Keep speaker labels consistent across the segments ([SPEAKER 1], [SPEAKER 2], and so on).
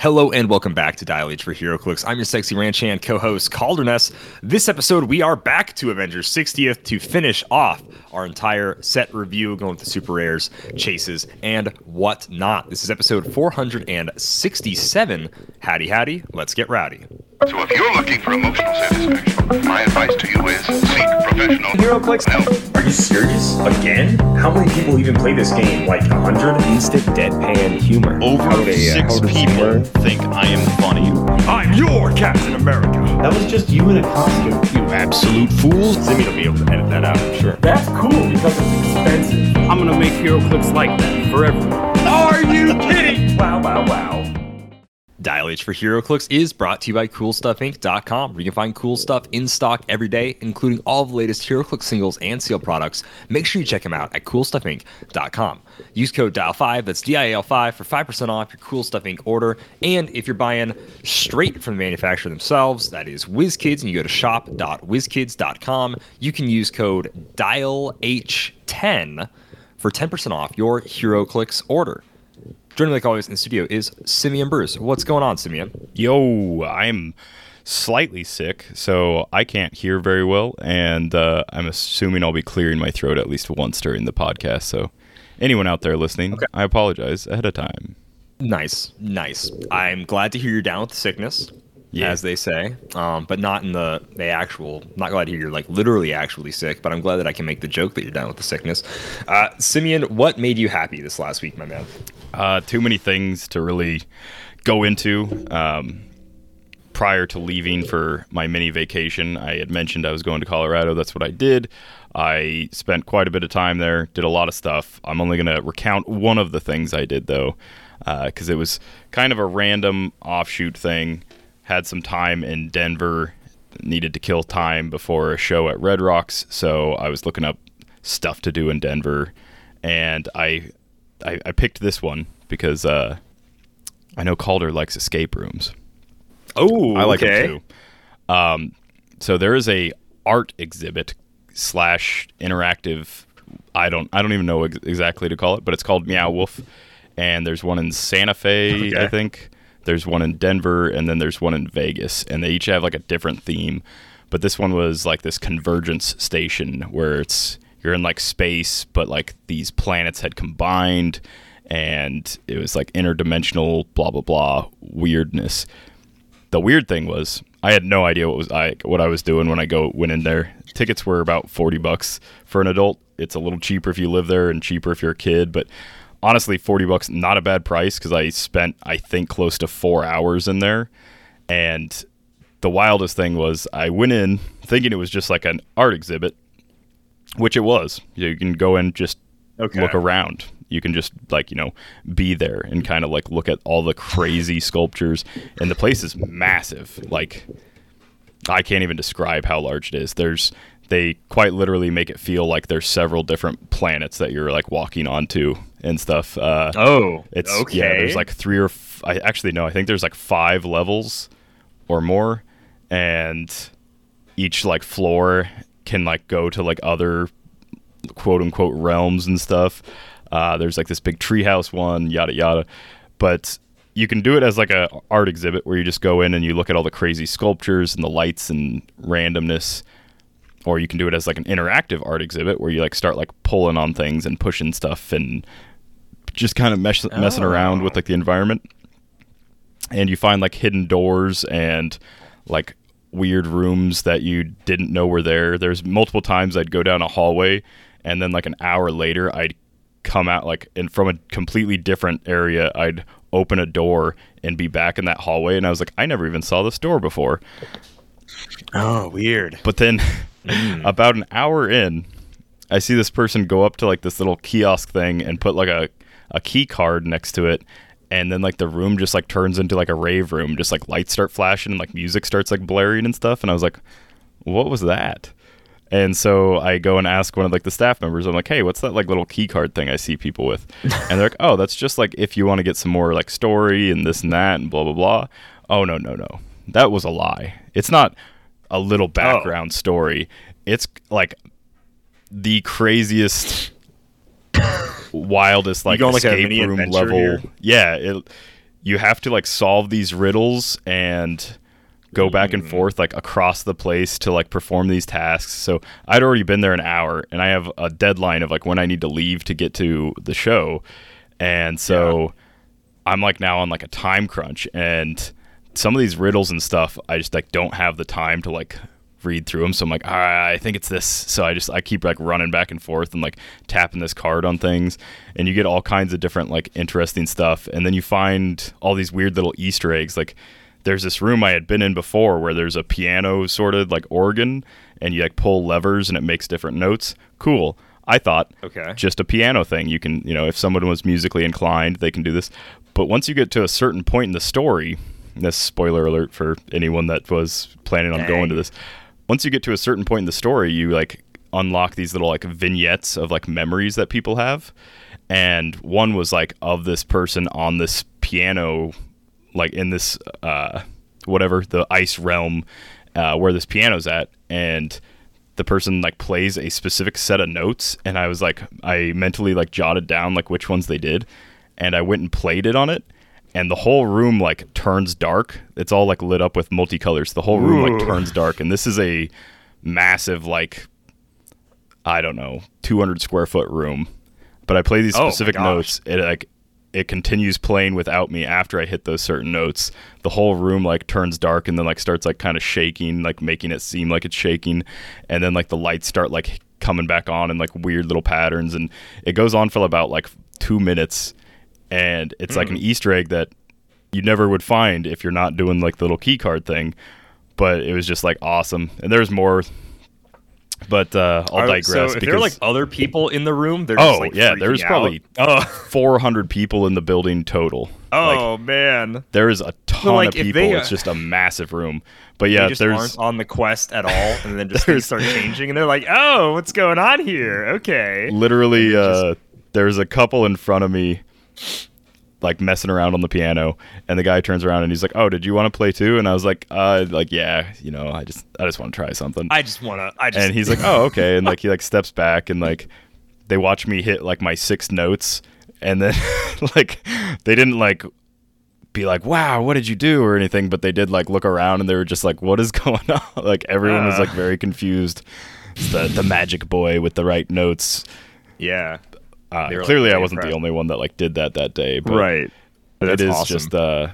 [SPEAKER 1] Hello and welcome back to Dial H for HeroClix. I'm your sexy ranch hand co-host Calderness. This episode, we are back to Avengers 60th to finish off our entire set review, going with the super rares, chases, and whatnot. This is episode 467. Hattie, hattie, let's get rowdy.
[SPEAKER 2] So if you're looking for emotional satisfaction, my advice to you is seek professional
[SPEAKER 1] HeroClix
[SPEAKER 2] help.
[SPEAKER 1] Are you serious? Again? How many people even play this game? Like 100? Instant deadpan humor.
[SPEAKER 3] Over uh, six people think I am funny.
[SPEAKER 1] I'm your Captain America.
[SPEAKER 4] That was just you in a costume.
[SPEAKER 3] You absolute fools.
[SPEAKER 1] Simi will be able to edit that out, I'm sure.
[SPEAKER 4] That's cool because it's expensive.
[SPEAKER 5] I'm gonna make HeroClix like that for everyone.
[SPEAKER 1] Are you kidding? wow, wow, wow. Dial H for HeroClix is brought to you by CoolStuffInc.com, where you can find cool stuff in stock every day, including all the latest HeroClix singles and seal products. Make sure you check them out at CoolStuffInc.com. Use code DIAL5, that's D-I-A-L-5, for 5% off your Cool Stuff Inc. order. And if you're buying straight from the manufacturer themselves, that is WizKids, and you go to shop.wizkids.com, you can use code DIALH10 for 10% off your HeroClix order. Joining me like always in the studio is Simeon Bruce. What's going on, Simeon?
[SPEAKER 3] Yo, I'm slightly sick, so I can't hear very well, and uh, I'm assuming I'll be clearing my throat at least once during the podcast. So, anyone out there listening,
[SPEAKER 1] Okay.
[SPEAKER 3] I apologize ahead of time.
[SPEAKER 1] Nice, nice. I'm glad to hear you're down with the sickness,
[SPEAKER 3] Yeah.
[SPEAKER 1] as they say, um, but not in the the actual. Not glad to hear you're like literally actually sick, but I'm glad that I can make the joke that you're down with the sickness. Uh, Simeon, what made you happy this last week, my man?
[SPEAKER 3] Uh, too many things to really go into. Um, prior to leaving for my mini vacation, I had mentioned I was going to Colorado. That's what I did. I spent quite a bit of time there, did a lot of stuff. I'm only going to recount one of the things I did, though, because it was kind of a random offshoot thing. Had some time in Denver, needed to kill time before a show at Red Rocks, so I was looking up stuff to do in Denver, and I I, I picked this one because uh, I know Kalder likes escape rooms.
[SPEAKER 1] Oh,
[SPEAKER 3] I like them too. Um, so there is a art exhibit slash interactive. I don't I don't even know ex- exactly to call it, but it's called Meow Wolf, and there's one in Santa Fe,
[SPEAKER 1] Okay.
[SPEAKER 3] I think. There's one in Denver, and then there's one in Vegas, and they each have like a different theme. But this one was like this convergence station where it's you're in like space, but like these planets had combined, and it was like interdimensional, blah blah blah weirdness the weird thing was I had no idea what was I what I was doing when I go went in there. Tickets were about forty bucks for an adult. It's a little cheaper if you live there and cheaper if you're a kid, but honestly, forty bucks not a bad price because I spent I think close to four hours in there, and the wildest thing was I went in thinking it was just like an art exhibit, which it was. You can go and just
[SPEAKER 1] Okay.
[SPEAKER 3] look around. You can just like you know be there and kind of like look at all the crazy sculptures, and the place is massive. Like I can't even describe how large it is. There's they quite literally make it feel like there's several different planets that you're like walking onto and stuff. Uh,
[SPEAKER 1] Oh,
[SPEAKER 3] it's
[SPEAKER 1] okay.
[SPEAKER 3] yeah. There's like three or f- I actually no. I think there's like five levels or more, and each like floor can like go to like other quote unquote realms and stuff. Uh, there's like this big treehouse one, yada yada. But you can do it as like a art exhibit where you just go in and you look at all the crazy sculptures and the lights and randomness. Or you can do it as like an interactive art exhibit where you like start like pulling on things and pushing stuff and just kind of mesh- messing around with like the environment. And you find like hidden doors and like weird rooms that you didn't know were there. There's multiple times I'd go down a hallway and then like an hour later I'd come out like and from a completely different area I'd open a door and be back in that hallway and I was like I never even saw this door before.
[SPEAKER 1] oh, weird.
[SPEAKER 3] But then hmm. about an hour in, I see this person go up to like this little kiosk thing and put like a, a key card next to it. And then like the room just like turns into like a rave room. Just like lights start flashing and like music starts like blaring and stuff. And I was like, what was that? And so I go and ask one of like the staff members. I'm like, "Hey, what's that like little key card thing I see people with?" And they're like, "Oh, that's just like if you want to get some more like story and this and that and blah blah blah." Oh no no no, that was a lie. It's not a little oh. background story. It's like the craziest, wildest like
[SPEAKER 1] on, like,
[SPEAKER 3] escape
[SPEAKER 1] mini
[SPEAKER 3] room level.
[SPEAKER 1] here?
[SPEAKER 3] Yeah, it you have to like solve these riddles and go back and mm. forth like across the place to like perform these tasks. So I'd already been there an hour and I have a deadline of like when I need to leave to get to the show. And so I'm like now on like a time crunch and some of these riddles and stuff I just like don't have the time to like read through them so I'm like all right I think it's this so I just I keep like running back and forth and like tapping this card on things and you get all kinds of different like interesting stuff and then you find all these weird little easter eggs like there's this room I had been in before where there's a piano sort of like organ and you like pull levers and it makes different notes cool I thought
[SPEAKER 1] Okay.
[SPEAKER 3] just a piano thing. You can, you know, if someone was musically inclined, they can do this. But once you get to a certain point in the story, this spoiler alert for anyone that was planning on going to this. Once you get to a certain point in the story, you like unlock these little like vignettes of like memories that people have. And one was like of this person on this piano, like in this uh whatever, the ice realm, uh, where this piano's at, and the person like plays a specific set of notes. And I was like I mentally like jotted down like which ones they did. And I went and played it on it and the whole room like turns dark. It's all like lit up with multicolors. The whole room like turns dark and this is a massive like I don't know, 200 square foot room. But I play these
[SPEAKER 1] Oh
[SPEAKER 3] specific notes. It like it continues playing without me after I hit those certain notes. The whole room like turns dark and then like starts like kind of shaking, like making it seem like it's shaking, and then like the lights start like coming back on in like weird little patterns, and it goes on for about like two minutes, and it's like an Easter egg that you never would find if you're not doing like the little key card thing. But it was just like awesome, and there's more. But uh, I'll
[SPEAKER 1] Are-
[SPEAKER 3] digress.
[SPEAKER 1] So if
[SPEAKER 3] because
[SPEAKER 1] there are like other people in the room, they're
[SPEAKER 3] Oh,
[SPEAKER 1] just like
[SPEAKER 3] yeah, there's
[SPEAKER 1] out.
[SPEAKER 3] probably-
[SPEAKER 1] oh
[SPEAKER 3] 400 people in the building total. Like,
[SPEAKER 1] oh man.
[SPEAKER 3] there is a ton
[SPEAKER 1] like,
[SPEAKER 3] of people.
[SPEAKER 1] they, uh,
[SPEAKER 3] it's just a massive room. But yeah,
[SPEAKER 1] they just
[SPEAKER 3] there's
[SPEAKER 1] aren't on the quest at all, and then just things start changing, and they're like, "Oh, what's going on here?" Okay.
[SPEAKER 3] literally uh, there's a couple in front of me, like messing around on the piano, and the guy turns around and he's like, "Oh, did you want to play too?" And I was like, "Uh, like yeah, you know, I just I just want to try something."
[SPEAKER 1] I just wanna. I just.
[SPEAKER 3] and he's like, "Oh, okay," and like he like steps back and like they watch me hit like my six notes, and then like they didn't like be like, "Wow, what did you do?" or anything, but they did like look around and they were just like, "What is going on?" like everyone was
[SPEAKER 1] Uh.
[SPEAKER 3] like very confused. The the magic boy with the right notes.
[SPEAKER 1] yeah.
[SPEAKER 3] Uh,
[SPEAKER 1] were, like,
[SPEAKER 3] clearly, I wasn't the only one that like did that that day. But
[SPEAKER 1] right. That's
[SPEAKER 3] it is
[SPEAKER 1] awesome.
[SPEAKER 3] just uh,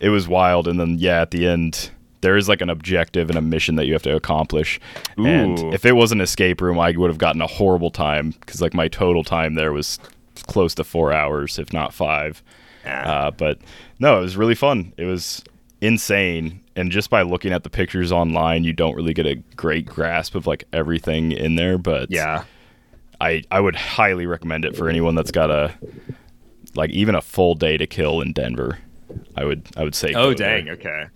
[SPEAKER 3] it was wild. And then yeah, at the end, there is like an objective and a mission that you have to accomplish. And
[SPEAKER 1] Ooh.
[SPEAKER 3] if it was an escape room, I would have gotten a horrible time because like my total time there was close to four hours, if not five. Uh, but no, it was really fun. It was insane. And just by looking at the pictures online, you don't really get a great grasp of like everything in there. But
[SPEAKER 1] yeah.
[SPEAKER 3] I I would highly recommend it for anyone that's got a like even a full day to kill in Denver. I would I would say
[SPEAKER 1] Oh dang. Okay.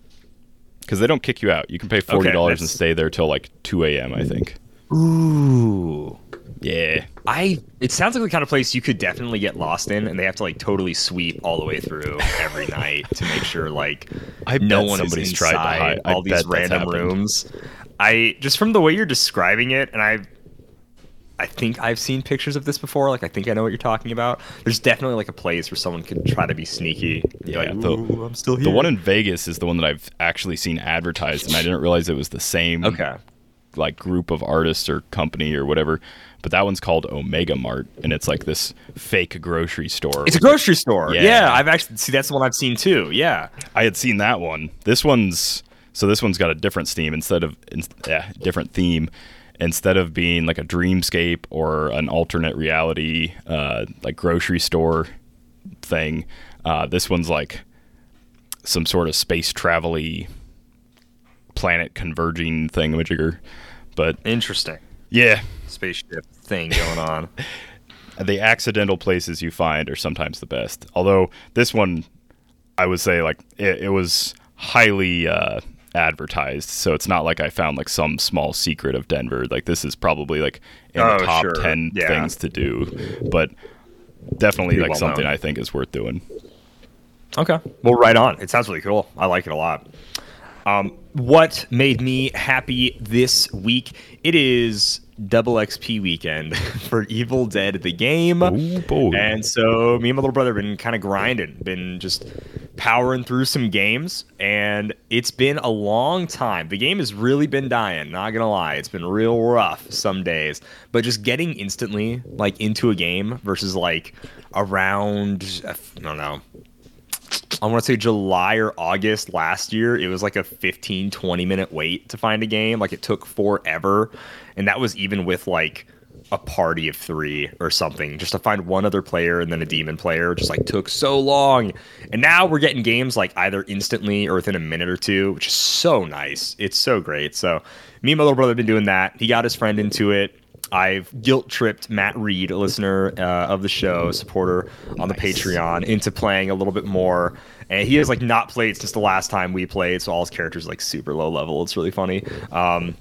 [SPEAKER 3] because they don't kick you out. You can pay forty dollars and stay there till like two a.m. I think.
[SPEAKER 1] Ooh.
[SPEAKER 3] Yeah,
[SPEAKER 1] I. It sounds like the kind of place you could definitely get lost in, and they have to like totally sweep all the way through every night to make sure like
[SPEAKER 3] I
[SPEAKER 1] no one
[SPEAKER 3] somebody's
[SPEAKER 1] is
[SPEAKER 3] tried to
[SPEAKER 1] inside
[SPEAKER 3] hide. I
[SPEAKER 1] all these random rooms. I just from the way you're describing it, and I, I think I've seen pictures of this before. Like I think I know what you're talking about. There's definitely like a place where someone could try to be sneaky.
[SPEAKER 3] Yeah,
[SPEAKER 1] like,
[SPEAKER 3] the-
[SPEAKER 1] I'm still here.
[SPEAKER 3] The one in Vegas is the one that I've actually seen advertised, and I didn't realize it was the same
[SPEAKER 1] okay.
[SPEAKER 3] like group of artists or company or whatever. But that one's called Omega Mart, and it's like this fake grocery store.
[SPEAKER 1] It's a grocery store.
[SPEAKER 3] Yeah.
[SPEAKER 1] Yeah. I've actually see that's the one I've seen too. Yeah.
[SPEAKER 3] I had seen that one. This one's so this one's got a different theme instead of in, yeah, different theme instead of being like a dreamscape or an alternate reality uh, like grocery store thing. Uh, this one's like some sort of space travel-y planet converging thingamajigger. But
[SPEAKER 1] Interesting.
[SPEAKER 3] yeah,
[SPEAKER 1] Spaceship thing going on.
[SPEAKER 3] the accidental places you find are sometimes the best. Although this one, I would say like it, it was highly uh, advertised, so it's not like I found like some small secret of Denver. Like this is probably like in
[SPEAKER 1] Oh,
[SPEAKER 3] the top
[SPEAKER 1] sure.
[SPEAKER 3] ten
[SPEAKER 1] Yeah.
[SPEAKER 3] things to do, but definitely
[SPEAKER 1] Pretty
[SPEAKER 3] like
[SPEAKER 1] well
[SPEAKER 3] something
[SPEAKER 1] known.
[SPEAKER 3] I think is worth doing.
[SPEAKER 1] Okay. Well, right on. It sounds really cool. I like it a lot. Um, what made me happy this week? It is double XP weekend for Evil Dead the game.
[SPEAKER 3] Oh!
[SPEAKER 1] And so me and my little brother have been kind of grinding, been just powering through some games, and it's been a long time. The game has really been dying. Not gonna lie, it's been real rough some days. But just getting instantly like into a game versus like around I don't know. I want to say July or August last year, it was like a 15, 20 minute wait to find a game. Like it took forever. And that was even with like a party of three or something just to find one other player and then a demon player just like took so long and now we're getting games like either instantly or within a minute or two which is so nice it's so great so me and my little brother have been doing that he got his friend into it I've guilt tripped Matt Reed, a listener uh, of the show, supporter on the Patreon, into playing a little bit more. And he has like not played since the last time we played, so all his characters are, like super low level. It's really funny. Um,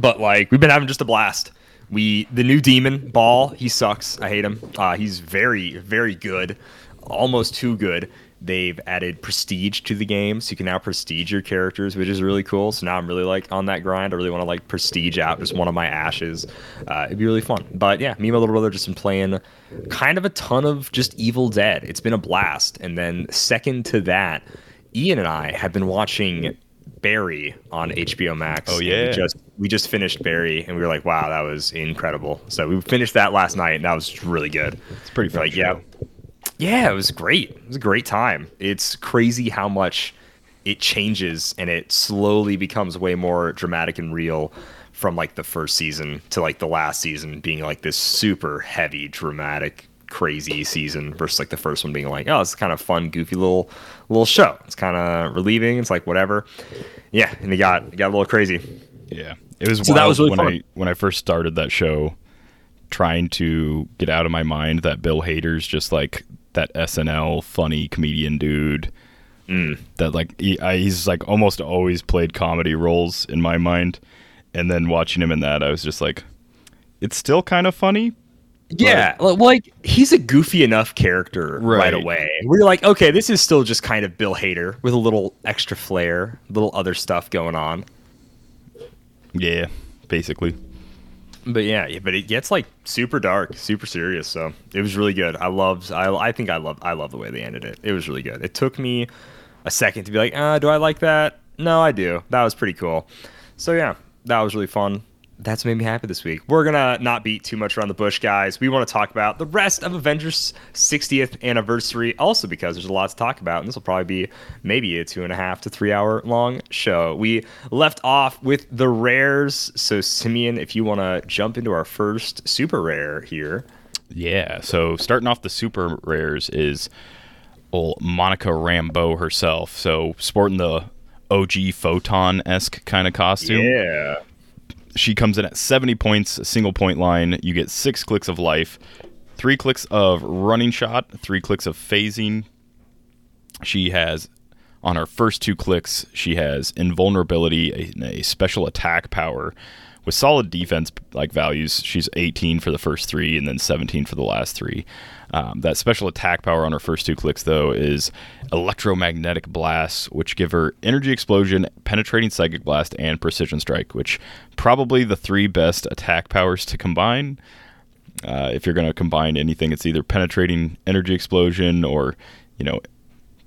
[SPEAKER 1] but like we've been having just a blast. We the new demon Baal. He sucks. I hate him. Uh, he's very very good, almost too good. They've added prestige to the game, so you can now prestige your characters, which is really cool. So now I'm really like on that grind. I really want to like prestige out just one of my ashes. Uh, it'd be really fun. But yeah, me and my little brother just been playing kind of a ton of just Evil Dead. It's been a blast. And then second to that, Ian and I have been watching Barry on HBO Max.
[SPEAKER 3] Oh, yeah.
[SPEAKER 1] we just we just finished Barry, and we were like, wow, that was incredible. So we finished that last night, and that was really good.
[SPEAKER 3] It's pretty fun
[SPEAKER 1] Like, yeah, yeah, it was great. It was a great time. It's crazy how much it changes, and it slowly becomes way more dramatic and real from like the first season to like the last season being like this super heavy, dramatic, crazy season versus like the first one being like, oh, it's kind of fun, goofy little little show. It's kind of relieving. It's like whatever. Yeah, and it got it got a little crazy.
[SPEAKER 3] Yeah, it was.
[SPEAKER 1] So that was really
[SPEAKER 3] when
[SPEAKER 1] fun.
[SPEAKER 3] I when I first started that show, trying to get out of my mind that Bill Hader's just like that SNL funny comedian dude.
[SPEAKER 1] Mm.
[SPEAKER 3] That like he, I, he's like almost always played comedy roles in my mind, and then watching him in that, I was just like, it's still kind of funny.
[SPEAKER 1] Yeah, li- like he's a goofy enough character right,
[SPEAKER 3] Right.
[SPEAKER 1] away. We're like, okay, this is still just kind of Bill Hader with a little extra flair, little other stuff going on.
[SPEAKER 3] Yeah, basically.
[SPEAKER 1] But yeah, yeah, but it gets like super dark, super serious. So it was really good. I loved. I I think I love. I love the way they ended it. It was really good. It took me a second to be like, uh, do I like that? No, I do. That was pretty cool. So yeah, that was really fun. That's made me happy this week. We're gonna not beat too much around the bush, guys. We want to talk about the rest of Avengers 60th anniversary, also because there's a lot to talk about, and this will probably be maybe a two and a half to three hour long show. We left off with the rares. So Simeon, if you want to jump into our first super rare here,
[SPEAKER 3] Yeah. So starting off the super rares is old Monica Rambeau herself. So sporting the OG photon esque kind of costume.
[SPEAKER 1] yeah,
[SPEAKER 3] She comes in at 70 points, single point line. You get six clicks of life, three clicks of running shot, three clicks of phasing. She has, on her first two clicks, she has invulnerability, a, a special attack power. With solid defense like values, she's 18 for the first three and then 17 for the last three. Um, that special attack power on her first two clicks, though, is electromagnetic blasts, which give her energy explosion, penetrating psychic blast, and precision strike, which probably the three best attack powers to combine. Uh, if you're going to combine anything, it's either penetrating energy explosion or, you know,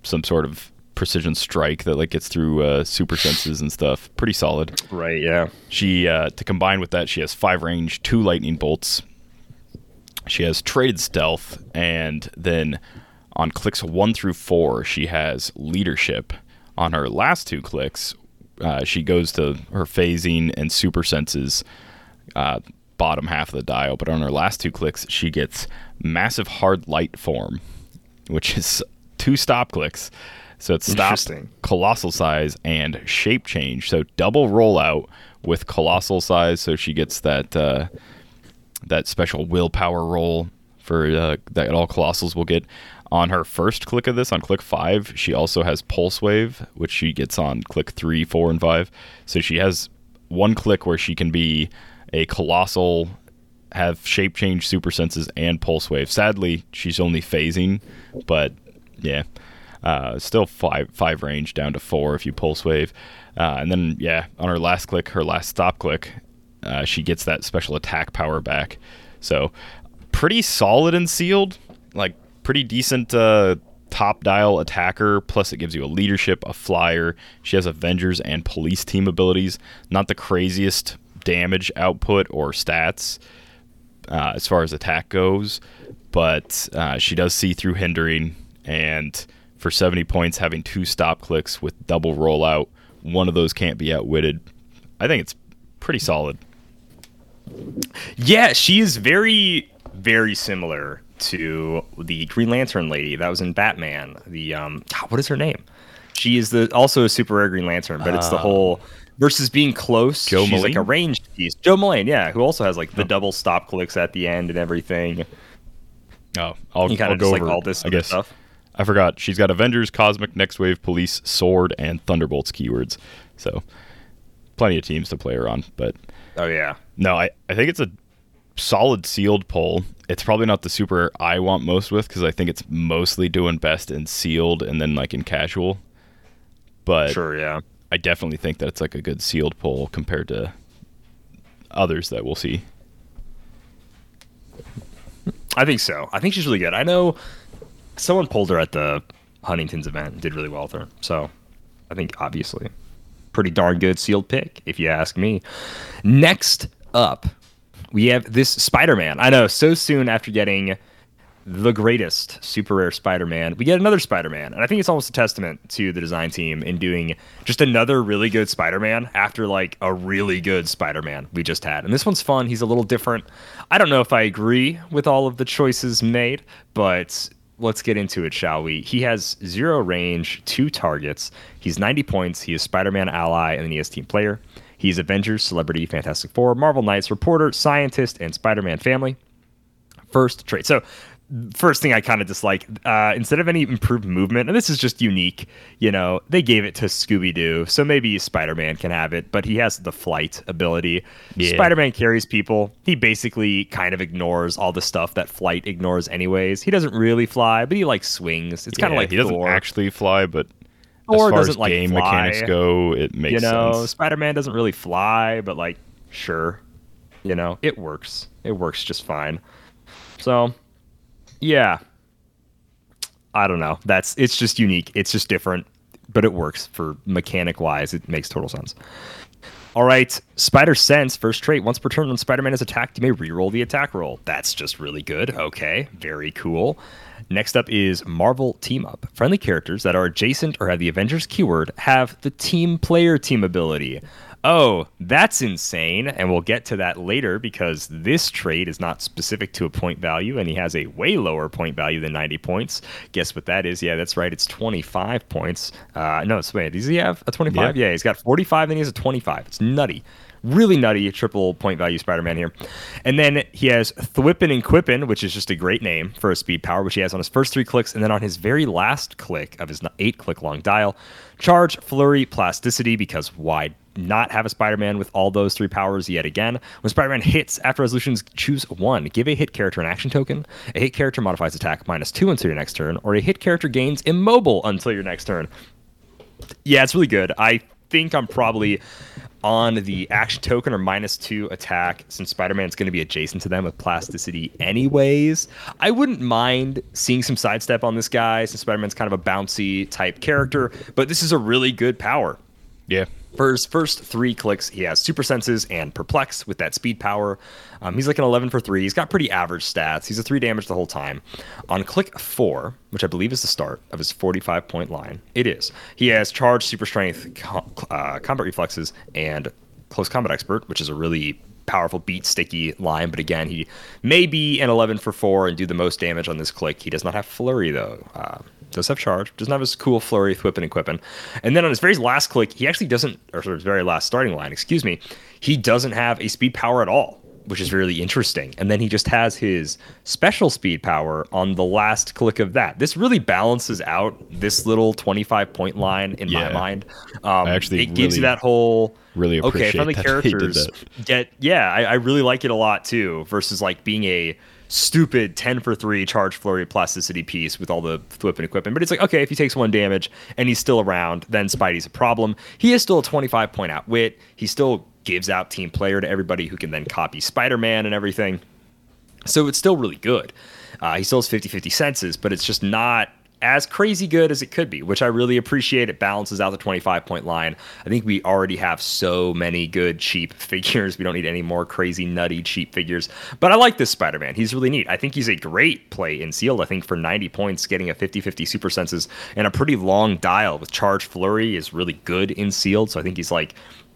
[SPEAKER 3] some sort of precision strike that like gets through uh, super senses and stuff. Pretty solid.
[SPEAKER 1] right, yeah,
[SPEAKER 3] She uh, to combine with that, she has five range, two lightning bolts. She has traded stealth, and then on clicks one through four, she has leadership. On her last two clicks, uh, she goes to her phasing and super senses, uh, bottom half of the dial. But on her last two clicks, she gets massive hard light form, which is two stop clicks. So it's stop, colossal size, and shape change. So double rollout with colossal size. So she gets that uh, that special willpower roll for uh, that all colossals will get. On her first click of this, on click five, she also has pulse wave, which she gets on click three, four, and five. So she has one click where she can be a colossal, have shape change, super senses, and pulse wave. Sadly, she's only phasing, but yeah, uh, still five five range down to four if you pulse wave. Uh, and then yeah, on her last click, her last stop click, uh, she gets that special attack power back. So pretty solid and sealed, like pretty decent uh, top dial attacker, plus it gives you a leadership, a flyer. She has Avengers and police team abilities. Not the craziest damage output or stats uh, as far as attack goes, but uh, she does see through hindering. And for 70 points, having two stop clicks with double rollout, one of those can't be outwitted. I think it's pretty solid.
[SPEAKER 1] Yeah, she is very, very similar to the Green Lantern lady that was in Batman. The um, what is her name? She is the also a super rare Green Lantern, but it's the whole versus being close.
[SPEAKER 3] Joe
[SPEAKER 1] she's like a ranged piece. Jo Mullein, yeah, who also has like the double stop clicks at the end and everything.
[SPEAKER 3] Oh, I'll,
[SPEAKER 1] kind
[SPEAKER 3] I'll
[SPEAKER 1] of
[SPEAKER 3] go
[SPEAKER 1] just like
[SPEAKER 3] over
[SPEAKER 1] all this
[SPEAKER 3] I guess.
[SPEAKER 1] stuff.
[SPEAKER 3] I forgot. She's got Avengers, Cosmic, Nextwave, Police, Sword, and Thunderbolts keywords. So plenty of teams to play her on. But
[SPEAKER 1] Oh yeah,
[SPEAKER 3] no, I, I think it's a solid sealed pull. It's probably not the super I want most with because I think it's mostly doing best in sealed and then like in casual. But
[SPEAKER 1] sure, yeah.
[SPEAKER 3] I definitely think that it's like a good sealed pull compared to others that we'll see.
[SPEAKER 1] I think so. I think she's really good. I know someone pulled her at the Huntington's event and did really well with her. So I think obviously pretty darn good sealed pick, if you ask me. Next up, we have this Spider-Man. I know, so soon after getting the greatest super rare Spider-Man, we get another Spider-Man. And I think it's almost a testament to the design team in doing just another really good Spider-Man after like a really good Spider-Man we just had. And this one's fun. He's a little different. I don't know if I agree with all of the choices made, but let's get into it, shall we? He has zero range, two targets. He's 90 points. He is Spider-Man ally, and then he has team player. He's Avengers, Celebrity, Fantastic Four, Marvel Knights, Reporter, Scientist, and Spider-Man family first trait. So first thing I kind of dislike, uh, instead of any improved movement, and this is just unique, you know, they gave it to Scooby Doo, so maybe Spider Man can have it, but he has the flight ability.
[SPEAKER 3] Yeah.
[SPEAKER 1] Spider Man carries people. He basically kind of ignores all the stuff that flight ignores, anyways. He doesn't really fly, but he like swings. It's kind of like
[SPEAKER 3] he doesn't actually fly, but
[SPEAKER 1] Thor
[SPEAKER 3] as far
[SPEAKER 1] doesn't,
[SPEAKER 3] as
[SPEAKER 1] like,
[SPEAKER 3] game
[SPEAKER 1] fly.
[SPEAKER 3] mechanics go, it makes
[SPEAKER 1] you know. Spider Man doesn't really fly, but like, sure, you know, it works. It works just fine. So, yeah, I don't know. That's it's just unique. It's just different, but it works for mechanic wise. It makes total sense. All right, Spider Sense, first trait. Once per turn when Spider Man is attacked, you may reroll the attack roll. That's just really good. Okay, very cool. Next up is Marvel Team Up. Friendly characters that are adjacent or have the Avengers keyword have the team player team ability. Oh, that's insane. And we'll get to that later because this trade is not specific to a point value and he has a way lower point value than 90 points. Guess what that is? Yeah, that's right. It's 25 points. Uh, no, it's wait. Does he have a 25?
[SPEAKER 3] Yeah.
[SPEAKER 1] Yeah, he's got 45 and he has a 25. It's nutty. Really nutty triple point value Spider Man here. And then he has Thwippin and Quippin, which is just a great name for a speed power, which he has on his first three clicks. And then on his very last click of his eight click long dial, Charge, Flurry, Plasticity, because why not have a Spider Man with all those three powers yet again? When Spider Man hits after resolutions, choose one. Give a hit character an action token. A hit character modifies attack minus two until your next turn, or a hit character gains immobile until your next turn. Yeah, it's really good. I think I'm probably on the action token or minus two attack since Spider-Man's going to be adjacent to them with plasticity anyways. I wouldn't mind seeing some sidestep on this guy since Spider-Man's kind of a bouncy type character, but this is a really good power.
[SPEAKER 3] Yeah.
[SPEAKER 1] For his first three clicks, he has super senses and perplex with that speed power. Um, he's like an 11 for three. He's got pretty average stats. He's a three damage the whole time. On click four, which I believe is the start of his 45 point line, it is. He has charge, super strength, co- uh, combat reflexes, and close combat expert, which is a really powerful beat sticky line. But again, he may be an 11 for four and do the most damage on this click. He does not have flurry though. Uh, does have charge, doesn't have his cool flurry, whipping and quipping. And then on his very last click, he actually doesn't, or sort of his very last starting line, excuse me, he doesn't have a speed power at all, which is really interesting. And then he just has his special speed power on the last click of that. This really balances out this little 25 point line in my mind. Um,
[SPEAKER 3] I actually
[SPEAKER 1] it gives you that whole
[SPEAKER 3] really
[SPEAKER 1] okay
[SPEAKER 3] appreciate
[SPEAKER 1] friendly
[SPEAKER 3] that they did
[SPEAKER 1] characters get yeah I, I really like it a lot too versus like being a stupid 10 for 3 charge flurry plasticity piece with all the whip and equipment. But it's like okay if he takes one damage and he's still around then spidey's a problem. He is still a 25 point outwit he still gives out team player to everybody who can then copy spider-man and everything. So it's still really good. Uh, he still has 50 50 senses, but it's just not as crazy good as it could be, which I really appreciate. It balances out the 25 point line. I think we already have so many good cheap figures. We don't need any more crazy, nutty, cheap figures. But I like this Spider Man. He's really neat. I think he's a great play in sealed. I think for 90 points, getting a 50 50 super senses and a pretty long dial with charge flurry is really good in sealed. So I think he's like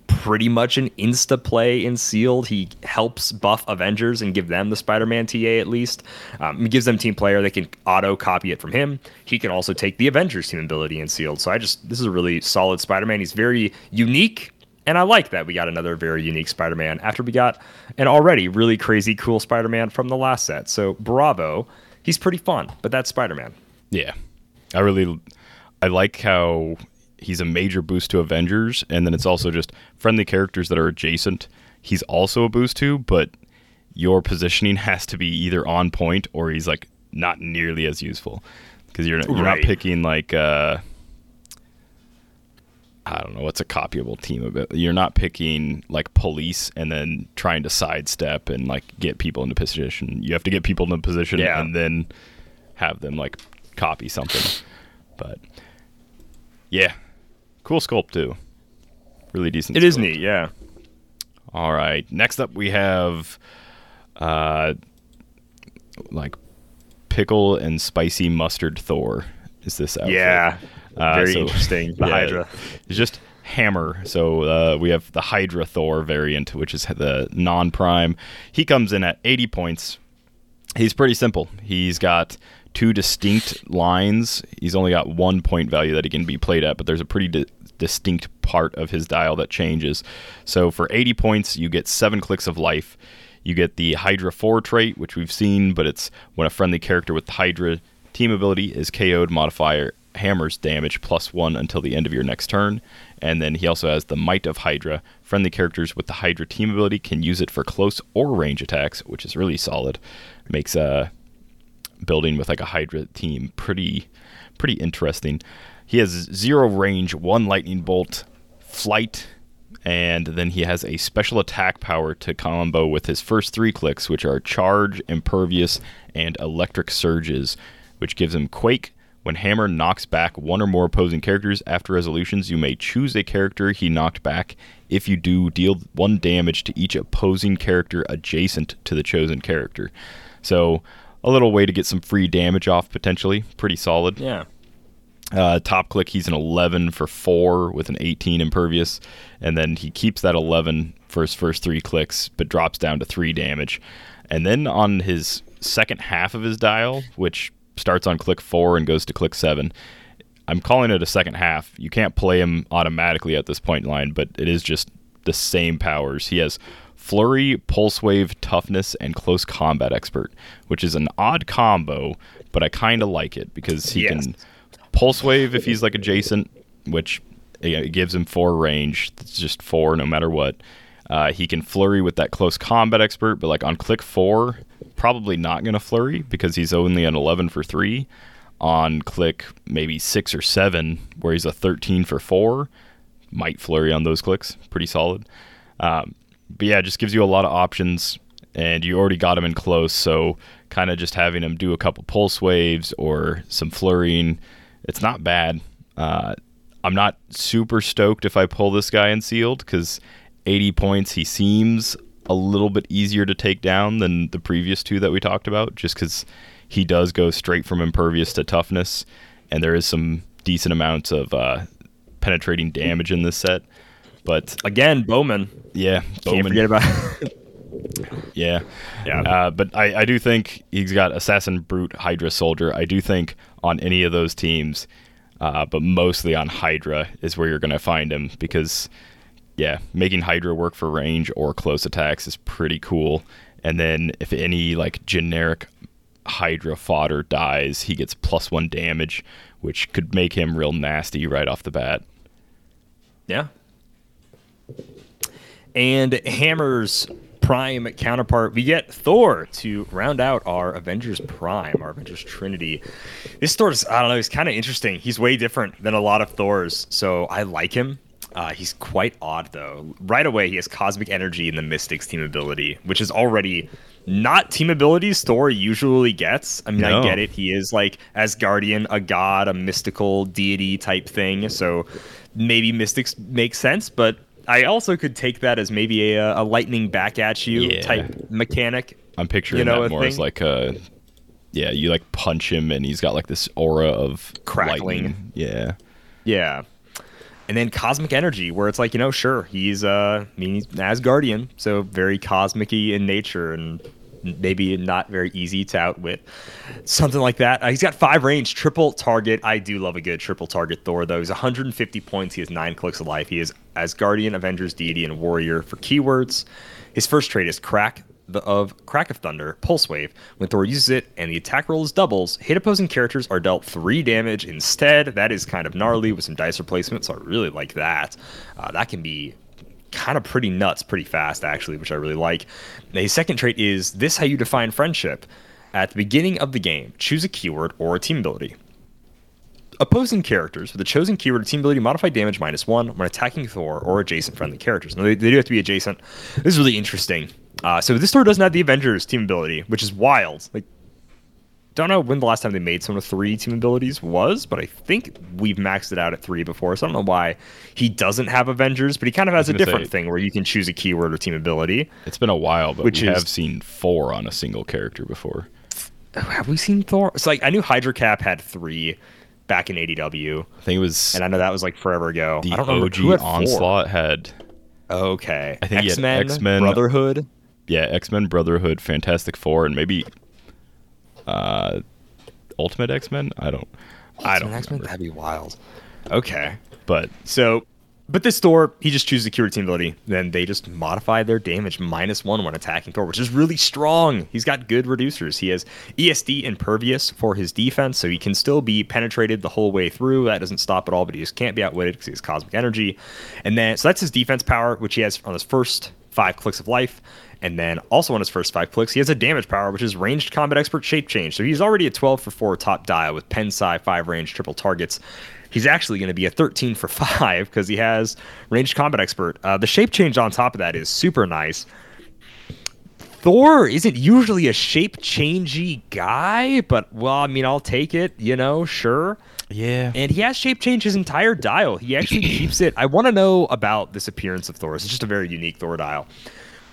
[SPEAKER 1] pretty much an insta play in sealed. He helps buff Avengers and give them the Spider-Man TA at least. Um, he gives them team player. They can auto copy it from him. He can also take the Avengers team ability in sealed. So I just this is a really solid Spider-Man. He's very unique. And I like that we got another very unique Spider Man after we got an already really crazy cool Spider Man from the last set. So bravo. He's pretty fun, but that's Spider Man.
[SPEAKER 3] Yeah, I really, I like how he's a major boost to Avengers, and then it's also just friendly characters that are adjacent. He's also a boost to, but your positioning has to be either on point or he's like not nearly as useful because you're you're not picking like uh, I don't know what's a copyable team of it. You're not picking like police and then trying to sidestep and like get people into position. You have to get people into position
[SPEAKER 1] Yeah.
[SPEAKER 3] and then have them like copy something. But yeah, cool sculpt too. Really decent.
[SPEAKER 1] It is
[SPEAKER 3] sculpt.
[SPEAKER 1] neat, yeah.
[SPEAKER 3] All right. Next up, we have uh, like pickle and spicy mustard Thor. Is this outfit?
[SPEAKER 1] Yeah.
[SPEAKER 3] Uh,
[SPEAKER 1] Very
[SPEAKER 3] so-
[SPEAKER 1] interesting. The
[SPEAKER 3] yeah,
[SPEAKER 1] Hydra.
[SPEAKER 3] It's just Hammer. So uh, we have the Hydra Thor variant, which is the non-prime. He comes in at 80 points. He's pretty simple. He's got two distinct lines. He's only got one point value that he can be played at, but there's a pretty di- distinct part of his dial that changes. So for 80 points, you get seven clicks of life. You get the Hydra 4 trait, which we've seen, but it's when a friendly character with Hydra team ability is KO'd, modifier hammers damage plus one until the end of your next turn. And then he also has the Might of Hydra. Friendly characters with the Hydra team ability can use it for close or range attacks, which is really solid. Makes a building with like a Hydra team pretty pretty interesting. He has zero range, one lightning bolt, flight, and then he has a special attack power to combo with his first three clicks, which are charge, impervious, and electric surges, which gives him quake. When Hammer knocks back one or more opposing characters after resolutions, you may choose a character he knocked back. If you do, deal one damage to each opposing character adjacent to the chosen character. So, a little way to get some free damage off potentially. Pretty solid.
[SPEAKER 1] Yeah.
[SPEAKER 3] Uh, top click, he's an 11 for 4 with an 18 impervious. And then he keeps that 11 for his first three clicks, but drops down to 3 damage. And then on his second half of his dial, which starts on click 4 and goes to click 7, I'm calling it a second half. You can't play him automatically at this point in line, but it is just the same powers. He has Flurry, Pulse Wave, Toughness, and Close Combat Expert, which is an odd combo, but I kind of like it because he
[SPEAKER 1] Yes.
[SPEAKER 3] can Pulse Wave if he's like adjacent, which it gives him four range. It's just four no matter what. Uh, he can flurry with that close combat expert, but like on click four, probably not going to flurry because he's only an 11 for three. On click maybe six or seven, where he's a 13 for four, might flurry on those clicks. Pretty solid. Um, but yeah, just gives you a lot of options, and you already got him in close, so kind of just having him do a couple pulse waves or some flurrying, it's not bad. Uh, I'm not super stoked if I pull this guy in sealed because 80 points, he seems a little bit easier to take down than the previous two that we talked about, just because he does go straight from impervious to toughness, and there is some decent amounts of uh, penetrating damage in this set. But
[SPEAKER 1] Again, Bowman.
[SPEAKER 3] yeah,
[SPEAKER 1] Can't
[SPEAKER 3] Bowman,
[SPEAKER 1] forget about
[SPEAKER 3] yeah,
[SPEAKER 1] Yeah.
[SPEAKER 3] Uh, but I, I do think he's got assassin, brute, Hydra, soldier. I do think on any of those teams, uh, but mostly on Hydra is where you're going to find him because, yeah, making Hydra work for range or close attacks is pretty cool. And then if any like generic Hydra fodder dies, he gets plus one damage, which could make him real nasty right off the bat.
[SPEAKER 1] Yeah. And Hammer's Prime counterpart, we get Thor to round out our Avengers Prime, our Avengers Trinity. This Thor is, I don't know, he's kind of interesting. He's way different than a lot of Thors, so I like him. Uh, he's quite odd, though. Right away, he has Cosmic Energy and the Mystics team ability, which is already not team abilities Thor usually gets. I mean, I get it. He is like Asgardian, a god, a mystical deity type thing. So maybe mystics make sense, but I also could take that as maybe a, a lightning back at you
[SPEAKER 3] Yeah.
[SPEAKER 1] type mechanic.
[SPEAKER 3] I'm picturing
[SPEAKER 1] You know,
[SPEAKER 3] that more as like a yeah, you like punch him and he's got like this aura of
[SPEAKER 1] Crackling.
[SPEAKER 3] lightning. Yeah.
[SPEAKER 1] Yeah. And then cosmic energy, where it's like, you know, sure, he's uh I mean he's Asgardian, so very cosmic in nature and maybe not very easy to outwit. Something like that. Uh, he's got five range, triple target. I do love a good triple target Thor, though. He's 150 points. He has nine clicks of life. He is Asgardian, Avengers, Deity, and Warrior for keywords. His first trait is Crack the, of Crack of Thunder, Pulse Wave. When Thor uses it and the attack roll is doubles, hit opposing characters are dealt three damage instead. That is kind of gnarly with some dice replacement, so I really like that. Uh, that can be kind of pretty nuts pretty fast actually which i really like. Now, his second trait is this how you define friendship. At the beginning of the game choose a keyword or a team ability. Opposing characters with a chosen keyword or team ability modify damage minus one when attacking thor or adjacent friendly characters. Now they, they do have to be adjacent. This is really interesting. Uh, so this Thor doesn't have the avengers team ability which is wild. Like don't know when the last time they made someone with three team abilities was, but I think we've maxed it out at three before. So I don't know why he doesn't have Avengers, but he kind of has a different
[SPEAKER 3] say-
[SPEAKER 1] thing where you can choose a keyword or team ability.
[SPEAKER 3] It's been a while, but
[SPEAKER 1] Which
[SPEAKER 3] we
[SPEAKER 1] is-
[SPEAKER 3] have seen four on a single character before.
[SPEAKER 1] Oh, have we seen Thor? It's like I knew Hydra Cap had three back in ADW,
[SPEAKER 3] I think it was
[SPEAKER 1] and I know that was like forever ago.
[SPEAKER 3] the
[SPEAKER 1] I don't
[SPEAKER 3] OG
[SPEAKER 1] who had four.
[SPEAKER 3] Onslaught had
[SPEAKER 1] Okay,
[SPEAKER 3] I think
[SPEAKER 1] X Men,
[SPEAKER 3] X-Men,
[SPEAKER 1] Brotherhood.
[SPEAKER 3] yeah, X Men Brotherhood, Fantastic Four, and maybe uh Ultimate X Men? I don't I don't
[SPEAKER 1] X Men. That'd be wild. Okay,
[SPEAKER 3] But
[SPEAKER 1] So, but this Thor, he just chooses a cure team ability. Then they just modify their damage minus one when attacking Thor, which is really strong. He's got good reducers. He has ESD impervious for his defense, so he can still be penetrated the whole way through. That doesn't stop at all, but he just can't be outwitted because he has cosmic energy. And then, so that's his defense power, which he has on his first five clicks of life. And then also on his first five clicks, he has a damage power, which is ranged combat expert shape change. So he's already a 12 for 4 top dial with pen psi, 5 range, triple targets. He's actually going to be a 13 for 5 because he has ranged combat expert. Uh, the shape change on top of that is super nice. Thor isn't usually a shape changey guy, but well, I mean, I'll take it, you know, sure.
[SPEAKER 3] Yeah.
[SPEAKER 1] And he has shape changed his entire dial. He actually keeps it. I want to know about this appearance of Thor. It's just a very unique Thor dial.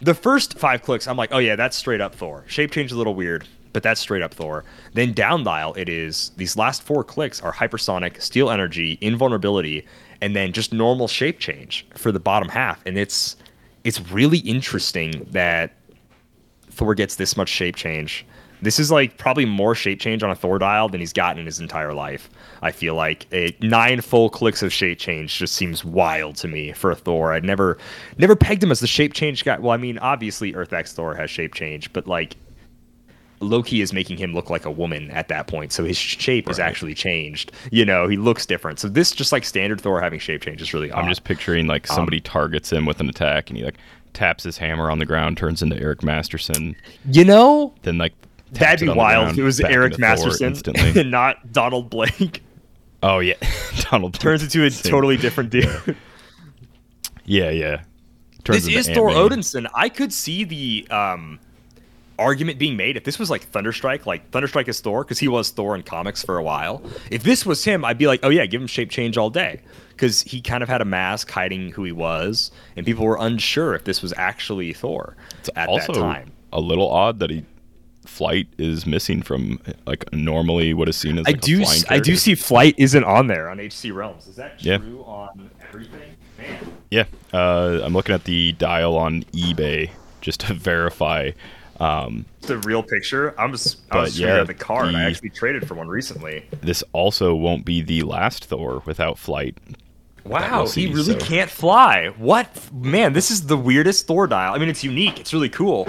[SPEAKER 1] The first five clicks, I'm like, oh yeah, that's straight up Thor. Shape change is a little weird, but that's straight up Thor. Then down dial, it is these last four clicks are hypersonic, steal energy, invulnerability, and then just normal shape change for the bottom half. And it's it's really interesting that Thor gets this much shape change. This is like probably more shape change on a Thor dial than he's gotten in his entire life. I feel like a nine full clicks of shape change just seems wild to me for a Thor. I'd never never pegged him as the shape change guy. Well, I mean, obviously Earth X Thor has shape change, but like Loki is making him look like a woman at that point, so his shape is actually changed. You know, he looks different. So this just like standard Thor having shape change is really odd.
[SPEAKER 3] I'm just picturing like
[SPEAKER 1] Um,
[SPEAKER 3] somebody targets him with an attack and he like taps his hammer on the ground, turns into Eric Masterson,
[SPEAKER 1] you know,
[SPEAKER 3] then like
[SPEAKER 1] that'd be
[SPEAKER 3] it on the
[SPEAKER 1] wild
[SPEAKER 3] ground,
[SPEAKER 1] it was Eric Masterson and not Donald Blake.
[SPEAKER 3] oh yeah, Donald
[SPEAKER 1] turns into a totally different dude.
[SPEAKER 3] Yeah, yeah. Turns
[SPEAKER 1] this is Thor
[SPEAKER 3] Ant-Man.
[SPEAKER 1] Odinson. I could see the um, argument being made if this was like Thunderstrike, like Thunderstrike is Thor because he was Thor in comics for a while. If this was him, I'd be like, oh yeah, give him shape change all day because he kind of had a mask hiding who he was, and people were unsure if this was actually Thor
[SPEAKER 3] It's
[SPEAKER 1] at
[SPEAKER 3] also
[SPEAKER 1] that time.
[SPEAKER 3] a little odd that he flight is missing from like normally what is seen as
[SPEAKER 1] I
[SPEAKER 3] like, a
[SPEAKER 1] do, s- I do see Flight isn't on there on HC Realms. Is that
[SPEAKER 3] Yeah.
[SPEAKER 1] true on everything? Man.
[SPEAKER 3] Yeah, uh, I'm looking at the dial on eBay just to verify. Um,
[SPEAKER 1] The real picture. I'm just, I
[SPEAKER 3] But
[SPEAKER 1] was
[SPEAKER 3] yeah,
[SPEAKER 1] yeah, at the card. I actually traded for one recently.
[SPEAKER 3] this also won't be the last Thor without flight.
[SPEAKER 1] Wow,
[SPEAKER 3] we'll
[SPEAKER 1] he
[SPEAKER 3] see,
[SPEAKER 1] really
[SPEAKER 3] so-
[SPEAKER 1] can't fly. What man? This is the weirdest Thor dial. I mean, it's unique. It's really cool,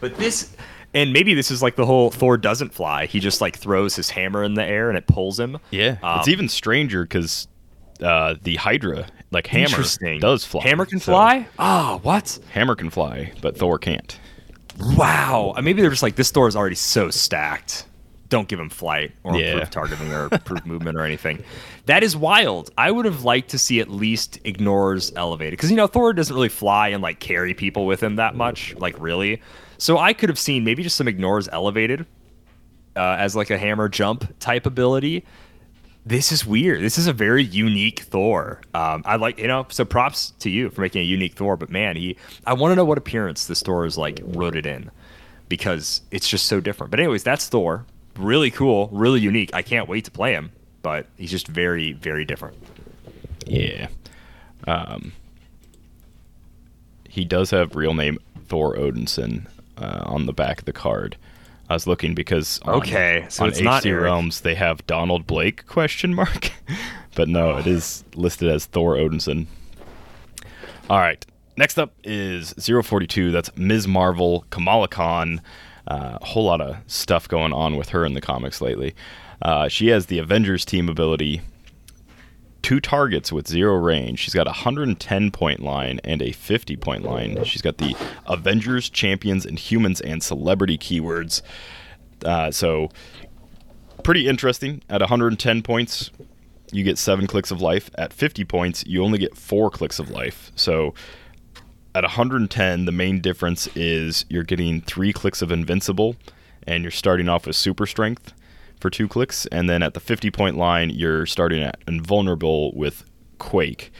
[SPEAKER 1] but this, and maybe this is like the whole Thor doesn't fly. He just like throws his hammer in the air and it pulls him.
[SPEAKER 3] Yeah, it's
[SPEAKER 1] Um,
[SPEAKER 3] even stranger because uh, the Hydra, like Hammer, does fly.
[SPEAKER 1] Hammer can
[SPEAKER 3] So,
[SPEAKER 1] fly. Ah, what?
[SPEAKER 3] Hammer can fly, but Thor can't.
[SPEAKER 1] Wow. Uh, Maybe they're just like this Thor is already so stacked don't give him flight or
[SPEAKER 3] Yeah.
[SPEAKER 1] improved targeting or improved movement or anything. That is wild. I would have liked to see at least ignores elevated because you know Thor doesn't really fly and like carry people with him that much, like really. So I could have seen maybe just some ignores elevated uh, as like a hammer jump type ability. This is weird. This is a very unique Thor. Um, I like, you know, so props to you for making a unique Thor. But man, he, I want to know what appearance this Thor is like rooted in because it's just so different. But anyways, that's Thor. Really cool, really unique. I can't wait to play him. But he's just very, very different.
[SPEAKER 3] Yeah. Um, he does have real name Thor Odinson uh, on the back of the card. I was looking because on,
[SPEAKER 1] Okay, so
[SPEAKER 3] on
[SPEAKER 1] it's not Eric.
[SPEAKER 3] Realms they have Donald Blake question mark, but no, it is listed as Thor Odinson. All right, next up is 042. That's Ms. Marvel, Kamala Khan. Uh, a whole lot of stuff going on with her in the comics lately. Uh, she has the Avengers team ability two targets with zero range. She's got a 110 point line and a 50 point line. She's got the Avengers, Champions, and Humans and Celebrity keywords. Uh, so, pretty interesting. At 110 points, you get seven clicks of life. At 50 points, you only get four clicks of life. So, at 110, the main difference is you're getting three clicks of invincible, and you're starting off with super strength for two clicks, and then at the 50 point line, you're starting at invulnerable with quake.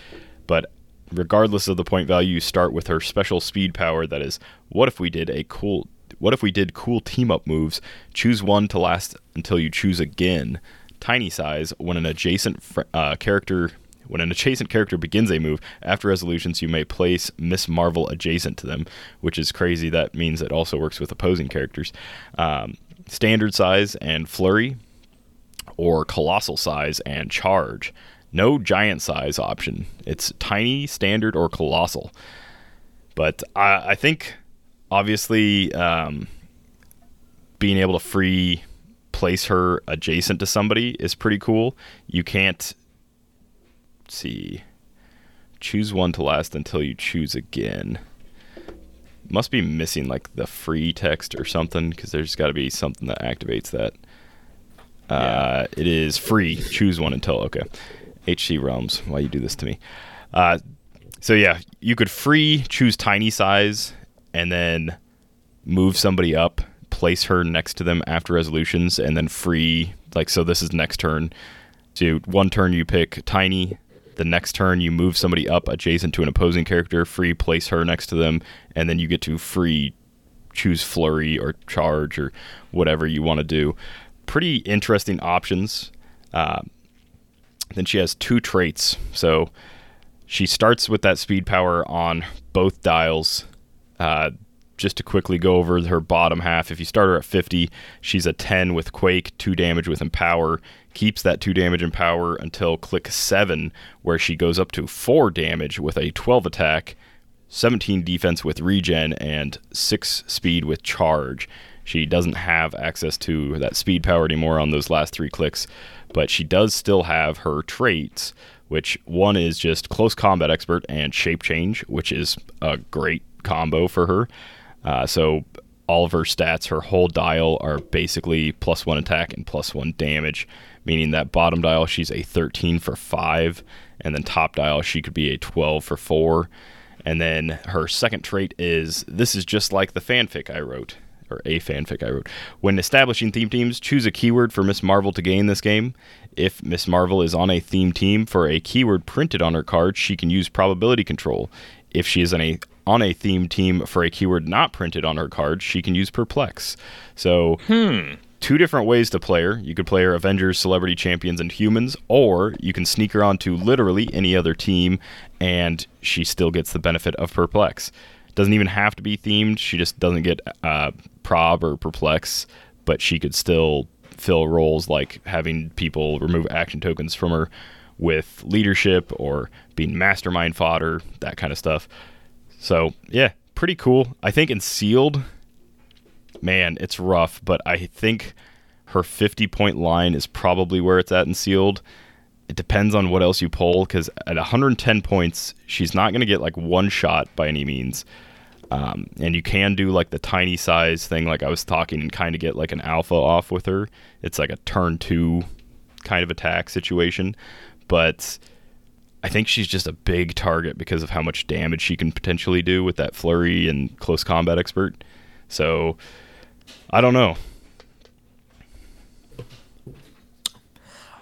[SPEAKER 3] But regardless of the point value, you start with her special speed power. That is, what if we did a cool? What if we did cool team up moves? Choose one to last until you choose again. Tiny size when an adjacent fr- uh, character when an adjacent character begins a move, after resolutions, you may place Miss Marvel adjacent to them, which is crazy. That means it also works with opposing characters. Um, standard size and flurry, or colossal size and charge. No giant size option. It's tiny, standard, or colossal. But I, I think, obviously, um, being able to free place her adjacent to somebody is pretty cool. You can't see. Choose one to last until you choose again. Must be missing like the free text or something because there's got to be something that activates that. Uh, It is free. Choose one until okay. HC Realms, why you do this to me? Uh, so yeah, you could free choose tiny size and then move somebody up, place her next to them after resolutions, and then free like so. This is next turn. So one turn you pick tiny. The next turn you move somebody up adjacent to an opposing character, free place her next to them, and then you get to free choose flurry or charge or whatever you want to do. Pretty interesting options. Uh, then she has two traits. So she starts with that speed power on both dials. Uh, just to quickly go over her bottom half, if you start her at 50, she's a 10 with Quake, 2 damage with Empower, keeps that 2 damage Empower until click 7, where she goes up to 4 damage with a 12 attack, 17 defense with Regen, and 6 speed with Charge. She doesn't have access to that speed power anymore on those last three clicks, but she does still have her traits, which one is just Close Combat Expert and Shape Change, which is a great combo for her. Uh, so all of her stats, her whole dial are basically plus one attack and plus one damage, meaning that bottom dial she's a 13 for five, and then top dial she could be a 12 for four. And then her second trait is this is just like the fanfic I wrote, or a fanfic I wrote. When establishing theme teams, choose a keyword for Miss Marvel to gain this game. If Miss Marvel is on a theme team for a keyword printed on her card, she can use probability control. If she is on a on a theme team for a keyword not printed on her card, she can use perplex. So, hmm. Two different ways to play her. You could play her Avengers, Celebrity Champions, and Humans, or you can sneak her onto literally any other team, and she still gets the benefit of Perplex. Doesn't even have to be themed. She just doesn't get uh, Prob or Perplex, but she could still fill roles like having people remove action tokens from her with leadership or being mastermind fodder, that kind of stuff. So, yeah, pretty cool. I think in sealed, man, it's rough, but I think her 50 point line is probably where it's at in sealed. It depends on what else you pull because at 110 points, she's not going to get like one shot by any means. Um, and you can do like the tiny size thing, like I was talking, and kind of get like an alpha off with her. It's like a turn two kind of attack situation, but I think she's just a big target because of how much damage she can potentially do with that flurry and close combat expert. So I don't know.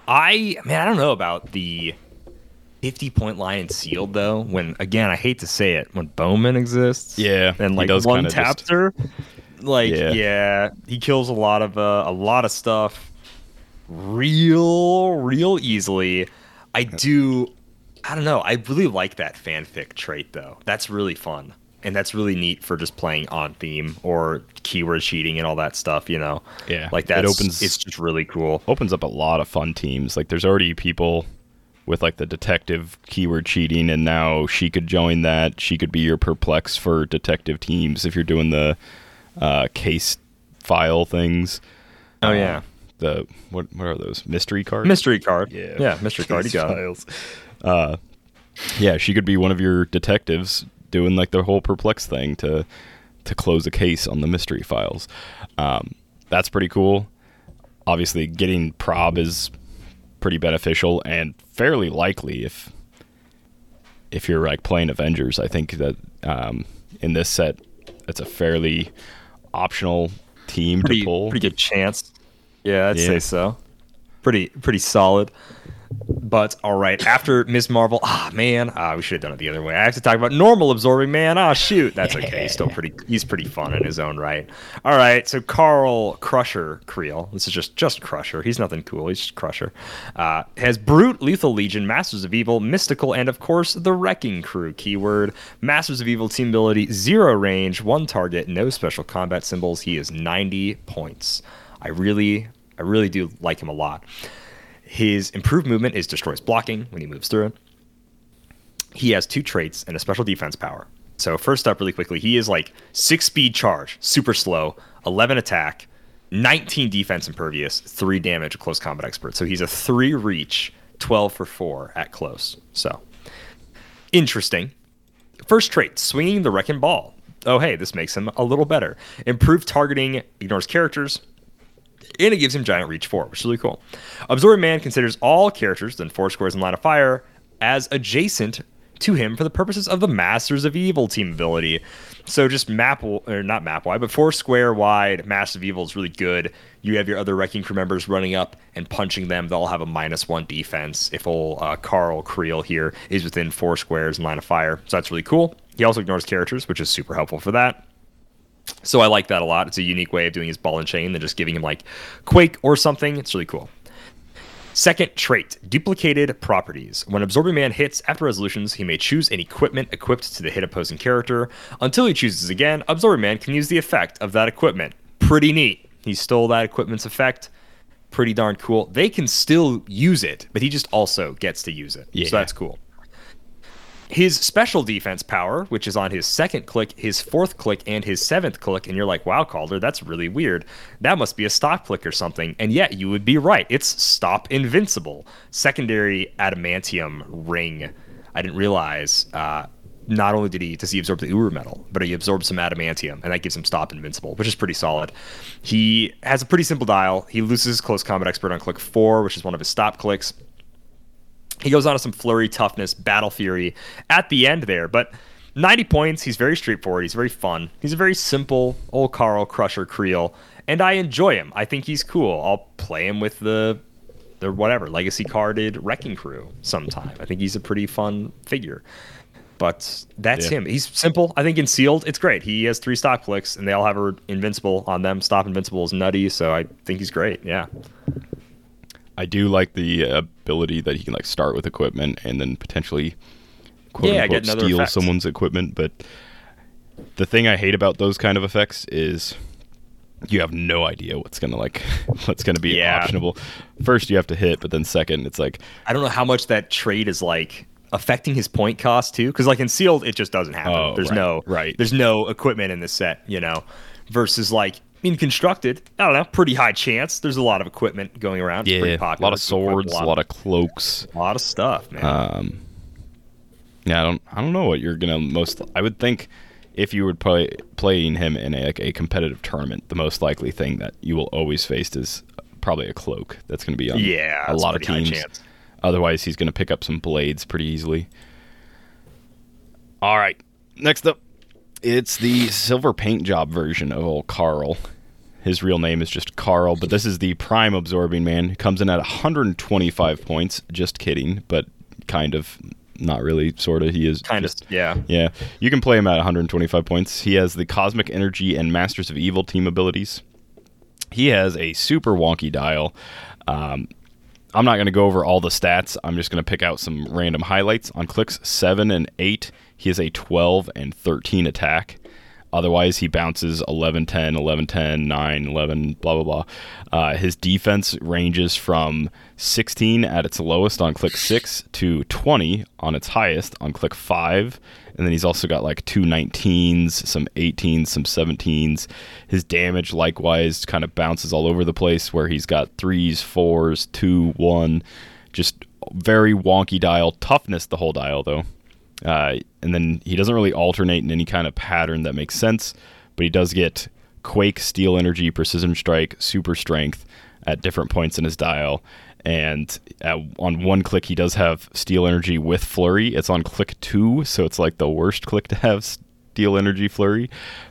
[SPEAKER 1] I man, I don't know about the 50 point line in sealed though. When again, I hate to say it, when Bowman exists,
[SPEAKER 3] Yeah,
[SPEAKER 1] and like one
[SPEAKER 3] kinda
[SPEAKER 1] taps
[SPEAKER 3] just-
[SPEAKER 1] her, like
[SPEAKER 3] Yeah.
[SPEAKER 1] yeah. he kills a lot of uh, a lot of stuff, real, real easily. I do, I don't know. I really like that fanfic trait though. That's really fun. And that's really neat for just playing on theme or keyword cheating and all that stuff, you know.
[SPEAKER 3] Yeah,
[SPEAKER 1] like
[SPEAKER 3] it
[SPEAKER 1] that
[SPEAKER 3] opens-
[SPEAKER 1] It's just really cool.
[SPEAKER 3] opens up a lot of fun teams. Like there's already people with like the detective keyword cheating, and now she could join that. She could be your perplex for detective teams if you're doing the uh, case file things.
[SPEAKER 1] Oh
[SPEAKER 3] Uh,
[SPEAKER 1] yeah,
[SPEAKER 3] The what what are those mystery cards?
[SPEAKER 1] mystery card.
[SPEAKER 3] Yeah.
[SPEAKER 1] yeah, mystery card. You got
[SPEAKER 3] files. Uh, yeah, she could be one of your detectives doing like the whole perplex thing to to close a case on the mystery files. Um, that's pretty cool. Obviously, getting prob is pretty beneficial and fairly likely if if you're like playing Avengers. I think that um, in this set, it's a fairly optional team
[SPEAKER 1] Pretty,
[SPEAKER 3] to pull.
[SPEAKER 1] pretty good chance. Yeah, I'd
[SPEAKER 3] Yeah.
[SPEAKER 1] say so. Pretty, pretty solid. But all right, after Miss Marvel, ah man, ah we should have done it the other way. I have to talk about normal absorbing man. Ah shoot, that's okay. He's still pretty. He's pretty fun in his own right. All right, so Carl Crusher Creel. This is just just Crusher. He's nothing cool. He's just Crusher. Uh, has Brute, Lethal Legion, Masters of Evil, Mystical, and of course the Wrecking Crew keyword. Masters of Evil team ability zero range, one target, no special combat symbols. He is 90 points. I really, I really do like him a lot. His improved movement is destroys blocking when he moves through it. He has two traits and a special defense power. So first up, really quickly, he is like six speed charge, super slow, 11 attack, 19 defense impervious, three damage, close combat expert. So he's a three reach, 12 for four at close. So interesting. First trait, swinging the wrecking ball. Oh, hey, this makes him a little better. Improved targeting, ignores characters, and it gives him giant reach four, which is really cool. Absorbing Man considers all characters within four squares in line of fire as adjacent to him for the purposes of the Masters of Evil team ability. So just map or not map wide, but four square wide. Masters of Evil is really good. You have your other Wrecking Crew members running up and punching them. They'll have a minus one defense if old uh, Carl Creel here is within four squares in line of fire. So that's really cool. He also ignores characters, which is super helpful for that. So I like that a lot. It's a unique way of doing his ball and chain than just giving him like Quake or something. It's really cool. Second trait, duplicated properties. When Absorbing Man hits after resolutions, he may choose an equipment equipped to the hit opposing character. Until he chooses again, Absorbing Man can use the effect of that equipment. Pretty neat. He stole that equipment's effect. Pretty darn cool. They can still use it, but he just also gets to use it.
[SPEAKER 3] Yeah.
[SPEAKER 1] So that's cool. His special defense power, which is on his second click, his fourth click, and his seventh click, and you're like, wow, Kalder, that's really weird. That must be a stop click or something. And yet, you would be right. It's stop invincible. Secondary adamantium ring. I didn't realize. Uh, not only did he does he absorb the Uru metal, but he absorbs some adamantium, and that gives him stop invincible, which is pretty solid. He has a pretty simple dial. He loses close combat expert on click four, which is one of his stop clicks. He goes on to some flurry, toughness, battle fury at the end there, but 90 points. He's very straightforward. He's very fun. He's a very simple old Carl Crusher Creel, and I enjoy him. I think he's cool. I'll play him with the the whatever legacy carded Wrecking Crew sometime. I think he's a pretty fun figure. But that's
[SPEAKER 3] Yeah.
[SPEAKER 1] him. He's simple. I think in sealed, it's great. He has three stop clicks, and they all have a invincible on them. Stop invincible is nutty, so I think he's great. Yeah.
[SPEAKER 3] I do like the ability that he can like start with equipment and then potentially quote
[SPEAKER 1] Yeah,
[SPEAKER 3] unquote steal
[SPEAKER 1] effect.
[SPEAKER 3] someone's equipment. But the thing I hate about those kind of effects is you have no idea what's gonna like what's gonna be
[SPEAKER 1] Yeah.
[SPEAKER 3] optionable. First you have to hit, but then second it's like
[SPEAKER 1] I don't know how much that trade is like affecting his point cost too, because like in sealed, it just doesn't happen.
[SPEAKER 3] Oh,
[SPEAKER 1] there's
[SPEAKER 3] right,
[SPEAKER 1] no
[SPEAKER 3] right.
[SPEAKER 1] There's no equipment in this set, you know. Versus like in constructed, I don't know, pretty high chance. There's a lot of equipment going around. It's
[SPEAKER 3] yeah,
[SPEAKER 1] pretty
[SPEAKER 3] a lot of
[SPEAKER 1] It's equipped
[SPEAKER 3] swords, a lot of cloaks.
[SPEAKER 1] a lot of stuff, man.
[SPEAKER 3] Um, yeah, I don't, I don't know what you're gonna most. I would think if you would play playing him in a, like a competitive tournament, the most likely thing that you will always face is probably a cloak. That's going to be on
[SPEAKER 1] Yeah,
[SPEAKER 3] a lot of teams.
[SPEAKER 1] chance.
[SPEAKER 3] Otherwise, he's going to pick up some blades pretty easily. All right, next up, it's the silver paint job version of old Carl. His real name is just Carl, but this is the prime absorbing man. Comes in at 125 points. Just kidding, but kind of, not really, sort of. He is
[SPEAKER 1] Kind of, yeah.
[SPEAKER 3] yeah, you can play him at 125 points. He has the Cosmic Energy and Masters of Evil team abilities. He has a super wonky dial. Um, I'm not going to go over all the stats. I'm just going to pick out some random highlights. On clicks 7 and 8, he has a 12 and 13 attack. Otherwise, he bounces 11 10, 11 10, 9, 11, blah, blah, blah. Uh, his defense ranges from 16 at its lowest on click 6 to 20 on its highest on click 5. And then he's also got like two 19s, some 18s, some 17s. His damage likewise kind of bounces all over the place where he's got 3s, 4s, 2, 1. Just very wonky dial. Toughness, the whole dial, though. Uh, and then he doesn't really alternate in any kind of pattern that makes sense, but he does get Quake, Steal Energy, Precision Strike, Super Strength at different points in his dial. And at, on one click, he does have Steal Energy with Flurry. It's on click two, so it's like the worst click to have Steal Energy Flurry.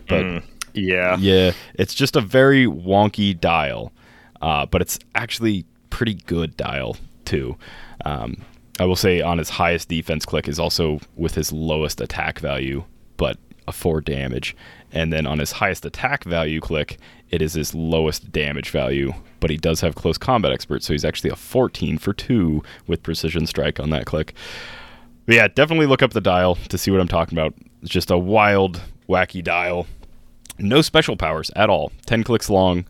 [SPEAKER 3] But
[SPEAKER 1] Yeah.
[SPEAKER 3] yeah, it's just a very wonky dial, uh, but it's actually pretty good dial too. Um, I will say on his highest defense click is also with his lowest attack value, but a four damage, and then on his highest attack value click, it is his lowest damage value, but he does have close combat expert, so he's actually a 14 for two with precision strike on that click. But yeah, definitely look up the dial to see what I'm talking about. It's just a wild, wacky dial. No special powers at all. 10 clicks long.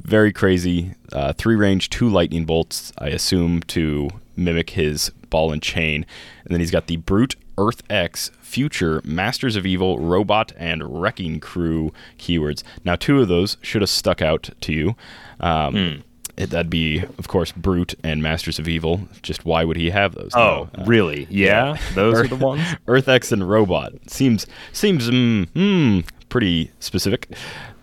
[SPEAKER 3] Very crazy. Uh, three range, two lightning bolts, I assume, to mimic his ball and chain. And then he's got the Brute, Earth X, Future, Masters of Evil, Robot, and Wrecking Crew keywords. Now, two of those should have stuck out to you. Um,
[SPEAKER 1] Hmm.
[SPEAKER 3] it- that'd be, of course, Brute and Masters of Evil. Just why would he have those?
[SPEAKER 1] Oh,
[SPEAKER 3] uh,
[SPEAKER 1] really? Yeah, those are the ones.
[SPEAKER 3] Earth X and Robot seems seems mm, mm, pretty specific.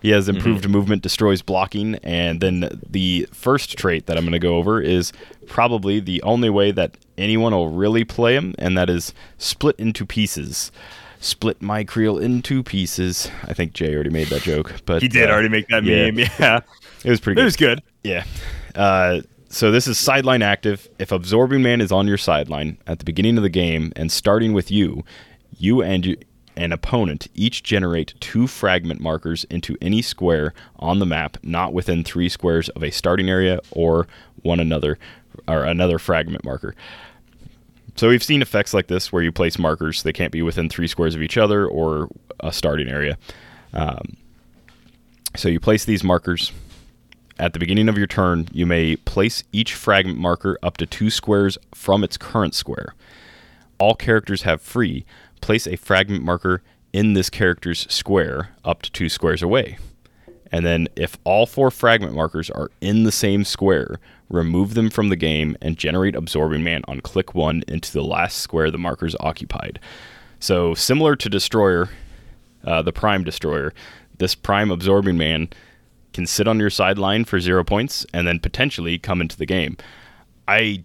[SPEAKER 3] He has improved movement, destroys blocking, and then the first trait that I'm going to go over is probably the only way that anyone will really play him, and that is split into pieces. Split my Creel into pieces. I think Jay already made that joke, but
[SPEAKER 1] He did
[SPEAKER 3] uh,
[SPEAKER 1] already make that
[SPEAKER 3] yeah.
[SPEAKER 1] meme. Yeah,
[SPEAKER 3] It was pretty.
[SPEAKER 1] it
[SPEAKER 3] good.
[SPEAKER 1] was good.
[SPEAKER 3] Yeah. Uh, so this is sideline active. If Absorbing Man is on your sideline at the beginning of the game and starting with you, you and you, an opponent each generate two fragment markers into any square on the map not within three squares of a starting area or one another or another fragment marker. So we've seen effects like this where you place markers; they can't be within three squares of each other or a starting area. Um, so you place these markers at the beginning of your turn, you may place each fragment marker up to two squares from its current square. All characters have free. Place a fragment marker in this character's square up to two squares away. And then, if all four fragment markers are in the same square, remove them from the game and generate Absorbing Man on click one into the last square the markers occupied. So, similar to Destroyer, uh, the Prime Destroyer, this Prime Absorbing Man can sit on your sideline for zero points and then potentially come into the game. I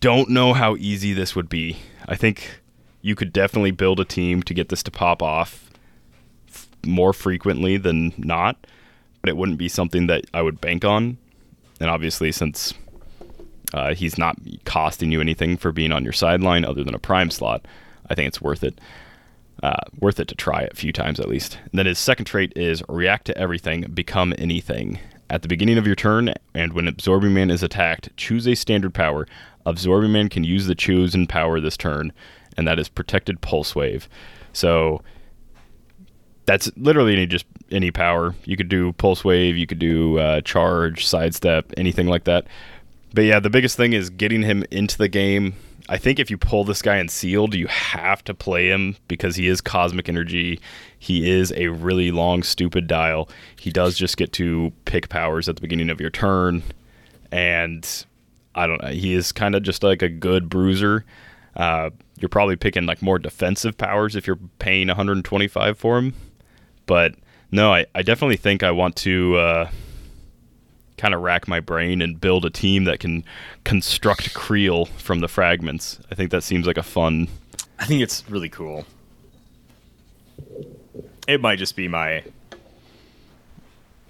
[SPEAKER 3] don't know how easy this would be. I think you could definitely build a team to get this to pop off f- more frequently than not, but it wouldn't be something that I would bank on. And obviously, since uh, he's not costing you anything for being on your sideline other than a prime slot, I think it's worth it uh, worth it to try it a few times at least. And then his second trait is react to everything, become anything. At the beginning of your turn, and when Absorbing Man is attacked, choose a standard power. Absorbing Man can use the chosen power this turn, and that is Protected Pulse Wave. So that's literally any just any power. You could do Pulse Wave, you could do uh, Charge, Sidestep, anything like that. But yeah, the biggest thing is getting him into the game. I think if you pull this guy in sealed, you have to play him because he is cosmic energy. He is a really long, stupid dial. He does just get to pick powers at the beginning of your turn. And I don't know. He is kind of just like a good bruiser. Uh, you're probably picking like more defensive powers if you're paying 125 for him. But no, I, I definitely think I want to uh, kind of rack my brain and build a team that can construct Creel from the fragments. I think that seems like a fun.
[SPEAKER 1] I think it's really cool. It might just be my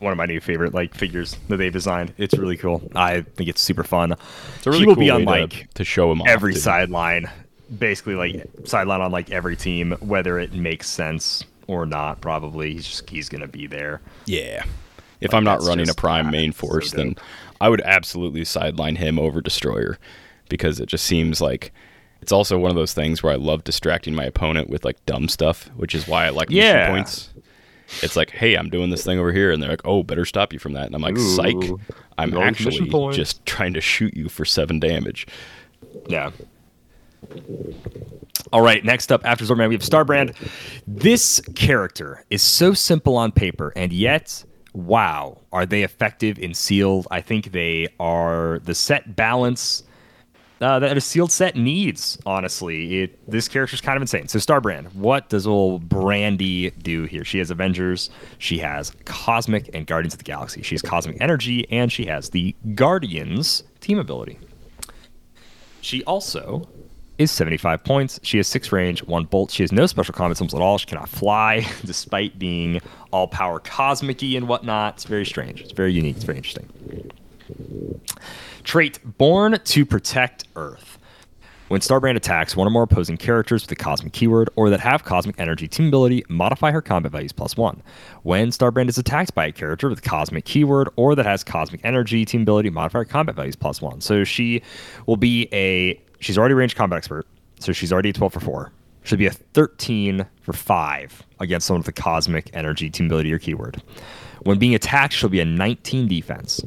[SPEAKER 1] one of my new favorite like figures that they've designed. It's really cool. I think it's super fun.
[SPEAKER 3] It's a really
[SPEAKER 1] he will
[SPEAKER 3] cool
[SPEAKER 1] be on like
[SPEAKER 3] to, to show him
[SPEAKER 1] every sideline, basically like sideline on like every team, whether it makes sense or not. Probably he's just he's gonna be there.
[SPEAKER 3] Yeah. If
[SPEAKER 1] Like,
[SPEAKER 3] I'm not running a prime
[SPEAKER 1] ah,
[SPEAKER 3] main
[SPEAKER 1] so
[SPEAKER 3] force, then. I would absolutely sideline him over Destroyer because it just seems like it's also one of those things where I love distracting my opponent with like dumb stuff, which is why I like mission
[SPEAKER 1] Yeah.
[SPEAKER 3] points. It's like, hey, I'm doing this thing over here, and they're like, oh, better stop you from that. And I'm like, psych. I'm actually just trying to shoot you for seven damage.
[SPEAKER 1] Yeah. All right, next up after Zorman, we have Starbrand. This character is so simple on paper, and yet, wow, are they effective in sealed? I think they are the set balance uh, that a sealed set needs. Honestly, it this character's kind of insane. So Starbrand, what does old Brandy do here? She has Avengers, she has Cosmic and Guardians of the Galaxy. She has Cosmic Energy, and she has the Guardians team ability. She also is 75 points. She has six range, one bolt. She has no special combat symbols at all. She cannot fly, despite being all power cosmic and whatnot. It's very strange. It's very unique. It's very interesting. Trait Born to Protect Earth. When Starbrand attacks one or more opposing characters with a cosmic keyword or that have cosmic energy team ability, modify her combat values plus one. When Starbrand is attacked by a character with a cosmic keyword or that has cosmic energy team ability, modify her combat values plus one. So she will be a. She's already ranged combat expert, so she's already a 12 for 4. She'll be a 13 for 5 against someone with a cosmic energy team ability or keyword. When being attacked, she'll be a 19 defense.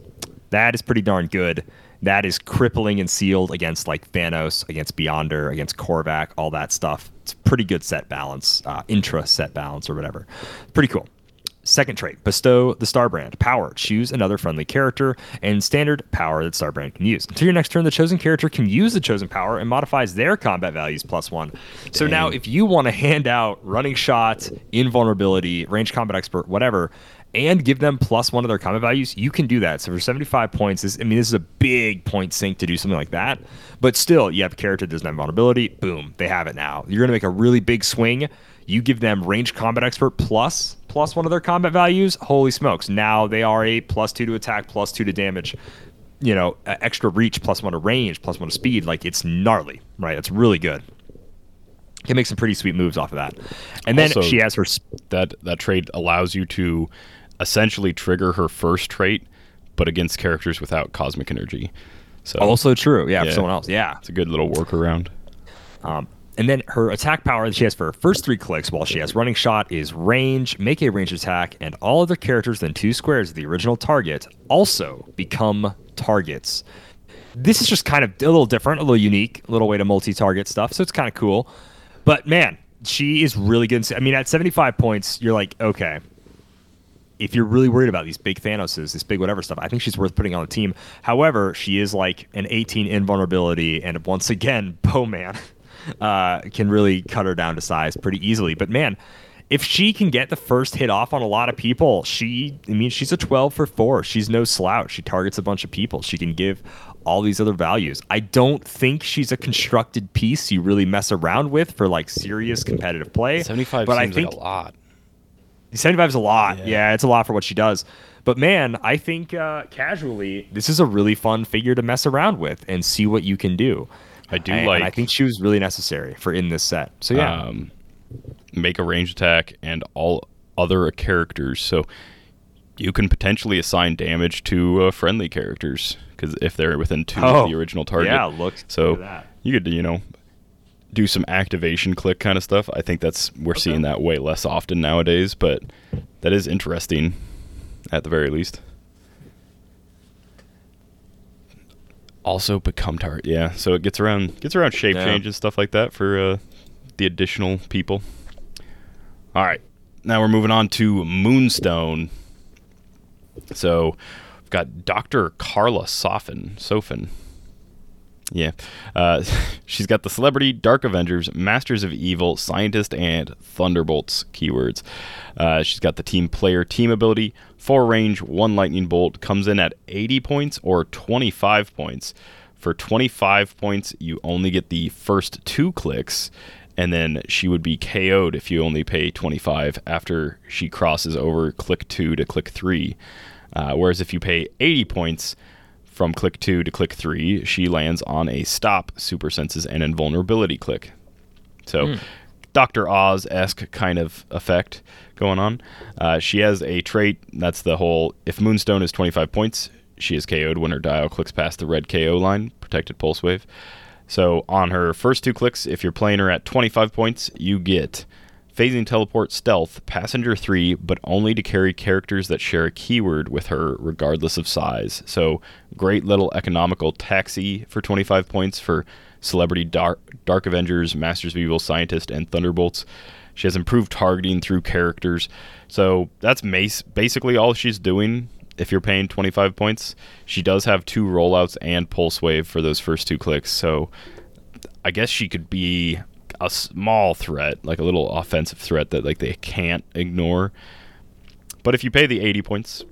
[SPEAKER 1] That is pretty darn good. That is crippling and sealed against like Thanos, against Beyonder, against Korvac, all that stuff. It's pretty good set balance, uh, intra set balance or whatever. Pretty cool. Second trait, bestow the star brand. Power, choose another friendly character and standard power that Starbrand can use. Until your next turn, the chosen character can use the chosen power and modifies their combat values plus one. So now, if you want to hand out running shot, invulnerability, range combat expert, whatever, and give them plus one of their combat values, you can do that. So for 75 points, this, I mean, this is a big point sink to do something like that. But still, you have a character that doesn't have vulnerability. Boom, they have it now. You're going to make a really big swing. You give them range combat expert plus plus one of their combat values. Holy smokes! Now they are a plus two to attack, plus two to damage. You know, extra reach, plus one to range, plus one to speed. Like it's gnarly, right? It's really good. Can make some pretty sweet moves off of that. And then
[SPEAKER 3] Also-
[SPEAKER 1] she has her.
[SPEAKER 3] That that trait allows you to essentially trigger her first trait, but against characters without cosmic energy. So
[SPEAKER 1] Also true, yeah,
[SPEAKER 3] Yeah.
[SPEAKER 1] for someone else, yeah.
[SPEAKER 3] it's a good little workaround.
[SPEAKER 1] Um, and then her attack power that she has for her first three clicks while she has running shot is range, make a range attack, and all other characters within two squares of the original target also become targets. This is just kind of a little different, a little unique, a little way to multi-target stuff. So it's kind of cool. But man, she is really good. I mean, at 75 points, you're like, okay, if you're really worried about these big Thanoses, this big whatever stuff, I think she's worth putting on the team. However, she is like an 18 invulnerability, and once again, Bowman uh, can really cut her down to size pretty easily. But man, if she can get the first hit off on a lot of people, she, I mean, she's a 12 for four. She's no slouch. She targets a bunch of people. She can give all these other values. I don't think she's a constructed piece you really mess around with for like serious competitive play.
[SPEAKER 3] Seventy-five
[SPEAKER 1] but
[SPEAKER 3] seems
[SPEAKER 1] I think
[SPEAKER 3] like a lot.
[SPEAKER 1] 75 is a lot.
[SPEAKER 3] Yeah.
[SPEAKER 1] Yeah. it's a lot for what she does. But man, I think uh, casually, this is a really fun figure to mess around with and see what you can do.
[SPEAKER 3] I do
[SPEAKER 1] And-
[SPEAKER 3] like
[SPEAKER 1] I think she was really necessary for in this set. So yeah,
[SPEAKER 3] um, make a range attack and all other characters. So you can potentially assign damage to uh, friendly characters because if they're within two
[SPEAKER 1] Oh,
[SPEAKER 3] of the original target.
[SPEAKER 1] yeah, look
[SPEAKER 3] So you could you know do some activation click kind of stuff. I think that's we're seeing that way less often nowadays, but that is interesting at the very least. Also become target, yeah. So it gets around gets around shape
[SPEAKER 1] Yeah.
[SPEAKER 3] changes stuff like that for uh, the additional people. All right, now we're moving on to Moonstone. So we've got Doctor Karla Sofen. Sofin. Yeah. Uh, she's got the Celebrity, Dark Avengers, Masters of Evil, Scientist, and Thunderbolts keywords. Uh, she's got the Team Player Team ability, 4 range, 1 Lightning Bolt, comes in at 80 points or 25 points. For 25 points, you only get the first two clicks, and then she would be KO'd if you only pay 25 after she crosses over click 2 to click 3. Uh, whereas if you pay 80 points, from click 2 to click 3, she lands on a stop, super senses, and invulnerability click. So, Dr. Oz esque kind of effect going on. Uh, she has a trait that's the whole if Moonstone is 25 points, she is KO'd when her dial clicks past the red KO line, protected pulse wave. So, on her first two clicks, if you're playing her at 25 points, you get Phasing Teleport Stealth, Passenger 3, but only to carry characters that share a keyword with her, regardless of size. So, great little economical taxi for 25 points for Celebrity Dark, Dark Avengers, Masters of Evil, Scientist, and Thunderbolts. She has improved targeting through characters. So, that's mace, basically all she's doing if you're paying 25 points. She does have two rollouts and Pulse Wave for those first two clicks. So, I guess she could be a small threat, like a little offensive threat that like they can't ignore. But if you pay the 80 points,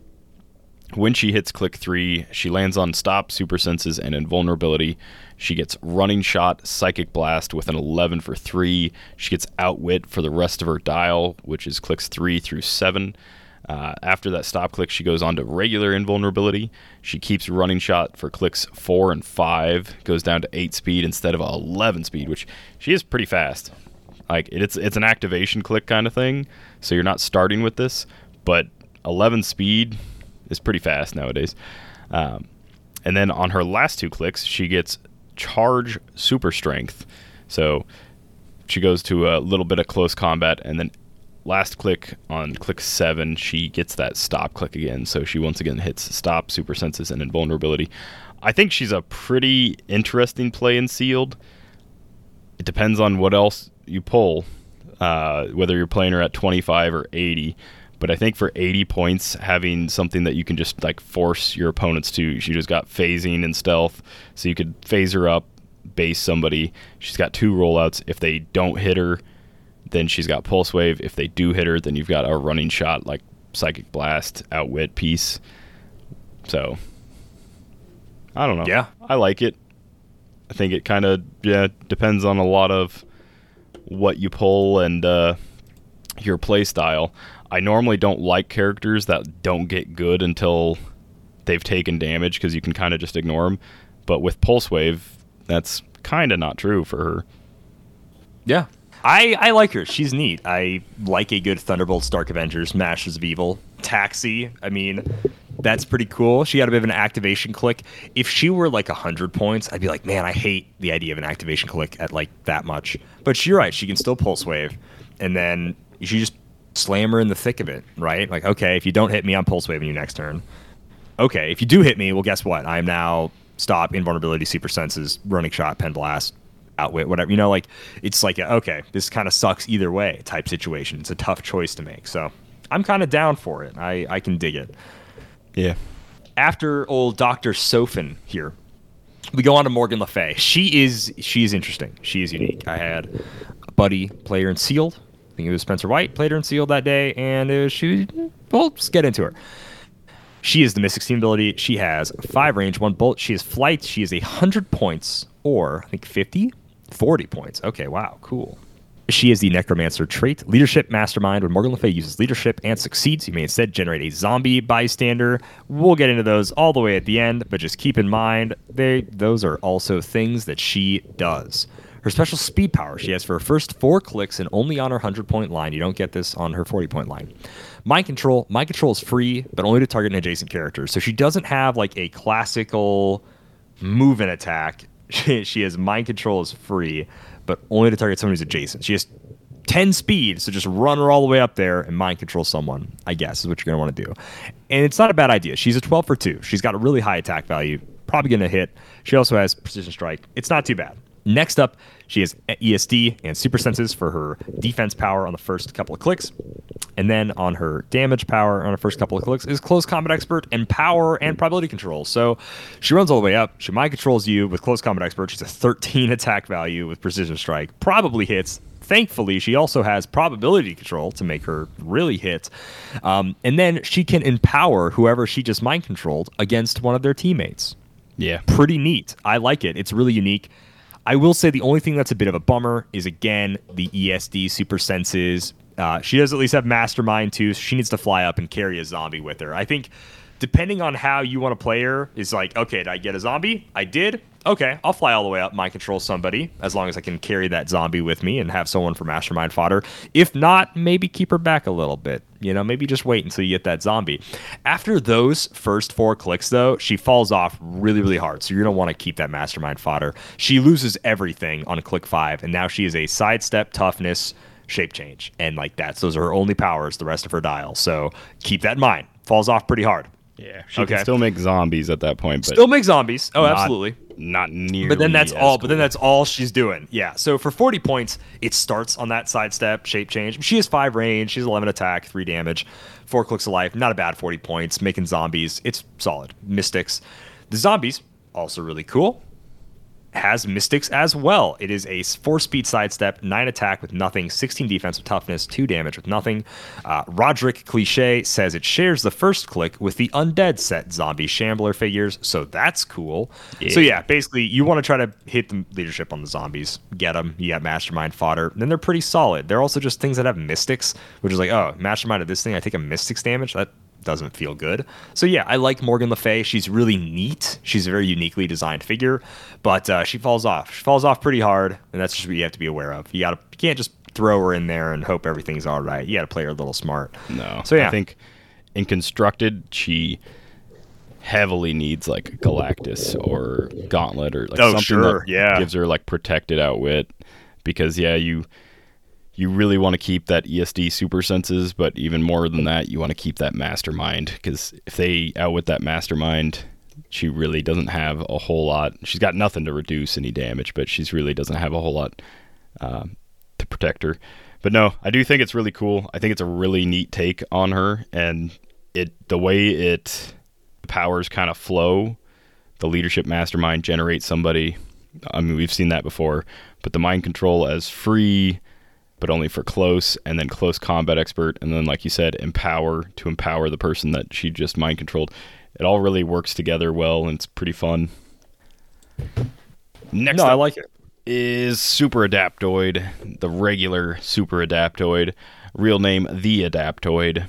[SPEAKER 3] when she hits click 3, she lands on stop, super senses and invulnerability. She gets running shot, psychic blast with an 11 for 3. She gets outwit for the rest of her dial, which is clicks 3 through 7. Uh, after that stop click, she goes on to regular invulnerability. She keeps running shot for clicks four and five, goes down to eight speed instead of 11 speed, which she is pretty fast. Like it's it's an activation click kind of thing, so you're not starting with this, but 11 speed is pretty fast nowadays. Um, and then on her last two clicks, she gets charge super strength. So she goes to a little bit of close combat, and then last click on click seven, she gets that stop click again. So she once again hits stop, super senses, and invulnerability. I think she's a pretty interesting play in sealed. It depends on what else you pull, uh, whether you're playing her at 25 or 80. But I think for 80 points, having something that you can just like force your opponents to, she just got phasing and stealth, so you could phase her up, base somebody. She's got two rollouts. If they don't hit her, then she's got pulse wave. If they do hit her, then you've got a running shot like psychic blast, outwit piece. So I don't know.
[SPEAKER 1] Yeah.
[SPEAKER 3] I like it. I think it kind of yeah depends on a lot of what you pull and uh, your play style. I normally don't like characters that don't get good until they've taken damage because you can kind of just ignore them. But with Pulse Wave, that's kind of not true for her.
[SPEAKER 1] Yeah. I, I like her. She's neat. I like a good Thunderbolt, Stark Avengers, Masters of Evil, Taxi. I mean, that's pretty cool. She had a bit of an activation click. If she were like 100 points, I'd be like, man, I hate the idea of an activation click at like that much. But you're right. She can still Pulse Wave. And then you should just slam her in the thick of it, right? Like, okay, if you don't hit me, I'm Pulse Waving you next turn. Okay, if you do hit me, well, guess what? I am now stop, invulnerability, super senses, running shot, pen blast, outwit, whatever. You know, like it's like okay, this kind of sucks either way type situation. It's a tough choice to make. So I'm kind of down for it. I I can dig it.
[SPEAKER 3] Yeah.
[SPEAKER 1] After old Doctor Sofen here, we go on to Morgan Le Fay. She is she is interesting. She is unique. I had a buddy play her in Sealed. I think it was Spencer White played her in Sealed that day, and was, she. Well, let's get into her. She is the Mystics team ability. She has five range, one bolt. She has flight. She is a hundred points, or I think 50, 40 points. Okay, wow, cool. She is the Necromancer trait, Leadership Mastermind. When Morgan Le Fay uses leadership and succeeds, you may instead generate a zombie bystander. We'll get into those all the way at the end, but just keep in mind they those are also things that she does. Her special speed power she has for her first four clicks and only on her 100 point line. You don't get this on her 40 point line. Mind control. Mind control is free, but only to target an adjacent character. So she doesn't have like a classical move and attack. She, has mind control is free, but only to target someone who's adjacent. She has 10 speed, so just run her all the way up there and mind control someone, I guess, is what you're going to want to do. And it's not a bad idea. She's a 12 for 2. She's got a really high attack value, probably going to hit. She also has precision strike. It's not too bad. Next up, she has ESD and super senses for her defense power on the first couple of clicks. And then on her damage power on her first couple of clicks is Close Combat Expert Empower and Probability Control. So she runs all the way up. She mind controls you with Close Combat Expert. She's a 13 attack value with Precision Strike. Probably hits. Thankfully, she also has probability control to make her really hit. Um, and then she can empower whoever she just mind controlled against one of their teammates
[SPEAKER 3] Yeah.
[SPEAKER 1] pretty neat. I like it. It's really unique. I will say the only thing that's a bit of a bummer is again the ESD super senses. Uh, she does at least have mastermind too. So she needs to fly up and carry a zombie with her. I think depending on how you want to play her is like, okay, did I get a zombie? I did. Okay, I'll fly all the way up, mind control somebody as long as I can carry that zombie with me and have someone for mastermind fodder. If not, maybe keep her back a little bit. You know, maybe just wait until you get that zombie. After those first four clicks, though, she falls off really, really hard. So you're gonna want to keep that mastermind fodder. She loses everything on click five, and now she is a sidestep toughness shape change, and like that's those are her only powers. The rest of her dial. So keep that in mind. Falls off pretty hard.
[SPEAKER 3] Yeah. She
[SPEAKER 1] Okay.
[SPEAKER 3] can still make zombies at that point, but
[SPEAKER 1] Still make zombies. Oh, absolutely.
[SPEAKER 3] Not nearly.
[SPEAKER 1] But then that's all. But then that's all she's doing. Yeah. So for 40 points, it starts on that sidestep shape change. She has five range. She's 11 attack, three damage, four clicks of life. Not a bad 40 points. Making zombies. It's solid. Mystics. The zombies also really cool. Has mystics as well. It is a four speed sidestep, nine attack with nothing, 16 defense with toughness, two damage with nothing. Uh, Roderick Cliche says it shares the first click with the undead set zombie shambler figures, so that's cool. So yeah, basically you want to try to hit the leadership on the zombies, get them. You got mastermind fodder, then they're pretty solid. They're also just things that have mystics, which is like, oh, mastermind of this thing, I take a mystics damage. That doesn't feel good. So yeah, I like Morgan Le Fay. She's really neat. She's a very uniquely designed figure, but uh, she falls off. She falls off pretty hard, and that's just what you have to be aware of. You got to you can't just throw her in there and hope everything's all right. You got to play her a little smart.
[SPEAKER 3] No.
[SPEAKER 1] So yeah,
[SPEAKER 3] I think in constructed, she heavily needs like Galactus or Gauntlet or like
[SPEAKER 1] Oh,
[SPEAKER 3] something
[SPEAKER 1] sure,
[SPEAKER 3] that
[SPEAKER 1] yeah.
[SPEAKER 3] gives her like protected outwit because yeah, you you really want to keep that ESD super senses, but even more than that, you want to keep that mastermind because if they outwit that mastermind, she really doesn't have a whole lot. She's got nothing to reduce any damage, but she's really doesn't have a whole lot um, to protect her. But no, I do think it's really cool. I think it's a really neat take on her, and it the way it the powers kind of flow. The leadership mastermind generates somebody. I mean, we've seen that before, but the mind control as free, but only for close, and then close combat expert, and then like you said, empower to empower the person that she just mind controlled. It all really works together well, and it's pretty fun. Next,
[SPEAKER 1] no, I like it.
[SPEAKER 3] is Super Adaptoid, the regular Super Adaptoid, real name the Adaptoid.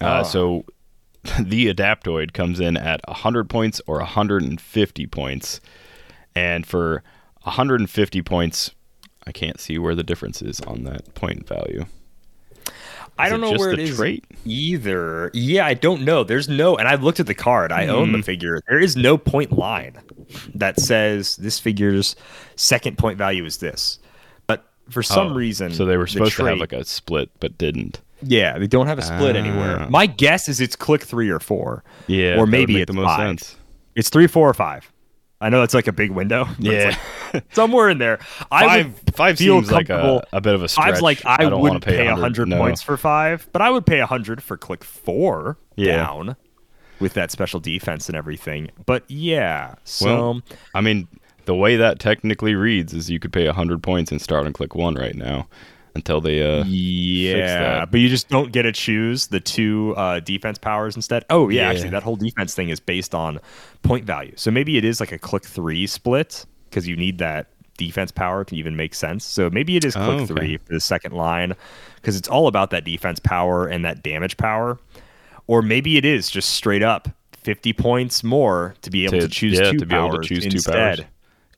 [SPEAKER 3] Uh,
[SPEAKER 1] Ah.
[SPEAKER 3] So the Adaptoid comes in at 100 points or 150 points. And for 150 points, I can't see where the difference is on that point value.
[SPEAKER 1] I don't know where it is
[SPEAKER 3] trait?
[SPEAKER 1] either. Yeah, I don't know. There's no, and I looked at the card. I own
[SPEAKER 3] Hmm.
[SPEAKER 1] the figure. There is no point line that says this figure's second point value is this. But for some
[SPEAKER 3] Oh,
[SPEAKER 1] reason,
[SPEAKER 3] So they were
[SPEAKER 1] the
[SPEAKER 3] supposed to have like a split, but didn't.
[SPEAKER 1] Yeah, they don't have a split
[SPEAKER 3] Ah.
[SPEAKER 1] anywhere. My guess is it's click three or four.
[SPEAKER 3] Yeah,
[SPEAKER 1] or maybe it's
[SPEAKER 3] the most
[SPEAKER 1] five.
[SPEAKER 3] sense.
[SPEAKER 1] It's three, four, or five. I know it's like a big window.
[SPEAKER 3] Yeah.
[SPEAKER 1] like somewhere in there. I
[SPEAKER 3] Five,
[SPEAKER 1] would
[SPEAKER 3] five
[SPEAKER 1] feel
[SPEAKER 3] seems like a, a bit of a stretch.
[SPEAKER 1] Five's like I,
[SPEAKER 3] don't
[SPEAKER 1] wouldn't pay a
[SPEAKER 3] 100
[SPEAKER 1] hundred
[SPEAKER 3] no.
[SPEAKER 1] points for five, but I would pay a hundred for click four
[SPEAKER 3] Yeah.
[SPEAKER 1] down with that special defense and everything. But yeah, so
[SPEAKER 3] Well, I mean, the way that technically reads is you could pay 100 points and start on click one right now until they. Uh,
[SPEAKER 1] yeah,
[SPEAKER 3] that.
[SPEAKER 1] but you just don't get to choose the two uh, defense powers instead. Oh yeah,
[SPEAKER 3] Yeah.
[SPEAKER 1] actually, that whole defense thing is based on point value. So maybe it is like a click three split because you need that defense power to even make sense. So maybe it is click
[SPEAKER 3] Oh, okay.
[SPEAKER 1] three for the second line because it's all about that defense power and that damage power. Or maybe it is just straight up 50 points more to be able to,
[SPEAKER 3] To-
[SPEAKER 1] choose
[SPEAKER 3] yeah,
[SPEAKER 1] two
[SPEAKER 3] to be able to
[SPEAKER 1] powers
[SPEAKER 3] choose two
[SPEAKER 1] instead.
[SPEAKER 3] powers.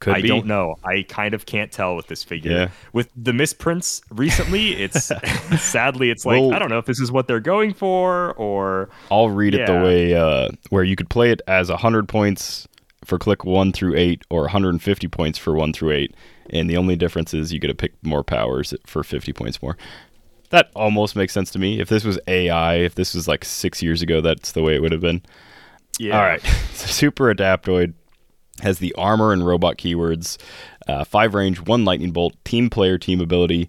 [SPEAKER 3] Could
[SPEAKER 1] I
[SPEAKER 3] be.
[SPEAKER 1] don't know. I kind of can't tell with this figure.
[SPEAKER 3] Yeah.
[SPEAKER 1] With the misprints recently, it's sadly it's like
[SPEAKER 3] Well-
[SPEAKER 1] I don't know if this is what they're going for or
[SPEAKER 3] I'll read it the way uh, where you could play it as 100 points for click one through eight, or 150 points for one through eight, and the only difference is you get to pick more powers for 50 points more. That almost makes sense to me. If this was AI, if this was like six years ago, that's the way it would have been.
[SPEAKER 1] yeah.
[SPEAKER 3] All right. Super Adaptoid has the armor and robot keywords, uh, five range, one lightning bolt, team player, team ability,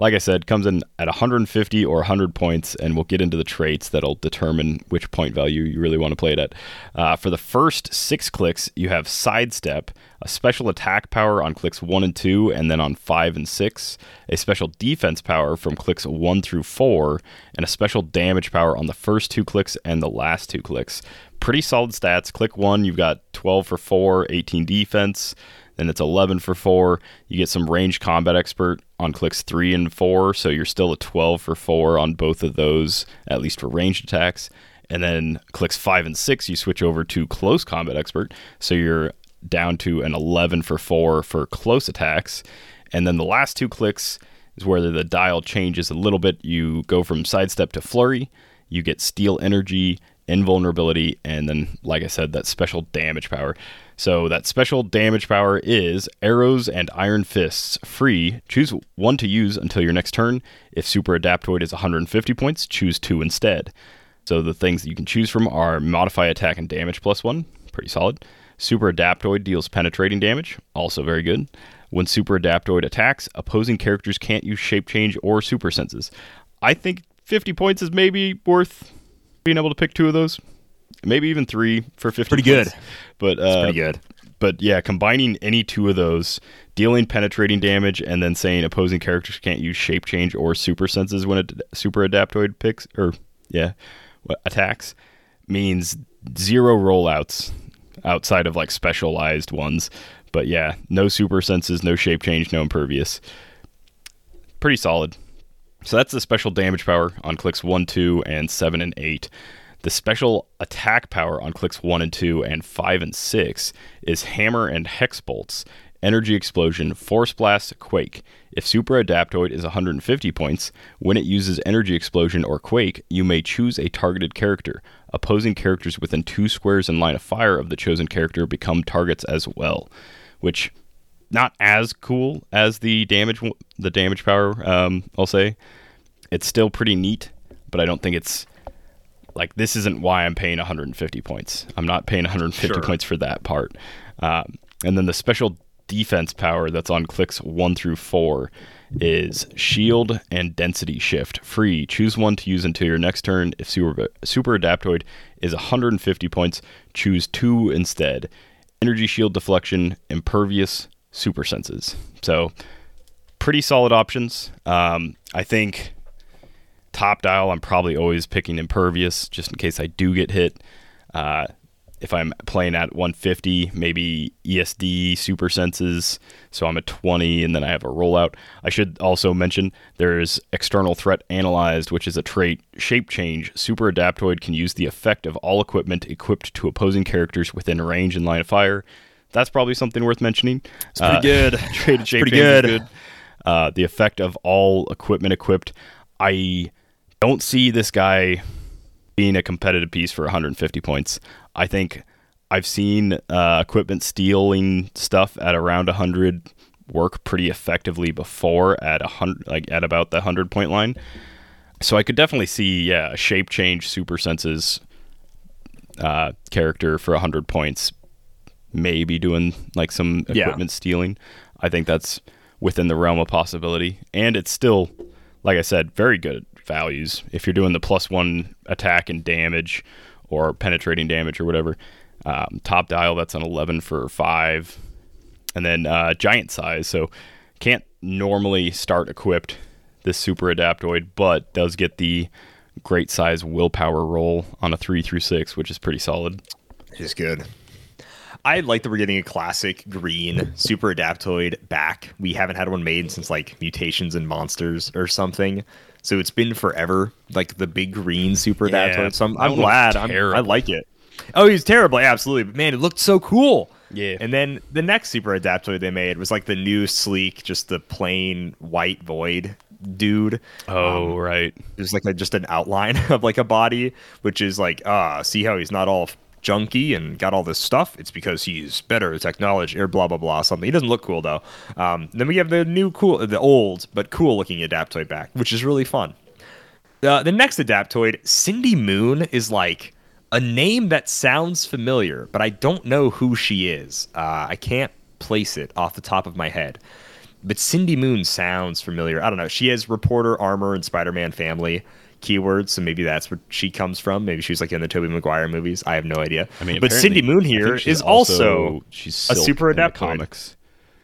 [SPEAKER 3] like I said, comes in at 150 or 100 points, and we'll get into the traits that'll determine which point value you really want to play it at. Uh, for the first six clicks, you have Sidestep, a special attack power on clicks 1 and 2, and then on 5 and 6, a special defense power from clicks 1 through 4, and a special damage power on the first two clicks and the last two clicks. Pretty solid stats. Click 1, you've got 12 for 4, 18 defense then it's 11 for 4. You get some range combat expert on clicks 3 and 4, so you're still a 12 for 4 on both of those, at least for ranged attacks. And then clicks 5 and 6, you switch over to close combat expert, so you're down to an 11 for 4 for close attacks. And then the last two clicks is where the dial changes a little bit. You go from sidestep to flurry, you get steal energy, invulnerability, and then, like I said, that special damage power. So that special damage power is arrows and iron fists free. Choose one to use until your next turn. If super adaptoid is 150 points, choose two instead. So the things that you can choose from are modify attack and damage plus one, pretty solid. Super adaptoid deals penetrating damage, also very good. When super adaptoid attacks, opposing characters can't use shape change or super senses. I think 50 points is maybe worth being able to pick two of those maybe even three for 50
[SPEAKER 1] Pretty good.
[SPEAKER 3] but uh,
[SPEAKER 1] pretty good.
[SPEAKER 3] but yeah combining any two of those dealing penetrating damage and then saying opposing characters can't use shape change or super senses when it super adaptoid picks or yeah attacks means zero rollouts outside of like specialized ones. But yeah no super senses no shape change no impervious. Pretty solid. So that's the special damage power on clicks 1 2 and 7 and 8 the special attack power on clicks 1 and 2 and 5 and 6 is Hammer and Hex Bolts, Energy Explosion, Force Blast, Quake. If Super Adaptoid is 150 points, when it uses Energy Explosion or Quake, you may choose a targeted character. Opposing characters within two squares in line of fire of the chosen character become targets as well, which not as cool as the damage the damage power. Um, I'll say it's still pretty neat, but I don't think it's like this isn't why I'm paying 150 points. I'm not paying 150
[SPEAKER 1] Sure.
[SPEAKER 3] points for that part. Um, and then the special defense power that's on clicks one through four is shield and density shift free. Choose one to use until your next turn. If super, super adaptoid is 150 points, choose two instead. Energy shield deflection, impervious, super senses. So pretty solid options. Um, I think top dial, I'm probably always picking impervious just in case I do get hit. Uh, if I'm playing at 150, maybe ESD super senses, so I'm at 20 and then I have a rollout. I should also mention there's external threat analyzed, which is a trait shape change. Super adaptoid can use the effect of all equipment equipped to opposing characters within range and line of fire. That's probably something worth mentioning. It's
[SPEAKER 1] pretty good.
[SPEAKER 3] Traded shape
[SPEAKER 1] pretty good.
[SPEAKER 3] good. Uh, the effect of all equipment equipped. I don't see this guy being a competitive piece for 150 points. I think I've seen uh, equipment stealing stuff at around 100 work pretty effectively before at a hundred, like at about the 100 point line. So I could definitely see, yeah, a shape change super senses uh, character for 100 points, maybe doing like some
[SPEAKER 1] Yeah.
[SPEAKER 3] equipment stealing. I think that's within the realm of possibility, and it's still, like I said, very good values. If you're doing the plus one attack and damage, or penetrating damage or whatever, um, top dial that's an 11 for five, and then uh, giant size. So can't normally start equipped this super adaptoid, but does get the great size willpower roll on a three through six, which is pretty solid.
[SPEAKER 1] It's good. I like that we're getting a classic green super adaptoid back. We haven't had one made since like mutations and monsters or something. So it's been forever, like the big green super
[SPEAKER 3] Yeah,
[SPEAKER 1] adaptoid. So I'm, I'm glad. I'm, I like it. Oh, he's terrible. Absolutely. But man, it looked so cool.
[SPEAKER 3] Yeah.
[SPEAKER 1] And then the next super adaptoid they made was like the new sleek, just the plain white void dude.
[SPEAKER 3] Oh, right.
[SPEAKER 1] There's like a, just an outline of like a body, which is like, ah, see how he's not all junky and got all this stuff? It's because he's better at technology or blah blah blah something. He doesn't look cool though. Um, then we have the new cool, the old but cool looking Adaptoid back, which is really fun. Uh, the next Adaptoid, Cindy Moon, is like a name that sounds familiar, but I don't know who she is. Uh, I can't place it off the top of my head. but Cindy Moon sounds familiar. I don't know. She has reporter armor and Spider-Man family keywords, so maybe that's where she comes from. Maybe she's like in the Tobey Maguire movies. I have no idea.
[SPEAKER 3] I mean,
[SPEAKER 1] but Cindy Moon
[SPEAKER 3] I think
[SPEAKER 1] here
[SPEAKER 3] she's
[SPEAKER 1] is also
[SPEAKER 3] she's
[SPEAKER 1] a super
[SPEAKER 3] in the comics.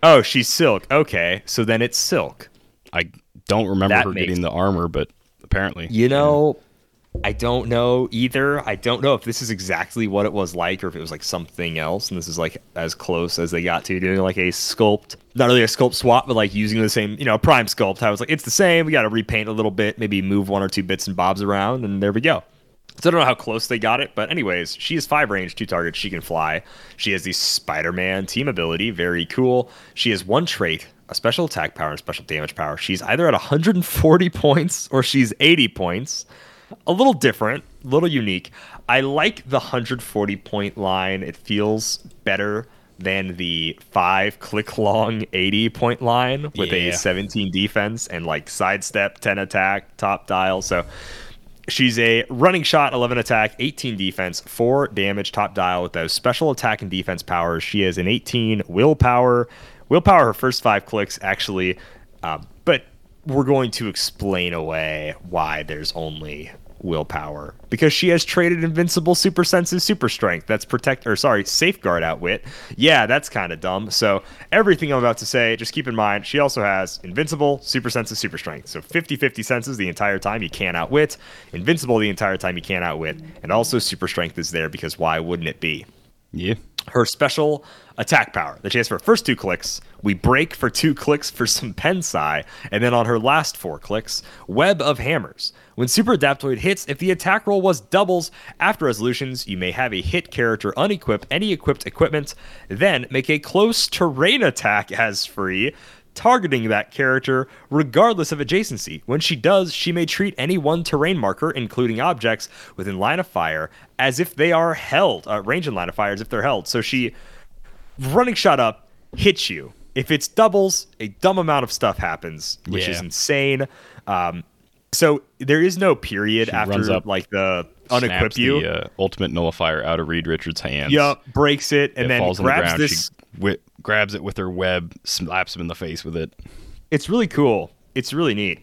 [SPEAKER 1] oh, she's Silk. Okay, so then it's Silk.
[SPEAKER 3] I don't remember
[SPEAKER 1] That
[SPEAKER 3] her
[SPEAKER 1] makes-
[SPEAKER 3] getting the armor, but apparently,
[SPEAKER 1] You know, I don't know either. I don't know if this is exactly what it was like or if it was like something else. And this is like as close as they got to doing like a sculpt, not really a sculpt swap, but like using the same, you know, prime sculpt. I was like, it's the same. We got to repaint a little bit, maybe move one or two bits and bobs around, and there we go. So I don't know how close they got it, but anyways, she has five range, two targets. She can fly. She has the Spider-Man team ability, very cool. She has one trait, a special attack power and special damage power. She's either at 140 points or she's 80 points. A little different, a little unique. I like the 140 point line. It feels better than the five click long 80 point line with
[SPEAKER 3] Yeah.
[SPEAKER 1] a 17 defense and like sidestep, 10 attack, top dial. So She's a running shot, 11 attack, 18 defense, 4 damage, top dial with those special attack and defense powers. She has an 18 willpower. Willpower, her first five clicks, actually. Um, but we're going to explain away why there's only willpower. Because she has traded invincible super senses super strength. That's protect or sorry safeguard outwit. Yeah that's kind of dumb. So everything i'm about to say just keep in mind she also has invincible super senses super strength. So 50-50 senses the entire time you can't outwit. Invincible the entire time you can't outwit. And also super strength is there because why wouldn't it be?
[SPEAKER 3] Yeah,
[SPEAKER 1] her special attack power that she has for her first two clicks. We break for two clicks for some Pensai, and then on her last four clicks, Web of Hammers. When Super Adaptoid hits, if the attack roll was doubles after resolutions, you may have a hit character unequip any equipped equipment, then make a close terrain attack as free targeting that character regardless of adjacency. When she does, she may treat any one terrain marker, including objects within line of fire, as if they are held. Uh, range and line of fire as if they're held. So she running shot up hits you. If it's doubles, a dumb amount of stuff happens, which is insane. Um, so there is no period
[SPEAKER 3] She
[SPEAKER 1] after
[SPEAKER 3] up,
[SPEAKER 1] like the unequip you.
[SPEAKER 3] the uh, ultimate nullifier out of Reed Richards' hands.
[SPEAKER 1] Yep, breaks it, and
[SPEAKER 3] it
[SPEAKER 1] then
[SPEAKER 3] the
[SPEAKER 1] grabs
[SPEAKER 3] ground.
[SPEAKER 1] this.
[SPEAKER 3] Wi- grabs it with her web, slaps him in the face with it.
[SPEAKER 1] It's really cool. It's really neat.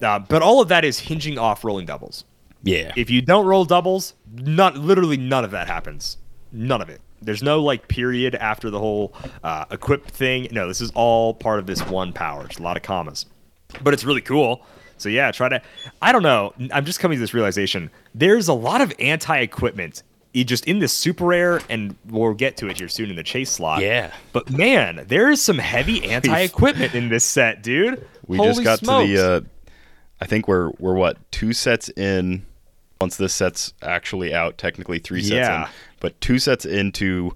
[SPEAKER 1] Uh, but all of that is hinging off rolling doubles.
[SPEAKER 3] Yeah,
[SPEAKER 1] If you don't roll doubles, not literally none of that happens. None of it. There's no like period after the whole uh, equip thing. No, this is all part of this one power. It's a lot of commas, but it's really cool. So yeah, try to. I don't know. I'm just coming to this realization. There's a lot of anti-equipment just in this super rare, and we'll get to it here soon in the chase slot.
[SPEAKER 3] Yeah.
[SPEAKER 1] But man, there is some heavy anti-equipment in this set, dude.
[SPEAKER 3] we
[SPEAKER 1] Holy
[SPEAKER 3] just got
[SPEAKER 1] smokes.
[SPEAKER 3] to the. Uh, I think we're we're what two sets in. Once this set's actually out, technically three sets
[SPEAKER 1] Yeah.
[SPEAKER 3] in, but two sets into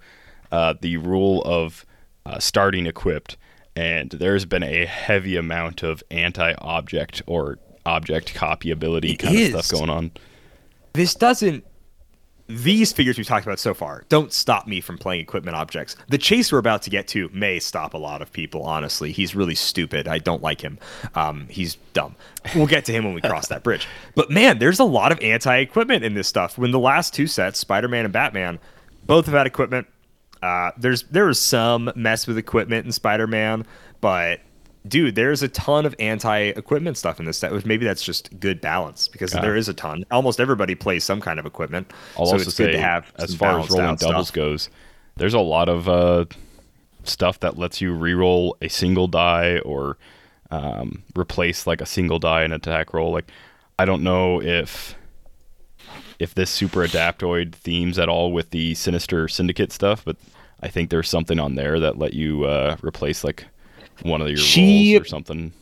[SPEAKER 3] uh, the rule of uh, starting equipped, and there's been a heavy amount of anti-object or object copyability
[SPEAKER 1] It
[SPEAKER 3] kind
[SPEAKER 1] is.
[SPEAKER 3] of stuff going on.
[SPEAKER 1] this doesn't these figures we've talked about so far don't stop me from playing equipment objects. The chase we're about to get to may stop a lot of people, honestly. He's really stupid. I don't like him. Um, he's dumb. We'll get to him when we cross that bridge. But man, there's a lot of anti equipment in this stuff. When the last two sets, Spider Man and Batman, both have had equipment. Uh, there's there was some mess with equipment in Spider Man, but dude, there's a ton of anti-equipment stuff in this set. Which maybe that's just good balance because there is a ton. Almost everybody plays some kind of equipment,
[SPEAKER 3] I'll
[SPEAKER 1] so
[SPEAKER 3] also
[SPEAKER 1] it's
[SPEAKER 3] say,
[SPEAKER 1] good to have
[SPEAKER 3] as far as rolling doubles
[SPEAKER 1] stuff.
[SPEAKER 3] goes, there's a lot of uh, stuff that lets you reroll a single die or um, replace like a single die in attack roll. Like, I don't know if if this super adaptoid themes at all with the sinister syndicate stuff, but I think there's something on there that let you uh, replace like one of your
[SPEAKER 1] She-
[SPEAKER 3] rolls or something.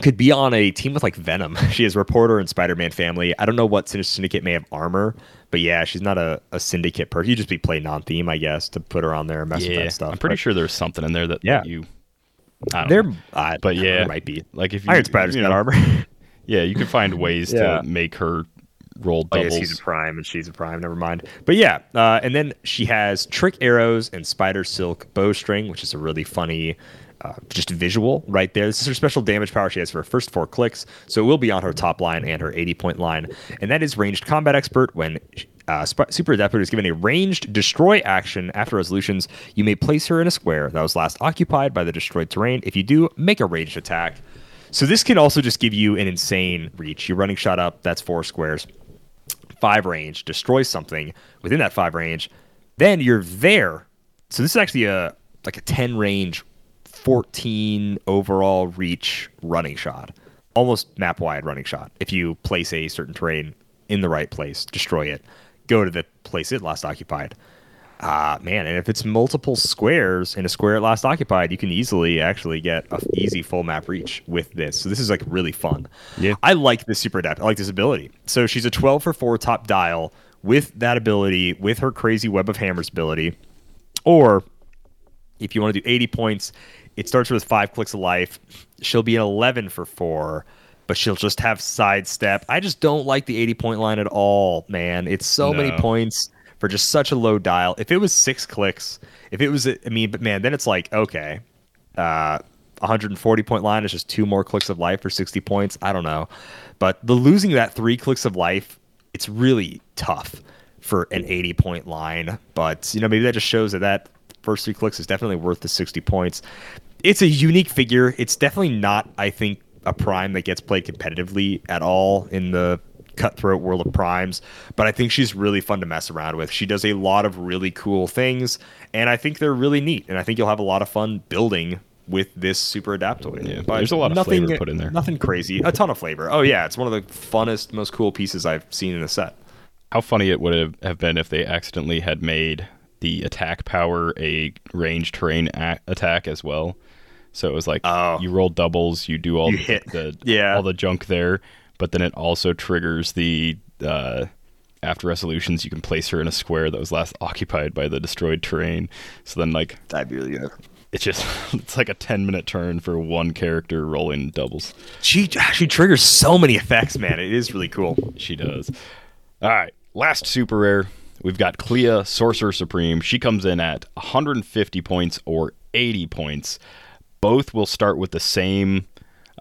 [SPEAKER 1] Could be on a team with like Venom. She is Reporter and Spider-Man family. I don't know what Sinister Syndicate may have armor, but yeah, she's not a, a Syndicate person. You just be play non-theme, I guess, to put her on there and mess with
[SPEAKER 3] Yeah,
[SPEAKER 1] that stuff.
[SPEAKER 3] I'm pretty
[SPEAKER 1] But
[SPEAKER 3] sure there's something in there that
[SPEAKER 1] Yeah.
[SPEAKER 3] you. I don't
[SPEAKER 1] There,
[SPEAKER 3] know.
[SPEAKER 1] uh,
[SPEAKER 3] But yeah,
[SPEAKER 1] there might be.
[SPEAKER 3] like if you,
[SPEAKER 1] Iron Spider's
[SPEAKER 3] you
[SPEAKER 1] got
[SPEAKER 3] know,
[SPEAKER 1] armor.
[SPEAKER 3] Yeah, you can find ways
[SPEAKER 1] Yeah.
[SPEAKER 3] to make her roll
[SPEAKER 1] I
[SPEAKER 3] doubles.
[SPEAKER 1] guess he's a prime and she's a prime. Never mind. But yeah, uh, and then she has trick arrows and spider silk bowstring, which is a really funny, uh, just visual right there. This is her special damage power she has for her first four clicks, so it will be on her top line and her 80 point line, and that is ranged combat expert when. Uh, Super Adaptoid is given a ranged destroy action after resolutions. You may place her in a square that was last occupied by the destroyed terrain. If you do, make a ranged attack. So this can also just give you an insane reach. You're running shot up, that's four squares. Five range, destroy something within that five range. Then you're there. So this is actually a like a 10 range, 14 overall reach running shot. Almost map wide running shot. If you place a certain terrain in the right place, destroy it, go to the place it last occupied. Ah, man, and if it's multiple squares in a square at last occupied, you can easily actually get a easy full map reach with this. So this is like really fun.
[SPEAKER 3] Yeah.
[SPEAKER 1] I like this super adapt. I like this ability. So she's a 12 for 4 top dial with that ability, with her crazy web of hammers ability. Or if you want to do 80 points, it starts with five clicks of life. She'll be an 11 for four, but she'll just have sidestep. I just don't like the 80 point line at all, man. It's so many points for just such a low dial. If it was six clicks, if it was, I mean, but man, then it's like, okay, uh, 140 point line is just two more clicks of life for 60 points. I don't know. But the losing that three clicks of life, it's really tough for an 80 point line. But, you know, maybe that just shows that that first three clicks is definitely worth the 60 points. It's a unique figure. It's definitely not, I think, a prime that gets played competitively at all in the cutthroat world of primes, but I think she's really fun to mess around with. She does a lot of really cool things, and I think they're really neat. And I think you'll have a lot of fun building with this super adaptoid.
[SPEAKER 3] Yeah,
[SPEAKER 1] But
[SPEAKER 3] there's a lot of
[SPEAKER 1] nothing,
[SPEAKER 3] flavor put in there.
[SPEAKER 1] Nothing crazy. A ton of flavor. Oh yeah, it's one of the funnest, most cool pieces I've seen in a set.
[SPEAKER 3] How funny it would have, have been if they accidentally had made the attack power a range terrain a- attack as well. So it was like
[SPEAKER 1] Oh.
[SPEAKER 3] you roll doubles, you do all
[SPEAKER 1] You
[SPEAKER 3] the, the
[SPEAKER 1] yeah.
[SPEAKER 3] all the junk there, but then it also triggers the uh, after resolutions. You can place her in a square that was last occupied by the destroyed terrain. So then like
[SPEAKER 1] That'd be really good.
[SPEAKER 3] it's just it's like a ten minute turn for one character rolling doubles.
[SPEAKER 1] She she triggers so many effects, man. It is really cool.
[SPEAKER 3] She does. All right, last super rare. We've got Clea, Sorcerer Supreme. She comes in at 150 points or 80 points. Both will start with the same,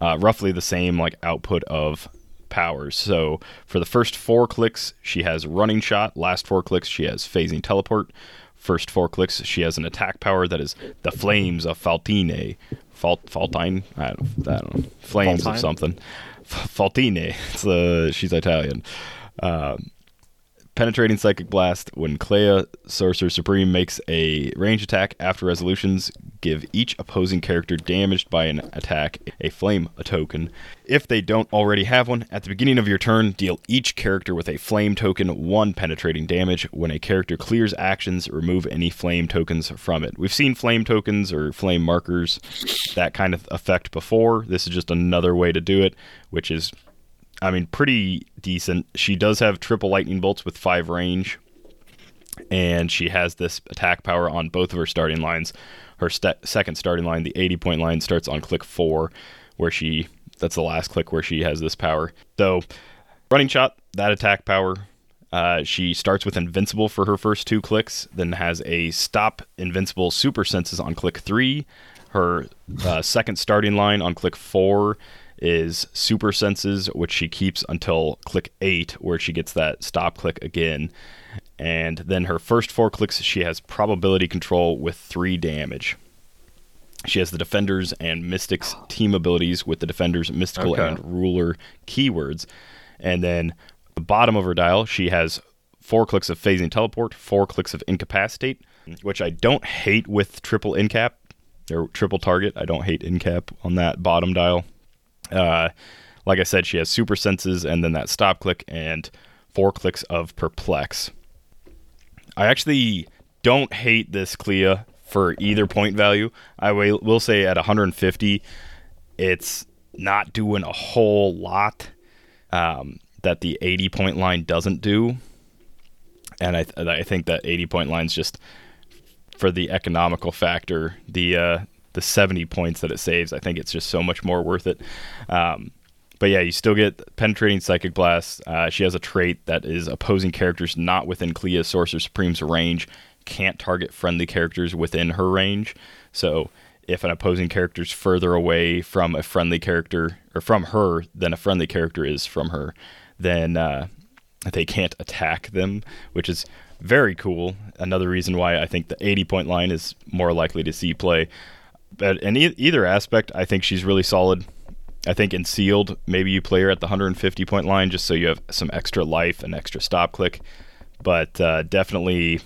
[SPEAKER 3] uh, roughly the same like output of powers. So for the first four clicks, she has Running Shot. Last four clicks, she has Phasing Teleport. First four clicks, she has an attack power that is the Flames of Faltine. Falt, Faltine? I don't, I don't know. Flames
[SPEAKER 1] Faltine?
[SPEAKER 3] of something. F- Faltine. It's uh, she's Italian. Um, Penetrating Psychic Blast. When Clea, Sorcerer Supreme, makes a range attack after resolutions, give each opposing character damaged by an attack a flame a token. If they don't already have one, at the beginning of your turn, deal each character with a flame token, one penetrating damage. When a character clears actions, remove any flame tokens from it. We've seen flame tokens or flame markers, that kind of effect before. This is just another way to do it, which is I mean, pretty decent. She does have triple lightning bolts with five range, and she has this attack power on both of her starting lines. Her st- second starting line, the 80 point line, starts on click four, where she that's the last click where she has this power. So, running shot, that attack power. Uh, she starts with invincible for her first two clicks, then has a stop invincible super senses on click three. Her uh, second starting line on click four is super senses, which she keeps until click eight, where she gets that stop click again. And then her first four clicks, she has probability control with three damage. She has the Defenders and Mystics team abilities with the Defenders, Mystical,
[SPEAKER 1] Okay.
[SPEAKER 3] and Ruler keywords. And then the bottom of her dial, she has four clicks of Phasing Teleport, four clicks of Incapacitate, which I don't hate with triple Incap or triple Target. I don't hate Incap on that bottom dial. Uh, like I said, she has super senses and then that stop click and four clicks of perplex. I actually don't hate this Clea for either point value. I will say at 150, it's not doing a whole lot um, that the 80 point line doesn't do. And I, th- I think that 80 point line's just for the economical factor, the uh, the 70 points that it saves, I think it's just so much more worth it. Um, but yeah, you still get penetrating psychic blast. Uh, she has a trait that is opposing characters not within Clea Sorcerer Supreme's range can't target friendly characters within her range. So if an opposing character is further away from a friendly character or from her than a friendly character is from her, then uh, they can't attack them, which is very cool. Another reason why I think the 80 point line is more likely to see play. But in e- either aspect, I think she's really solid. I think in sealed, maybe you play her at the 150 point line just so you have some extra life and extra stop click. But uh, definitely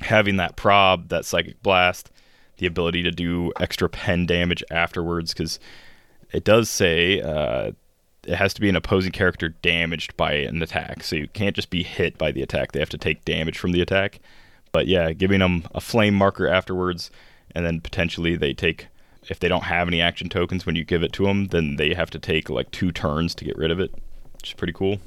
[SPEAKER 3] having that prob, that psychic blast, the ability to do extra pen damage afterwards, because it does say uh, it has to be an opposing character damaged by an attack. So you can't just be hit by the attack; they have to take damage from the attack. But yeah, giving them a flame marker afterwards, and then potentially they take. If they don't have any action tokens when you give it to them, then they have to take like two turns to get rid of it, which is pretty cool.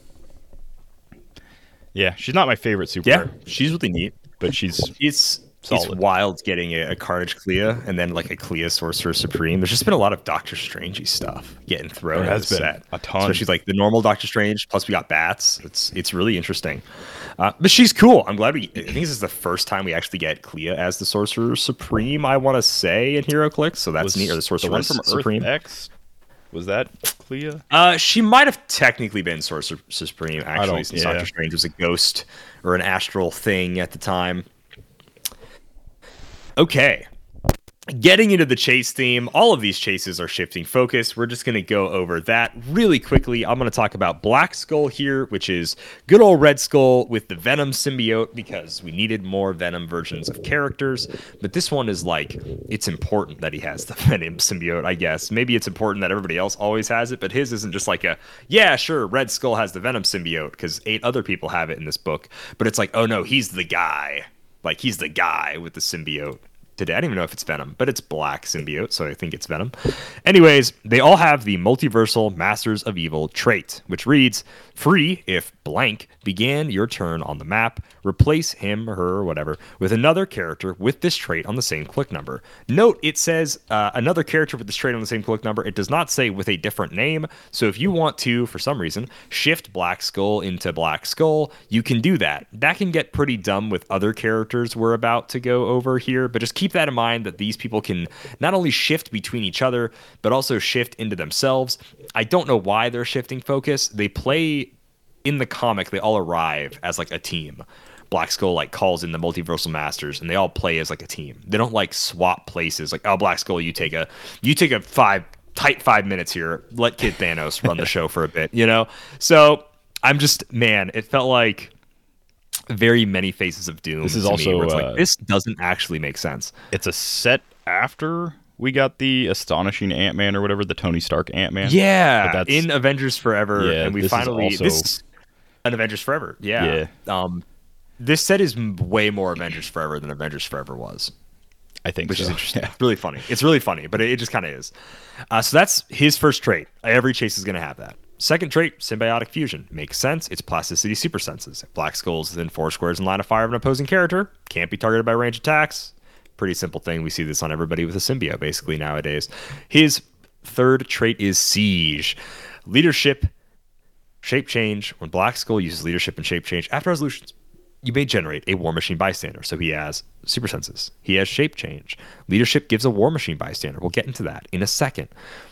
[SPEAKER 3] Yeah, she's not my favorite super,
[SPEAKER 1] Yeah, she's really neat.
[SPEAKER 3] but she's
[SPEAKER 1] It's it's wild getting a, a Carnage Clea and then like a Clea Sorcerer Supreme. There's just been a lot of Doctor Strangey stuff getting thrown
[SPEAKER 3] There has
[SPEAKER 1] the
[SPEAKER 3] been
[SPEAKER 1] set.
[SPEAKER 3] a ton.
[SPEAKER 1] Especially like the normal Doctor Strange. Plus we got bats. It's it's really interesting. Uh, but she's cool. I'm glad we. I think this is the first time we actually get Clea as the Sorcerer Supreme. I want to say in HeroClix. So that's
[SPEAKER 3] was
[SPEAKER 1] neat. Or the Sorcerer
[SPEAKER 3] one from Earth
[SPEAKER 1] Supreme.
[SPEAKER 3] X. Was that Clea?
[SPEAKER 1] Uh, she might have technically been Sorcerer Supreme actually, since
[SPEAKER 3] yeah.
[SPEAKER 1] Doctor Strange was a ghost or an astral thing at the time. Okay. Getting into the chase theme, all of these chases are shifting focus. We're just going to go over that really quickly. I'm going to talk about Black Skull here, which is good old Red Skull with the Venom symbiote because we needed more Venom versions of characters. But this one is like, it's important that he has the Venom symbiote, I guess. Maybe it's important that everybody else always has it, but his isn't just like a, yeah, sure, Red Skull has the Venom symbiote because eight other people have it in this book. But it's like, oh no, he's the guy. Like, he's the guy with the symbiote today. I don't even know if it's Venom, but it's black symbiote, so I think it's Venom. Anyways, they all have the multiversal Masters of Evil trait, which reads free if blank began your turn on the map, replace him, or her, or whatever with another character with this trait on the same click number. Note it says uh, another character with this trait on the same click number. It does not say with a different name. So if you want to, for some reason, shift Black Skull into Black Skull, you can do that. That can get pretty dumb with other characters we're about to go over here, but just keep that in mind that these people can not only shift between each other, but also shift into themselves. I don't know why they're shifting focus. They play in the comic, they all arrive as like a team. Black Skull like calls in the multiversal masters and they all play as like a team. They don't like swap places like, oh Black Skull, you take a you take a five tight five minutes here. Let Kid Thanos run the show for a bit, you know? So I'm just man, it felt like very many faces of doom.
[SPEAKER 3] This is
[SPEAKER 1] to me,
[SPEAKER 3] also,
[SPEAKER 1] where it's
[SPEAKER 3] uh,
[SPEAKER 1] like this doesn't actually make sense.
[SPEAKER 3] It's a set after we got the astonishing Ant Man or whatever, the Tony Stark Ant Man.
[SPEAKER 1] Yeah,
[SPEAKER 3] that's-
[SPEAKER 1] in Avengers Forever,
[SPEAKER 3] Yeah,
[SPEAKER 1] and we
[SPEAKER 3] this is
[SPEAKER 1] finally
[SPEAKER 3] also-
[SPEAKER 1] this an Avengers Forever. Yeah. Um, this set is way more Avengers Forever than Avengers Forever was,
[SPEAKER 3] I think
[SPEAKER 1] which
[SPEAKER 3] so.
[SPEAKER 1] is interesting.
[SPEAKER 3] Yeah.
[SPEAKER 1] Really funny. It's really funny, but it, it just kind of is. Uh, so that's his first trait. Every chase is going to have that. Second trait, symbiotic fusion. Makes sense. It's plasticity super senses. Black Skull's is within four squares in line of fire of an opposing character, can't be targeted by range attacks. Pretty simple thing. We see this on everybody with a symbiote basically nowadays. His third trait is siege. Leadership, shape change. When Black Skull uses leadership and shape change after resolutions, you may generate a War Machine bystander. So he has super senses. He has shape change. Leadership gives a War Machine bystander. We'll get into that in a second.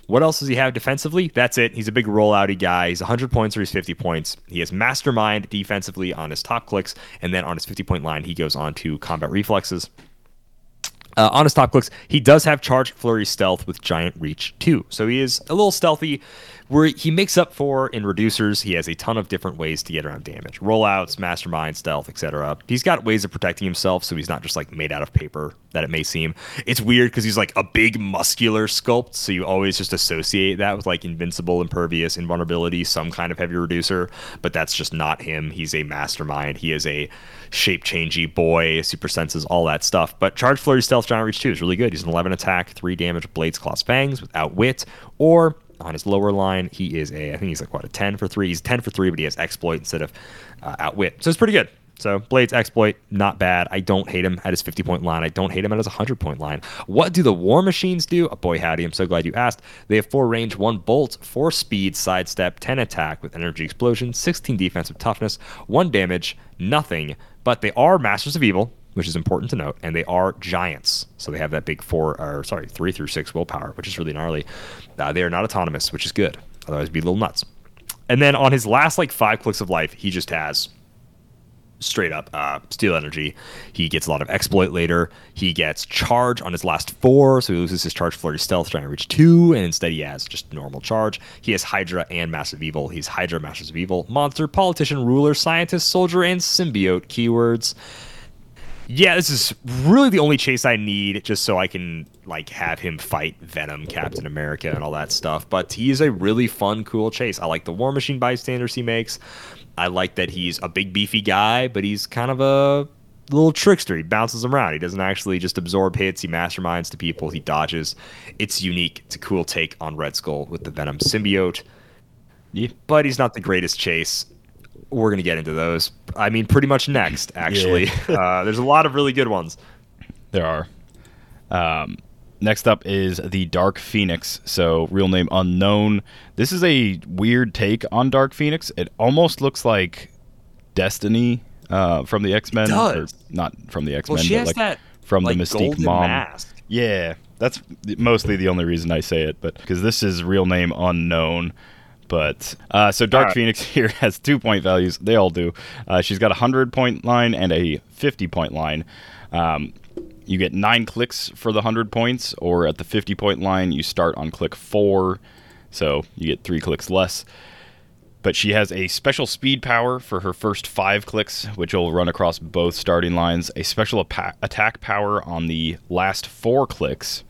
[SPEAKER 1] What else does he have defensively? That's it. He's a big rollouty guy. He's 100 points or he's 50 points. He has Mastermind defensively on his top clicks, and then on his 50 point line, he goes on to combat reflexes. Uh, on his top clicks, he does have charge, flurry, stealth with giant reach too. So he is a little stealthy. Where he makes up for in reducers, he has a ton of different ways to get around damage: rollouts, mastermind, stealth, etc. He's got ways of protecting himself, so he's not just like made out of paper that it may seem. It's weird because he's like a big muscular sculpt, so you always just associate that with like invincible, impervious, invulnerability, some kind of heavy reducer. But that's just not him. He's a mastermind. He is a shape changey boy, super senses, all that stuff. But charge, flurry, stealth, giant reach two is really good. He's an 11 attack, three damage, blades, claws, fangs without wit, or on his lower line, he is a, I think he's like what, a 10 for three. He's 10 for three, but he has exploit instead of uh, outwit. So it's pretty good. So Blades exploit, not bad. I don't hate him at his 50 point line. I don't hate him at his 100 point line. What do the War Machines do? Oh, boy, howdy. I'm so glad you asked. They have four range, one bolt, four speed, sidestep, 10 attack with energy explosion, 16 defensive toughness, one damage, nothing. But they are Masters of Evil, which is important to note, and they are giants. So they have that big four, or sorry, three through six willpower, which is really gnarly. Uh, they are not autonomous, which is good. Otherwise, be little nuts. and then on his last like five clicks of life, he just has straight up uh, steal energy. He gets a lot of exploit later. He gets charge on his last four, so he loses his charge flurry stealth giant reach two, and instead he has just normal charge. He has Hydra and Masters of Evil. He's Hydra, Masters of Evil, monster, politician, ruler, scientist, soldier, and symbiote keywords. Yeah, this is really the only chase I need just so I can like have him fight Venom, Captain America, and all that stuff. But he is a really fun, cool chase. I like the War Machine bystanders he makes. I like that he's a big beefy guy, but he's kind of a little trickster. He bounces around. He doesn't actually just absorb hits. He masterminds to people. He dodges. It's unique. It's a cool take on Red Skull with the Venom symbiote.
[SPEAKER 3] Yeah.
[SPEAKER 1] But he's not the greatest chase. We're gonna get into those. I mean, pretty much next. Actually, uh, there's a lot of really good ones.
[SPEAKER 3] There are. Um, next up is the Dark Phoenix. So, real name unknown. This is a weird take on Dark Phoenix. It almost looks like Destiny uh, from the X Men. Not from the X Men,
[SPEAKER 1] Well, she
[SPEAKER 3] but
[SPEAKER 1] has
[SPEAKER 3] like
[SPEAKER 1] that
[SPEAKER 3] from
[SPEAKER 1] like
[SPEAKER 3] the Mystique mom.
[SPEAKER 1] mask.
[SPEAKER 3] Yeah, that's mostly the only reason I say it, but because this is real name unknown. But uh, so Dark. Phoenix here has two point values. They all do. Uh, she's got a hundred point line and a fifty point line. Um, you get nine clicks for the hundred points, or at the fifty point line, you start on click four, so you get three clicks less. But she has a special speed power for her first five clicks, which will run across both starting lines. A special apa- attack power on the last four clicks,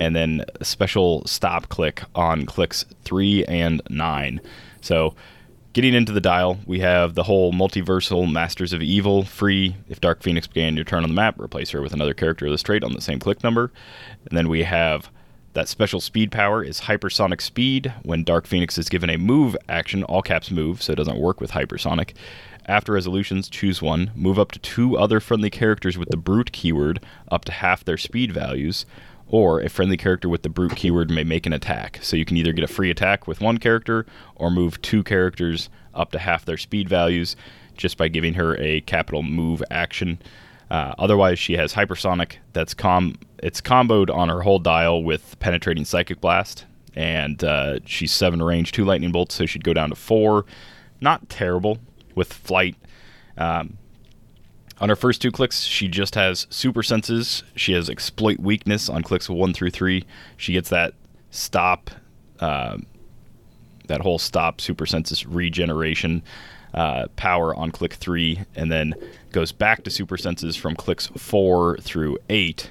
[SPEAKER 3] and then special stop click on clicks three and nine. So, getting into the dial, we have the whole multiversal Masters of Evil free. If Dark Phoenix began your turn on the map, replace her with another character of this trait on the same click number. And then we have that special speed power is hypersonic speed. When Dark Phoenix is given a move action, all caps move, so it doesn't work with hypersonic. After resolutions, choose one. Move up to two other friendly characters with the brute keyword up to half their speed values. Or a friendly character with the brute keyword may make an attack. So you can either get a free attack with one character or move two characters up to half their speed values just by giving her a capital move action. Uh, otherwise, she has hypersonic. That's com. It's comboed on her whole dial with penetrating psychic blast, and uh, she's seven range, two lightning bolts, so she'd go down to four. Not terrible with flight. Um, on her first two clicks, she just has super senses. She has exploit weakness on clicks one through three. She gets that stop, uh, that whole stop super senses regeneration uh, power on click three, and then goes back to super senses from clicks four through eight,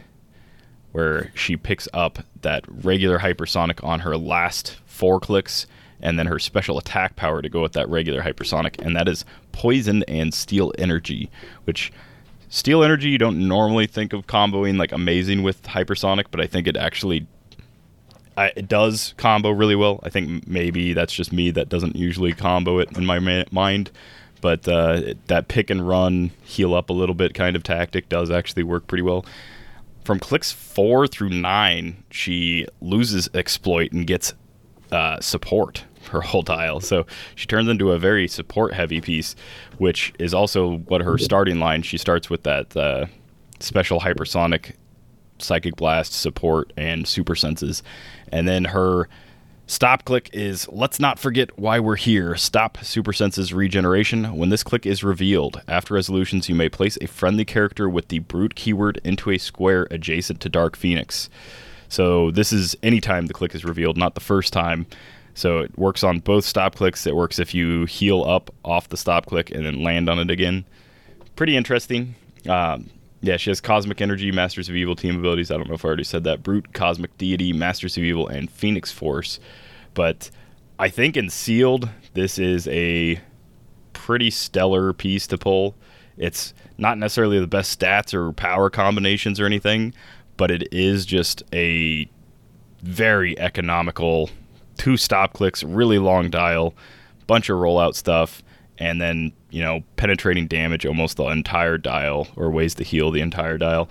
[SPEAKER 3] where she picks up that regular hypersonic on her last four clicks, and then her special attack power to go with that regular hypersonic, and that is poison and steal energy, which steal energy you don't normally think of comboing like amazing with hypersonic, but I think it actually I, it does combo really well. I think maybe that's just me that doesn't usually combo it in my ma- mind. But uh, it- that pick and run, heal up a little bit kind of tactic does actually work pretty well. From clicks four through nine, she loses exploit and gets uh, support her whole dial. So she turns into a very support heavy piece, which is also what her starting line. She starts with that uh, special hypersonic psychic blast support and super senses and then her stop click is let's not forget why we're here stop super senses regeneration when this click is revealed after resolutions you may place a friendly character with the brute keyword into a square adjacent to dark phoenix so this is anytime the click is revealed not the first time so it works on both stop clicks it works if you heal up off the stop click and then land on it again pretty interesting. Um, yeah, she has Cosmic Energy, Masters of Evil team abilities. I don't know if I already said that. Brute, Cosmic Deity, Masters of Evil, and Phoenix Force. But I think in Sealed, this is a pretty stellar piece to pull. It's not necessarily the best stats or power combinations or anything, but it is just a very economical two stop clicks, really long dial, bunch of rollout stuff, and then you know penetrating damage almost the entire dial or ways to heal the entire dial.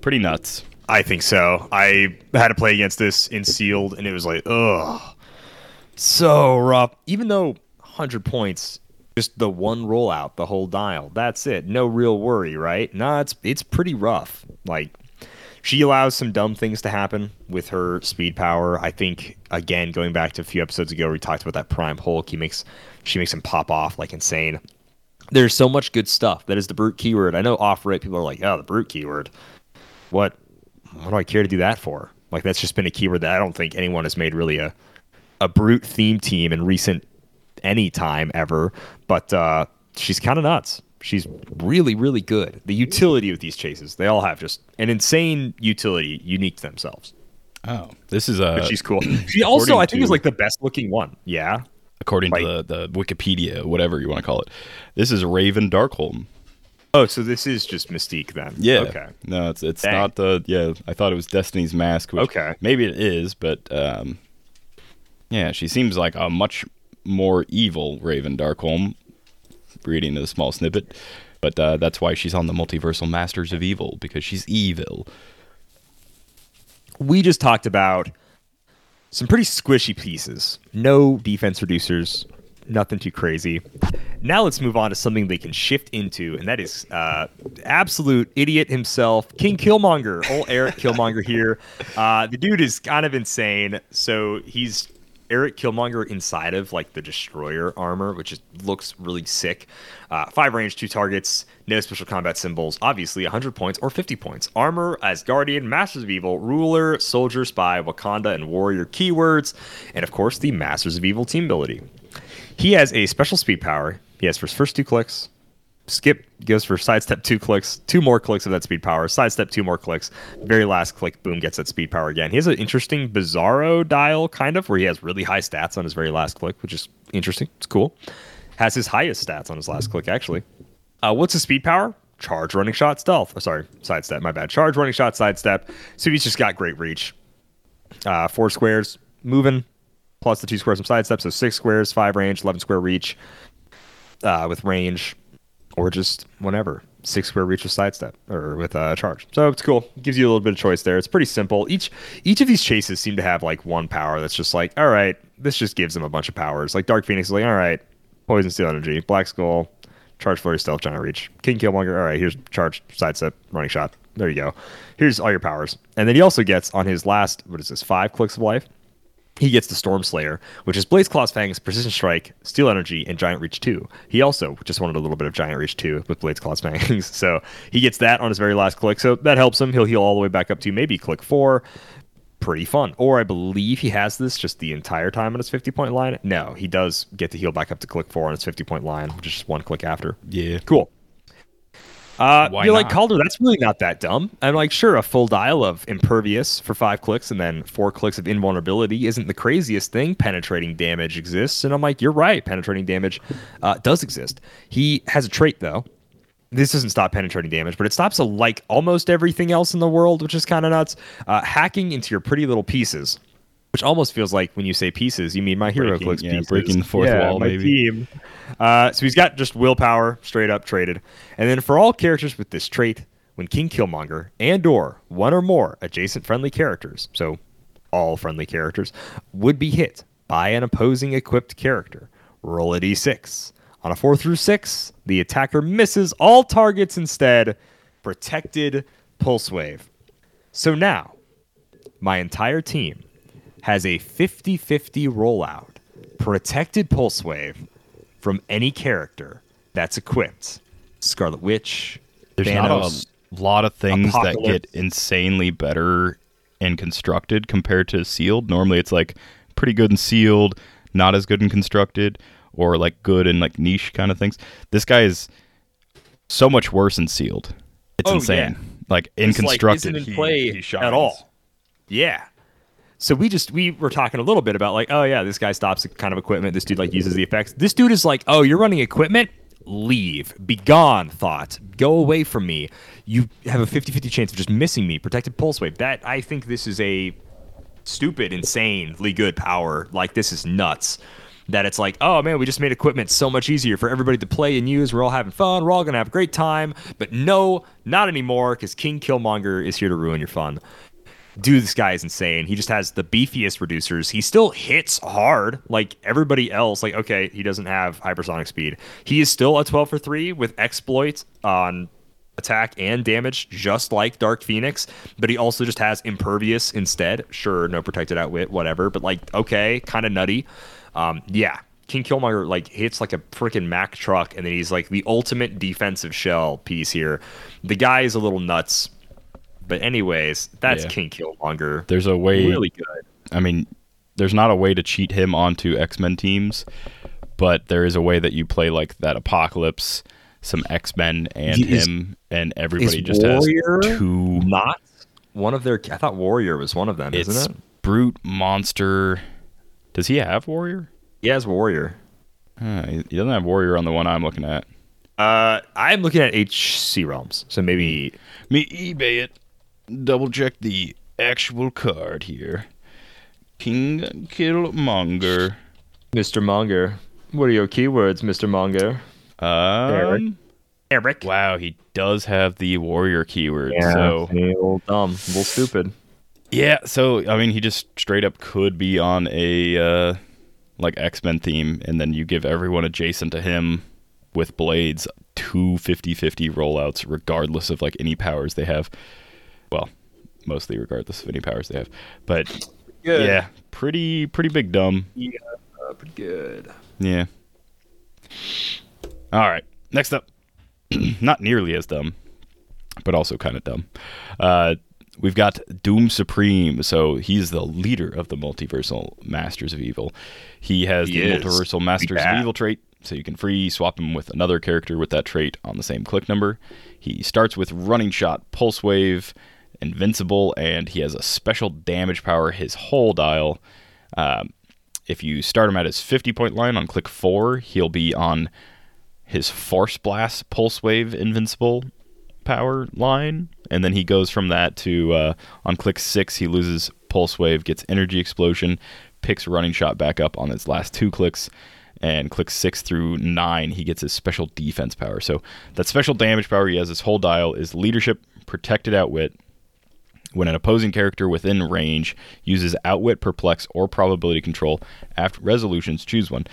[SPEAKER 3] Pretty nuts.
[SPEAKER 1] I think so. I had to play against this in sealed, and it was like, ugh, so rough. Even though 100 points, just the one rollout, the whole dial. That's it. No real worry, right? Nah, it's it's pretty rough. Like She allows some dumb things to happen with her speed power. I think again, going back to a few episodes ago, we talked about that Prime Hulk. He makes she makes him pop off like insane. There's so much good stuff. That is the brute keyword. I know off rate people are like, oh, the brute keyword. What what do I care to do that for? Like that's just been a keyword that I don't think anyone has made really a a brute theme team in recent any time ever. But uh, she's kind of nuts. She's really, really good. The utility of these chases, they all have just an insane utility unique to themselves.
[SPEAKER 3] Oh, this is a.
[SPEAKER 1] But she's cool. She also, I think,
[SPEAKER 3] to-
[SPEAKER 1] is like the best looking one. Yeah.
[SPEAKER 3] according
[SPEAKER 1] like-
[SPEAKER 3] to the, the Wikipedia, whatever you want to call it. This is Raven Darkholme.
[SPEAKER 1] Oh, so this is just Mystique then?
[SPEAKER 3] Yeah.
[SPEAKER 1] Okay.
[SPEAKER 3] No, it's it's
[SPEAKER 1] Dang.
[SPEAKER 3] not the. Yeah, I thought it was Destiny's Mask. Which
[SPEAKER 1] Okay.
[SPEAKER 3] Maybe it is, but um, yeah, she seems like a much more evil Raven Darkholme. Reading a small snippet, but uh, that's why she's on the Multiversal Masters of Evil because she's evil.
[SPEAKER 1] we just talked about some pretty squishy pieces. No defense reducers, nothing too crazy. Now let's move on to something they can shift into, and that is uh, absolute idiot himself, King Killmonger. Old Eric Killmonger here. Uh, the dude is kind of insane. So he's Eric Killmonger inside of like the destroyer armor, which is, looks really sick. Uh, five range, two targets, no special combat symbols. Obviously, 100 points or 50 points. Armor Asgardian, Masters of Evil, Ruler, Soldier, Spy, Wakanda, and Warrior keywords, and of course the Masters of Evil team ability. He has a special speed power. He has for his first two clicks. Skip goes for sidestep two clicks, two more clicks of that speed power, sidestep two more clicks. Very last click, boom, gets that speed power again. He has an interesting Bizarro dial, kind of, where he has really high stats on his very last click, which is interesting. It's cool. Has his highest stats on his last click, actually. Uh, what's his speed power? Charge, running shot, stealth. Oh, sorry, sidestep. My bad. Charge, running shot, sidestep. So he's just got great reach. Uh, four squares, moving, plus the two squares from sidestep. So six squares, five range, 11 square reach uh, with range, or just whatever. Six square reach with sidestep or with uh, charge. So it's cool. Gives you a little bit of choice there. It's pretty simple. Each each of these chases seem to have like one power that's just like, all right, this just gives them a bunch of powers. Like Dark Phoenix is like, all right, poison steal energy, black skull, charge flurry, stealth, giant reach, King Killmonger. All right, here's charge, sidestep, running shot. There you go. Here's all your powers. And then he also gets on his last, what is this, five clicks of life? He gets the Storm Slayer, which is Blades Claws Fangs, Precision Strike, Steal Energy, and Giant Reach 2. He also just wanted a little bit of Giant Reach 2 with Blades Claws Fangs. So he gets that on his very last click. So that helps him. He'll heal all the way back up to maybe click 4. Pretty fun. Or I believe he has this just the entire time on his 50 point line. No, he does get to heal back up to click 4 on his 50 point line, which is just one click after.
[SPEAKER 3] Yeah.
[SPEAKER 1] Cool. Uh,
[SPEAKER 3] Why
[SPEAKER 1] you're like? Kalder. That's really not that dumb. I'm like, sure, a full dial of impervious for five clicks and then four clicks of invulnerability isn't the craziest thing. Penetrating damage exists, and I'm like, you're right. Penetrating damage uh, does exist. He has a trait though. This doesn't stop penetrating damage, but it stops a, like almost everything else in the world, which is kind of nuts. Uh, hacking into your pretty little pieces, which almost feels like when you say pieces, you mean my hero
[SPEAKER 3] Breaking-
[SPEAKER 1] clicks
[SPEAKER 3] yeah,
[SPEAKER 1] pieces.
[SPEAKER 3] breaking the fourth
[SPEAKER 1] Yeah,
[SPEAKER 3] wall,
[SPEAKER 1] my
[SPEAKER 3] maybe.
[SPEAKER 1] team. Uh, so he's got just willpower, straight up traded. And then for all characters with this trait, when King Killmonger and or one or more adjacent friendly characters, so all friendly characters, would be hit by an opposing equipped character, roll a d6. On a 4 through 6, the attacker misses all targets instead. Protected pulse wave. So now, my entire team has a 50 50 rollout, protected pulse wave from any character that's equipped. Scarlet Witch,
[SPEAKER 3] There's
[SPEAKER 1] Thanos.
[SPEAKER 3] not a lot of things that get insanely better and constructed compared to sealed. Normally, it's like pretty good and sealed, not as good and constructed, or like good and like niche kind of things. This guy is so much worse in sealed. It's
[SPEAKER 1] Oh,
[SPEAKER 3] insane. Like in
[SPEAKER 1] This, like,
[SPEAKER 3] constructed,
[SPEAKER 1] isn't in
[SPEAKER 3] he-
[SPEAKER 1] play
[SPEAKER 3] he shines.
[SPEAKER 1] at all. Yeah. So we just we were talking a little bit about like, oh yeah, this guy stops kind of equipment. This dude like uses the effects. This dude is like, oh, you're running equipment. Leave. Be gone, thought. Go away from me. You have a 50-50 chance of just missing me. Protected pulse wave. That I think this is a stupid, insanely good power. Like this is nuts. That it's like, oh man, we just made equipment so much easier for everybody to play and use. We're all having fun. We're all gonna have a great time. But no, not anymore, because King Killmonger is here to ruin your fun. Dude, this guy is insane. He just has the beefiest reducers. He still hits hard like everybody else. Like, okay, he doesn't have hypersonic speed. He is still a 12 for 3 with exploits on attack and damage, just like Dark Phoenix, but he also just has impervious instead. Sure, no protected outwit, whatever, but like, okay, kind of nutty. Um, yeah, King Killmonger like hits like a freaking Mack truck, and then he's like the ultimate defensive shell piece here. The guy is a little nuts, but anyways, that's
[SPEAKER 3] Yeah.
[SPEAKER 1] King Killmonger.
[SPEAKER 3] There's a way.
[SPEAKER 1] really good.
[SPEAKER 3] I mean, there's not a way to cheat him onto X Men teams, but there is a way that you play like that Apocalypse, some X Men, and
[SPEAKER 1] Is-
[SPEAKER 3] him, and everybody
[SPEAKER 1] is
[SPEAKER 3] just
[SPEAKER 1] Warrior
[SPEAKER 3] has two.
[SPEAKER 1] Not one of their. I thought Warrior was one of them,
[SPEAKER 3] It's
[SPEAKER 1] isn't it?
[SPEAKER 3] Brute, Monster. Does he have Warrior?
[SPEAKER 1] He has Warrior.
[SPEAKER 3] Uh, he he doesn't have Warrior on the one I'm looking at.
[SPEAKER 1] Uh, I'm looking at HCRealms, so maybe
[SPEAKER 3] Me eBay it. Double check the actual card here. King Killmonger.
[SPEAKER 1] Mr. Monger. What are your keywords, Mr. Monger?
[SPEAKER 3] Um,
[SPEAKER 1] Eric. Eric.
[SPEAKER 3] wow, he does have the warrior keyword. so
[SPEAKER 1] a little dumb, a little stupid.
[SPEAKER 3] yeah, so I mean, he just straight up could be on a uh, like X Men theme, and then you give everyone adjacent to him with blades two 50-50 rollouts, regardless of like any powers they have. Well, mostly regardless of any powers they have, but
[SPEAKER 1] Good.
[SPEAKER 3] yeah, pretty pretty big dumb.
[SPEAKER 1] Yeah, uh, pretty good.
[SPEAKER 3] Yeah. All right. Next up, not nearly as dumb, but also kind of dumb. Uh, we've got Doom Supreme. So he's the leader of the multiversal Masters of Evil. He has
[SPEAKER 1] He
[SPEAKER 3] the
[SPEAKER 1] is.
[SPEAKER 3] multiversal Masters
[SPEAKER 1] Yeah.
[SPEAKER 3] of Evil trait, so you can free swap him with another character with that trait on the same click number. He starts with Running Shot, Pulse Wave, Invincible, and he has a special damage power. His whole dial. Um, if you start him at his 50 point line on click 4, he'll be on his Force Blast Pulse Wave Invincible power line. And then he goes from that to uh, on click 6, he loses Pulse Wave, gets Energy Explosion, picks Running Shot back up on his last two clicks. And click 6 through 9, he gets his special defense power. So that special damage power he has, his whole dial is Leadership, Protected Outwit, when an opposing character within range uses Outwit, Perplex, or Probability Control, after resolutions, choose one.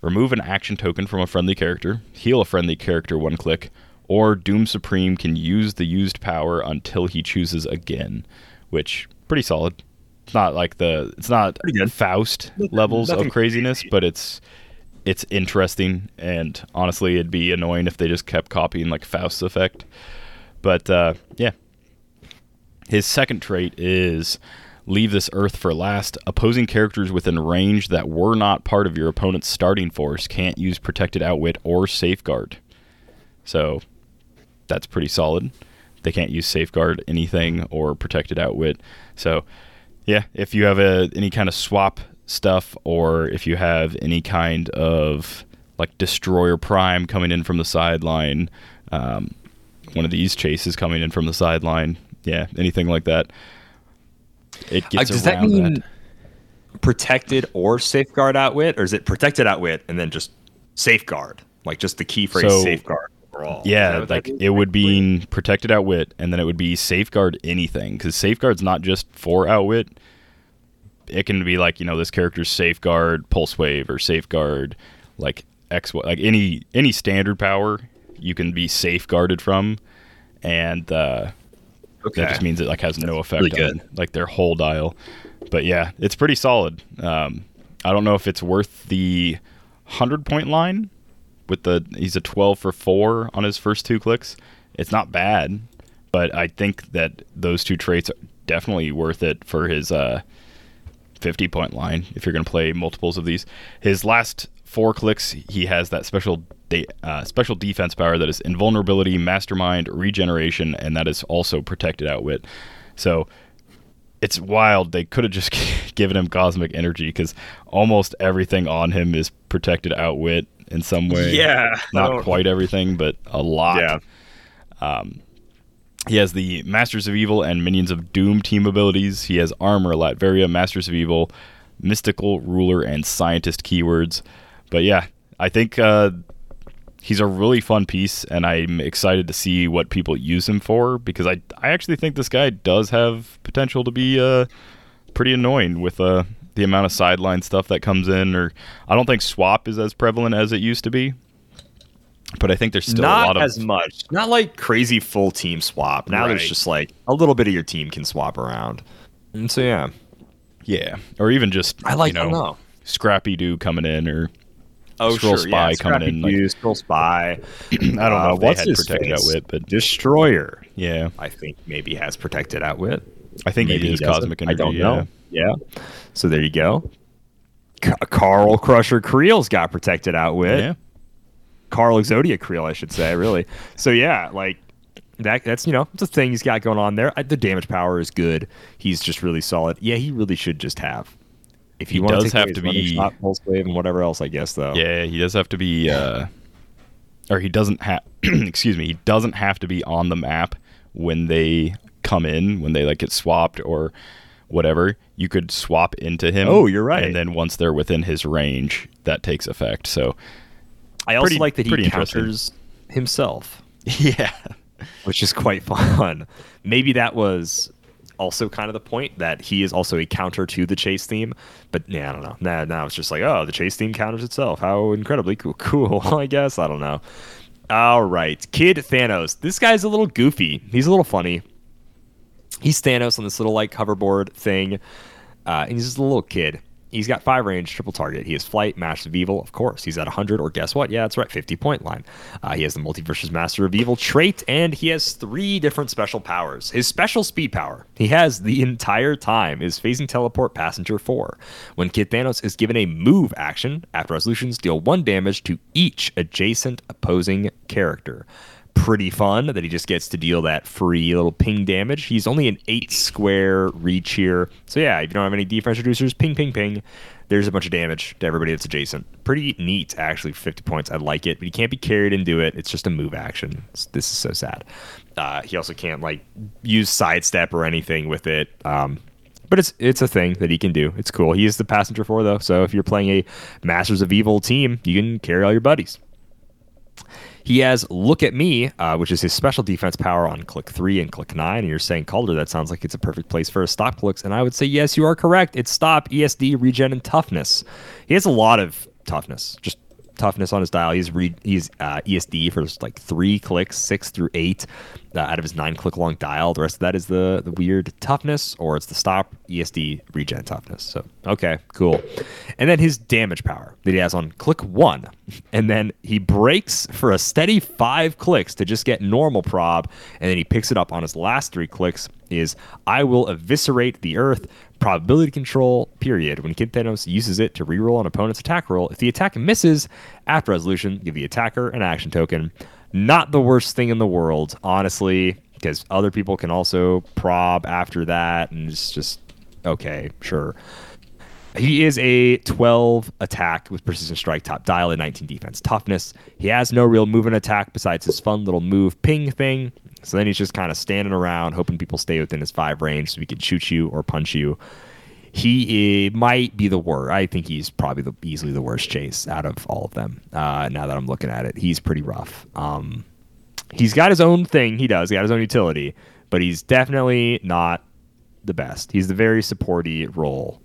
[SPEAKER 3] Remove an action token from a friendly character, heal a friendly character one click, or Doom Supreme can use the used power until he chooses again, which pretty solid. It's not like the it's not Faust levels
[SPEAKER 1] nothing
[SPEAKER 3] of craziness, but it's it's interesting and honestly it'd be annoying if they just kept copying like Faust's effect. But uh, yeah, his second trait is leave this earth for last. Opposing characters within range that were not part of your opponent's starting force can't use protected outwit or safeguard. So that's pretty solid. They can't use safeguard anything or protected outwit. So yeah, if you have a any kind of swap stuff or if you have any kind of like destroyer prime coming in from the sideline, um, one of these chases coming in from the sideline, yeah, anything like that. It
[SPEAKER 1] Uh,
[SPEAKER 3] gets
[SPEAKER 1] does that
[SPEAKER 3] around
[SPEAKER 1] mean protected or safeguard outwit, or is it protected outwit and then just safeguard? Like just the key phrase
[SPEAKER 3] So-
[SPEAKER 1] safeguard overall.
[SPEAKER 3] Yeah, like it would be protected outwit, and then it would be safeguard anything because safeguard's not just for outwit. It can be like you know this character's safeguard pulse wave or safeguard like X like any any standard power you can be safeguarded from, and uh,
[SPEAKER 1] Okay.
[SPEAKER 3] that just means it like has no effect
[SPEAKER 1] really
[SPEAKER 3] on like their whole dial. But yeah, it's pretty solid. Um, I don't know if it's worth the hundred point line with the he's a twelve for four on his first two clicks. It's not bad, but I think that those two traits are definitely worth it for his uh, fifty point line if you're going to play multiples of these. His last four clicks, he has that special uh, special defense power that is invulnerability, mastermind, regeneration, and that is also protected outwit. So it's wild. They could have just given him cosmic energy because almost everything on him is protected outwit in some way.
[SPEAKER 1] Yeah,
[SPEAKER 3] not quite everything, but a lot.
[SPEAKER 1] Yeah.
[SPEAKER 3] He has the Masters of Evil and Minions of Doom team abilities. He has Armor, Latveria, Masters of Evil, Mystical, Ruler, and Scientist keywords. But yeah, I think uh, he's a really fun piece, and I'm excited to see what people use him for because I, I actually think this guy does have potential to be uh, pretty annoying with uh, the amount of sideline stuff that comes in. Or I don't think swap is as prevalent as it used to be. but I think there's still
[SPEAKER 1] not
[SPEAKER 3] a lot of
[SPEAKER 1] as much. Not like crazy full team swap. Now there's just like a little bit of your team can swap around. And so yeah,
[SPEAKER 3] yeah, or even just
[SPEAKER 1] I like
[SPEAKER 3] you know,
[SPEAKER 1] know.
[SPEAKER 3] Scrappy Doo coming in, or
[SPEAKER 1] Oh
[SPEAKER 3] Scroll
[SPEAKER 1] sure,
[SPEAKER 3] Spy
[SPEAKER 1] yeah.
[SPEAKER 3] coming
[SPEAKER 1] Scrappy
[SPEAKER 3] in, like-
[SPEAKER 1] Doo, Skrull Spy.
[SPEAKER 3] I don't know
[SPEAKER 1] Uh,
[SPEAKER 3] if they
[SPEAKER 1] what's
[SPEAKER 3] had
[SPEAKER 1] his
[SPEAKER 3] protected
[SPEAKER 1] face?
[SPEAKER 3] outwit, but
[SPEAKER 1] Destroyer.
[SPEAKER 3] yeah,
[SPEAKER 1] I think maybe has protected outwit.
[SPEAKER 3] I think
[SPEAKER 1] Maybe
[SPEAKER 3] he is
[SPEAKER 1] doesn't.
[SPEAKER 3] Cosmic
[SPEAKER 1] I
[SPEAKER 3] Energy.
[SPEAKER 1] don't
[SPEAKER 3] yeah.
[SPEAKER 1] know. Yeah. So there you go. Ca- Carl Crusher Creel's got protected outwit.
[SPEAKER 3] Yeah,
[SPEAKER 1] Carl Exodia Creel, I should say, really. So yeah, like that. That's you know, the thing he's got going on there. I, the damage power is good. He's just really solid. Yeah, he really should just have. If
[SPEAKER 3] He
[SPEAKER 1] want
[SPEAKER 3] does have to be-
[SPEAKER 1] shot, pulse wave, and whatever else, I guess though.
[SPEAKER 3] yeah, he does have to be, uh, or he doesn't have. excuse me, he doesn't have to be on the map when they come in, when they like get swapped or whatever. You could swap into him.
[SPEAKER 1] Oh, you're right.
[SPEAKER 3] And then once they're within his range, that takes effect. So
[SPEAKER 1] I also
[SPEAKER 3] Pretty-
[SPEAKER 1] like that he counters himself.
[SPEAKER 3] yeah,
[SPEAKER 1] which is quite fun. Maybe that was also kind of the point that he is also a counter to the chase theme. But yeah, I don't know. Now, now it's just like, oh, the chase theme counters itself. How incredibly cool. Cool, I guess. I don't know. All right. Kid Thanos. This guy's a little goofy. He's a little funny. He's Thanos on this little like hoverboard thing. Uh, and he's just a little kid. He's got five range, triple target. He has flight, master of evil, of course. He's at 100, or guess what? Yeah, that's right, 50 point line. Uh, he has the multiverse's master of evil trait, and he has three different special powers. His special speed power, he has the entire time, is phasing teleport passenger 4. When Kid Thanos is given a move action, after resolutions deal one damage to each adjacent opposing character pretty fun that he just gets to deal that free little ping damage. He's only an eight square reach here. So yeah, if you don't have any defense reducers, ping, ping, ping. There's a bunch of damage to everybody that's adjacent. Pretty neat, actually, 50 points. I like it, but he can't be carried into it. It's just a move action. This is so sad. Uh, he also can't like use sidestep or anything with it. Um, but it's it's a thing that he can do. It's cool. He is the passenger four though, so if you're playing a Masters of Evil team, you can carry all your buddies. He has Look at Me, uh, which is his special defense power on click three and click nine. And you're saying, Kalder, that sounds like it's a perfect place for a stop clicks. And I would say, yes, you are correct. It's stop, ESD, regen, and toughness. He has a lot of toughness, just toughness on his dial. He's re- he's uh, ESD for like three clicks, six through eight uh, out of his nine click long dial. The rest of that is the the weird toughness, or it's the stop ESD regen toughness. So okay, cool. And then his damage power that he has on click one, and then he breaks for a steady five clicks to just get normal prob, and then he picks it up on his last three clicks. Is I will eviscerate the earth probability control period when Kid Thanos uses it to reroll an opponent's attack roll. If the attack misses after resolution, give the attacker an action token. Not the worst thing in the world, honestly, because other people can also prob after that, and it's just okay, sure. He is a 12 attack with precision strike, top dial, and 19 defense toughness. He has no real movement attack besides his fun little move ping thing. So then he's just kind of standing around, hoping people stay within his five range so he can shoot you or punch you. He eh, might be the worst. I think he's probably the easily the worst chase out of all of them. Uh, now that I'm looking at it, he's pretty rough. Um, he's got his own thing. He does. He got his own utility, but he's definitely not the best. He's the very supporty role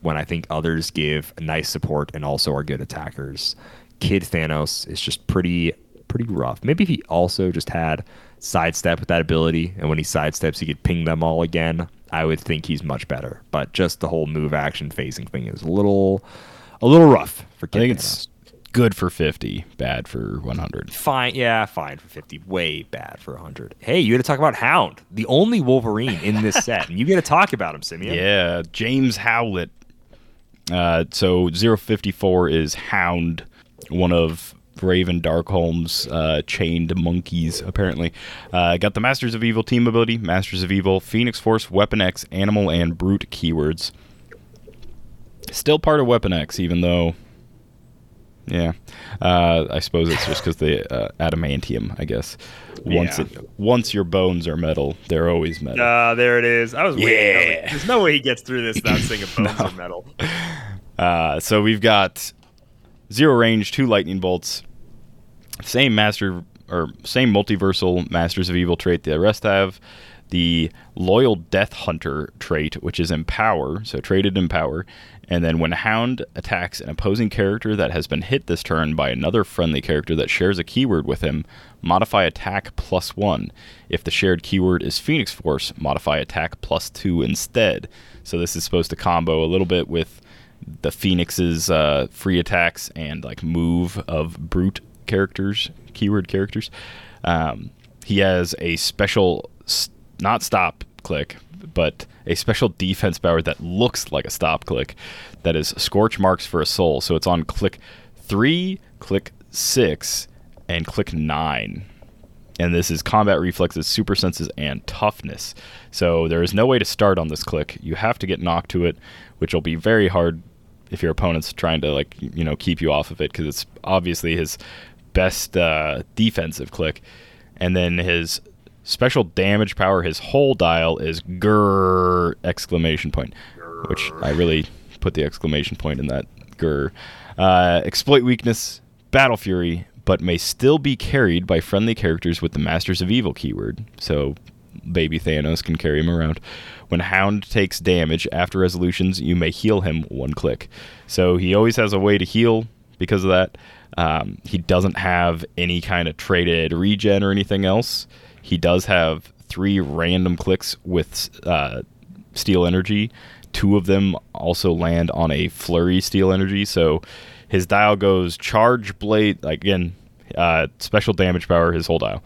[SPEAKER 1] when I think others give nice support and also are good attackers. Kid Thanos is just pretty pretty rough. Maybe if he also just had sidestep with that ability, and when he sidesteps, he could ping them all again. I would think he's much better. But just the whole move action phasing thing is a little a little rough for
[SPEAKER 3] I
[SPEAKER 1] Kid
[SPEAKER 3] think
[SPEAKER 1] Thanos.
[SPEAKER 3] it's good for 50, bad for 100.
[SPEAKER 1] Fine, yeah, fine for 50. Way bad for 100. Hey, you got to talk about Hound, the only Wolverine in this set. And you get to talk about him, Simeon.
[SPEAKER 3] Yeah, James Howlett. Uh, so 054 is Hound, one of Raven Darkholme's uh, chained monkeys, apparently. Uh, got the Masters of Evil team ability, Masters of Evil, Phoenix Force, Weapon X, Animal, and Brute keywords. Still part of Weapon X, even though. Yeah, uh, I suppose it's just because the uh, adamantium. I guess once
[SPEAKER 1] Yeah.
[SPEAKER 3] it, once your bones are metal, they're always metal.
[SPEAKER 1] Ah, there it is. I was waiting. I was like,
[SPEAKER 3] Yeah.
[SPEAKER 1] There's no way he gets through this without saying a bones or metal.
[SPEAKER 3] Uh, so we've got zero range, two lightning bolts, same master or same multiversal Masters of Evil trait the rest have. the Loyal Death Hunter trait, which is Empower, so traded Empower. And then when a Hound attacks an opposing character that has been hit this turn by another friendly character that shares a keyword with him, modify attack plus one. If the shared keyword is Phoenix Force, modify attack plus two instead. So this is supposed to combo a little bit with the Phoenix's uh, free attacks and like move of brute characters, keyword characters. Um, he has a special, s- not stop click, but a special defense power that looks like a stop click that is scorch marks for a soul. So it's on click three, click six, and click nine. And this is combat reflexes, super senses, and toughness. So there is no way to start on this click. You have to get knocked to it, which will be very hard if your opponent's trying to like you know keep you off of it because it's obviously his best uh, defensive click. And then his special damage power, his whole dial is grrr exclamation point, which I really put the exclamation point in that grrr. Uh, exploit weakness, battle fury, but may still be carried by friendly characters with the Masters of Evil keyword. So baby Thanos can carry him around. When Hound takes damage after resolutions, you may heal him one click. So he always has a way to heal because of that. Um, he doesn't have any kind of traded regen or anything else. He does have three random clicks with uh, steal energy. Two of them also land on a flurry steal energy. So his dial goes charge blade again. Uh, special damage power, his whole dial.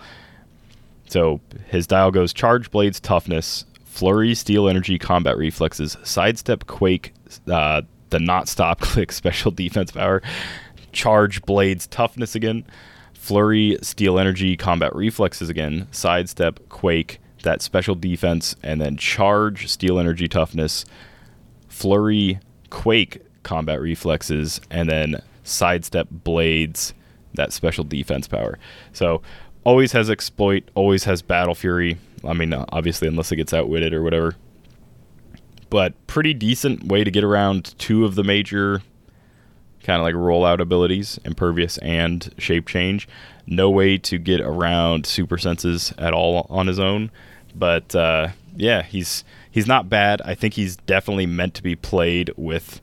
[SPEAKER 3] So his dial goes charge blades toughness, flurry steal energy combat reflexes, sidestep quake, uh, the not stop click special defense power, charge blades toughness again, flurry steal energy combat reflexes again, sidestep quake that special defense, and then charge steal energy toughness, flurry quake combat reflexes, and then sidestep blades that special defense power. So always has exploit, always has battle fury. I mean, obviously, unless it gets outwitted or whatever. But pretty decent way to get around two of the major kind of like rollout abilities, impervious and shape change. No way to get around super senses at all on his own. But uh, yeah, he's he's not bad. I think he's definitely meant to be played with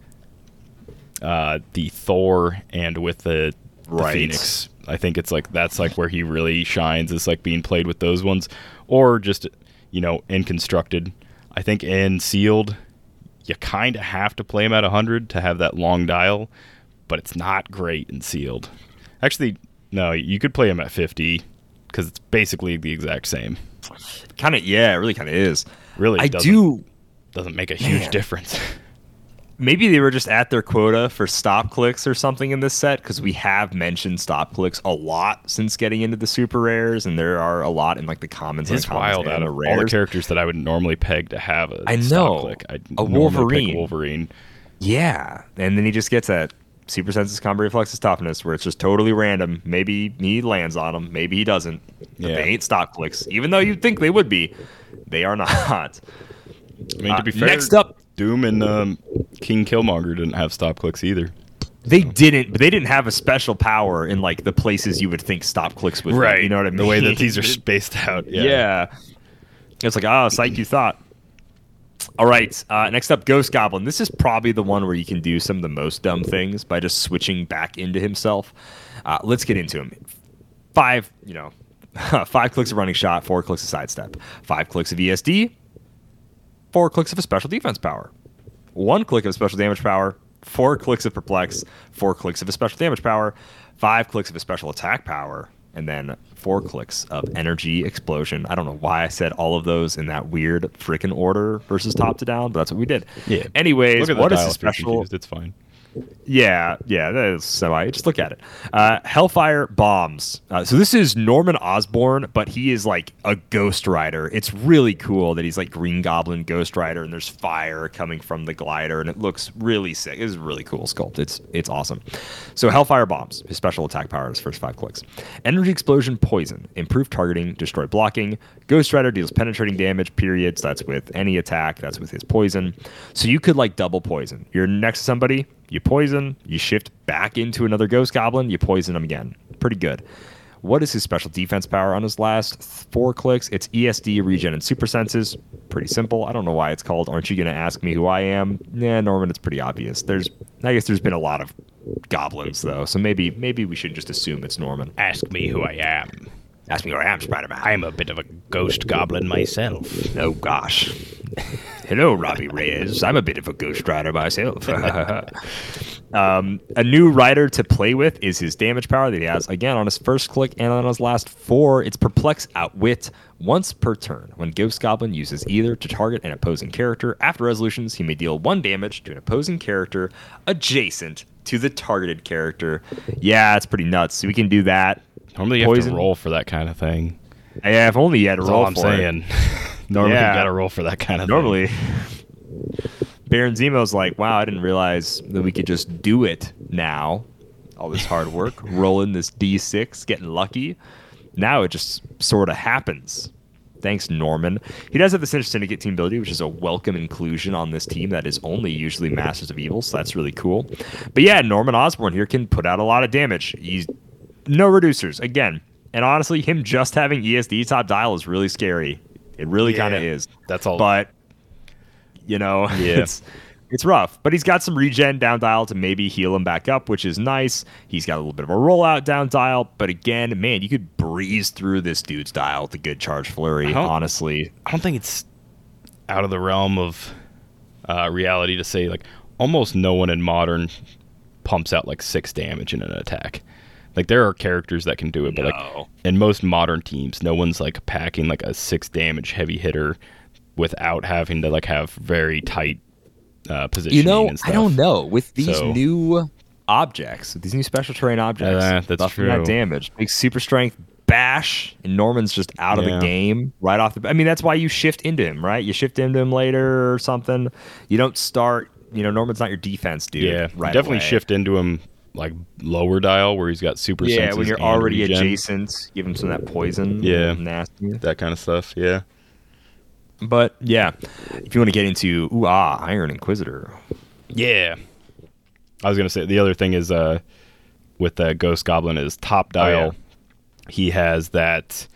[SPEAKER 3] uh, the Thor and with the, the
[SPEAKER 1] Right.
[SPEAKER 3] Phoenix. I think it's like that's like where he really shines is like being played with those ones, or just you know in constructed. I think in sealed, you kind of have to play him at 100 to have that long dial, but it's not great in sealed. Actually, no, you could play him at 50 because it's basically the exact same.
[SPEAKER 1] Kind of, yeah, it really kind of is.
[SPEAKER 3] Really,
[SPEAKER 1] I
[SPEAKER 3] doesn't,
[SPEAKER 1] do.
[SPEAKER 3] doesn't make a huge
[SPEAKER 1] Man.
[SPEAKER 3] difference.
[SPEAKER 1] Maybe they were just at their quota for stop clicks or something in this set because we have mentioned stop clicks a lot since getting into the super rares, and there are a lot in like the commons.
[SPEAKER 3] It's wild out of all the characters that I would normally peg to have a
[SPEAKER 1] I
[SPEAKER 3] stop
[SPEAKER 1] know.
[SPEAKER 3] click. I'd
[SPEAKER 1] A Wolverine.
[SPEAKER 3] Wolverine.
[SPEAKER 1] Yeah, and then he just gets that super senses combat reflexes toughness where it's just totally random. Maybe he lands on them, maybe he doesn't. But
[SPEAKER 3] Yeah.
[SPEAKER 1] they ain't stop clicks, even though you'd think they would be. They are not.
[SPEAKER 3] I mean,
[SPEAKER 1] Uh,
[SPEAKER 3] to be fair,
[SPEAKER 1] next up-
[SPEAKER 3] Doom and um, King Killmonger didn't have stop clicks either.
[SPEAKER 1] They didn't, but they didn't have a special power in like the places you would think stop clicks would. be, You know what I mean?
[SPEAKER 3] The way that these are spaced out. Yeah.
[SPEAKER 1] Yeah. It's like, oh, psych, you thought. All right. Uh, next up, Ghost Goblin. This is probably the one where you can do some of the most dumb things by just switching back into himself. Uh, let's get into him. Five, you know, five clicks of running shot, four clicks of sidestep, five clicks of ESD, four clicks of a special defense power, one click of a special damage power, four clicks of perplex, four clicks of a special damage power, five clicks of a special attack power, and then four clicks of energy explosion. I don't know why I said all of those in that weird freaking order versus top to down, but that's what we did.
[SPEAKER 3] Yeah.
[SPEAKER 1] Anyways,
[SPEAKER 3] Look at the
[SPEAKER 1] what is the special?
[SPEAKER 3] confused, It's fine.
[SPEAKER 1] Yeah, yeah, that is semi. Just look at it. Uh, Hellfire bombs. Uh, so this is Norman Osborn, but he is like a Ghost Rider. It's really cool that he's like Green Goblin Ghost Rider, and there's fire coming from the glider, and it looks really sick. It's a really cool sculpt. It's it's awesome. So Hellfire bombs. His special attack power is first five clicks. Energy explosion, poison, improved targeting, destroy blocking. Ghost Rider deals penetrating damage. Periods. That's with any attack. That's with his poison. So you could like double poison. You're next to somebody you poison, you shift back into another ghost goblin, you poison them again. Pretty good. What is his special defense power on his last four clicks? It's ESD, regen, and super senses. Pretty simple. I don't know why it's called. Aren't you going to ask me who I am? Yeah, Norman, it's pretty obvious. There's, I guess, there's been a lot of goblins though, so maybe maybe we should just assume it's Norman.
[SPEAKER 3] Ask me who I am.
[SPEAKER 1] Ask me who I am, Spider-Man.
[SPEAKER 3] I'm a bit of a ghost goblin myself.
[SPEAKER 1] Oh gosh. Hello, Robbie Reyes. I'm a bit of a ghost rider myself. um, a new rider to play with is his damage power that he has again on his first click and on his last four. It's perplex outwit once per turn. When Ghost Goblin uses either to target an opposing character after resolutions, he may deal one damage to an opposing character adjacent to the targeted character. Yeah, it's pretty nuts. So we can do that.
[SPEAKER 3] Normally you
[SPEAKER 1] Poison.
[SPEAKER 3] have to roll for that kind of thing.
[SPEAKER 1] Yeah, if only you had to
[SPEAKER 3] That's
[SPEAKER 1] roll
[SPEAKER 3] all I'm
[SPEAKER 1] for it.
[SPEAKER 3] saying. Normally
[SPEAKER 1] Yeah.
[SPEAKER 3] you got to roll for that kind of thing.
[SPEAKER 1] normally baron zemo's like wow i didn't realize that we could just do it now all this hard work rolling this d6 getting lucky now it just sort of happens thanks norman he does have the sinister syndicate team ability which is a welcome inclusion on this team that is only usually masters of evil so that's really cool but yeah norman osborn here can put out a lot of damage he's no reducers again and honestly him just having esd top dial is really scary it really kind of is
[SPEAKER 3] That's all.
[SPEAKER 1] but you know,
[SPEAKER 3] Yeah.
[SPEAKER 1] it's it's rough. But he's got some regen down dial to maybe heal him back up, which is nice. He's got a little bit of a rollout down dial, but again, man, you could breeze through this dude's dial with a good charge flurry.
[SPEAKER 3] I
[SPEAKER 1] Honestly,
[SPEAKER 3] I don't think it's out of the realm of uh, reality to say like almost no one in modern pumps out like six damage in an attack. Like there are characters that can do it, but like
[SPEAKER 1] No.
[SPEAKER 3] in most modern teams, no one's like packing like a six damage heavy hitter without having to like have very tight uh, positioning.
[SPEAKER 1] you know,
[SPEAKER 3] and
[SPEAKER 1] I don't know with these
[SPEAKER 3] So-
[SPEAKER 1] new objects, these new special terrain objects.
[SPEAKER 3] Uh, that's
[SPEAKER 1] buffing that
[SPEAKER 3] true.
[SPEAKER 1] damage, big super strength bash, and Norman's just out of
[SPEAKER 3] Yeah.
[SPEAKER 1] the game right off the. I mean, that's why you shift into him, right? You shift into him later or something. You don't start. You know, Norman's not your defense dude.
[SPEAKER 3] Yeah,
[SPEAKER 1] right.
[SPEAKER 3] definitely
[SPEAKER 1] away.
[SPEAKER 3] shift into him like lower dial where he's got super
[SPEAKER 1] Yeah, when you're already
[SPEAKER 3] regen,
[SPEAKER 1] adjacent, give him some of that poison.
[SPEAKER 3] Yeah.
[SPEAKER 1] nasty.
[SPEAKER 3] that kind of stuff. Yeah.
[SPEAKER 1] But yeah, if you want to get into ooh ah Iron Inquisitor,
[SPEAKER 3] Yeah. I was gonna say the other thing is uh with the Ghost Goblin is top
[SPEAKER 1] Oh,
[SPEAKER 3] dial. He has that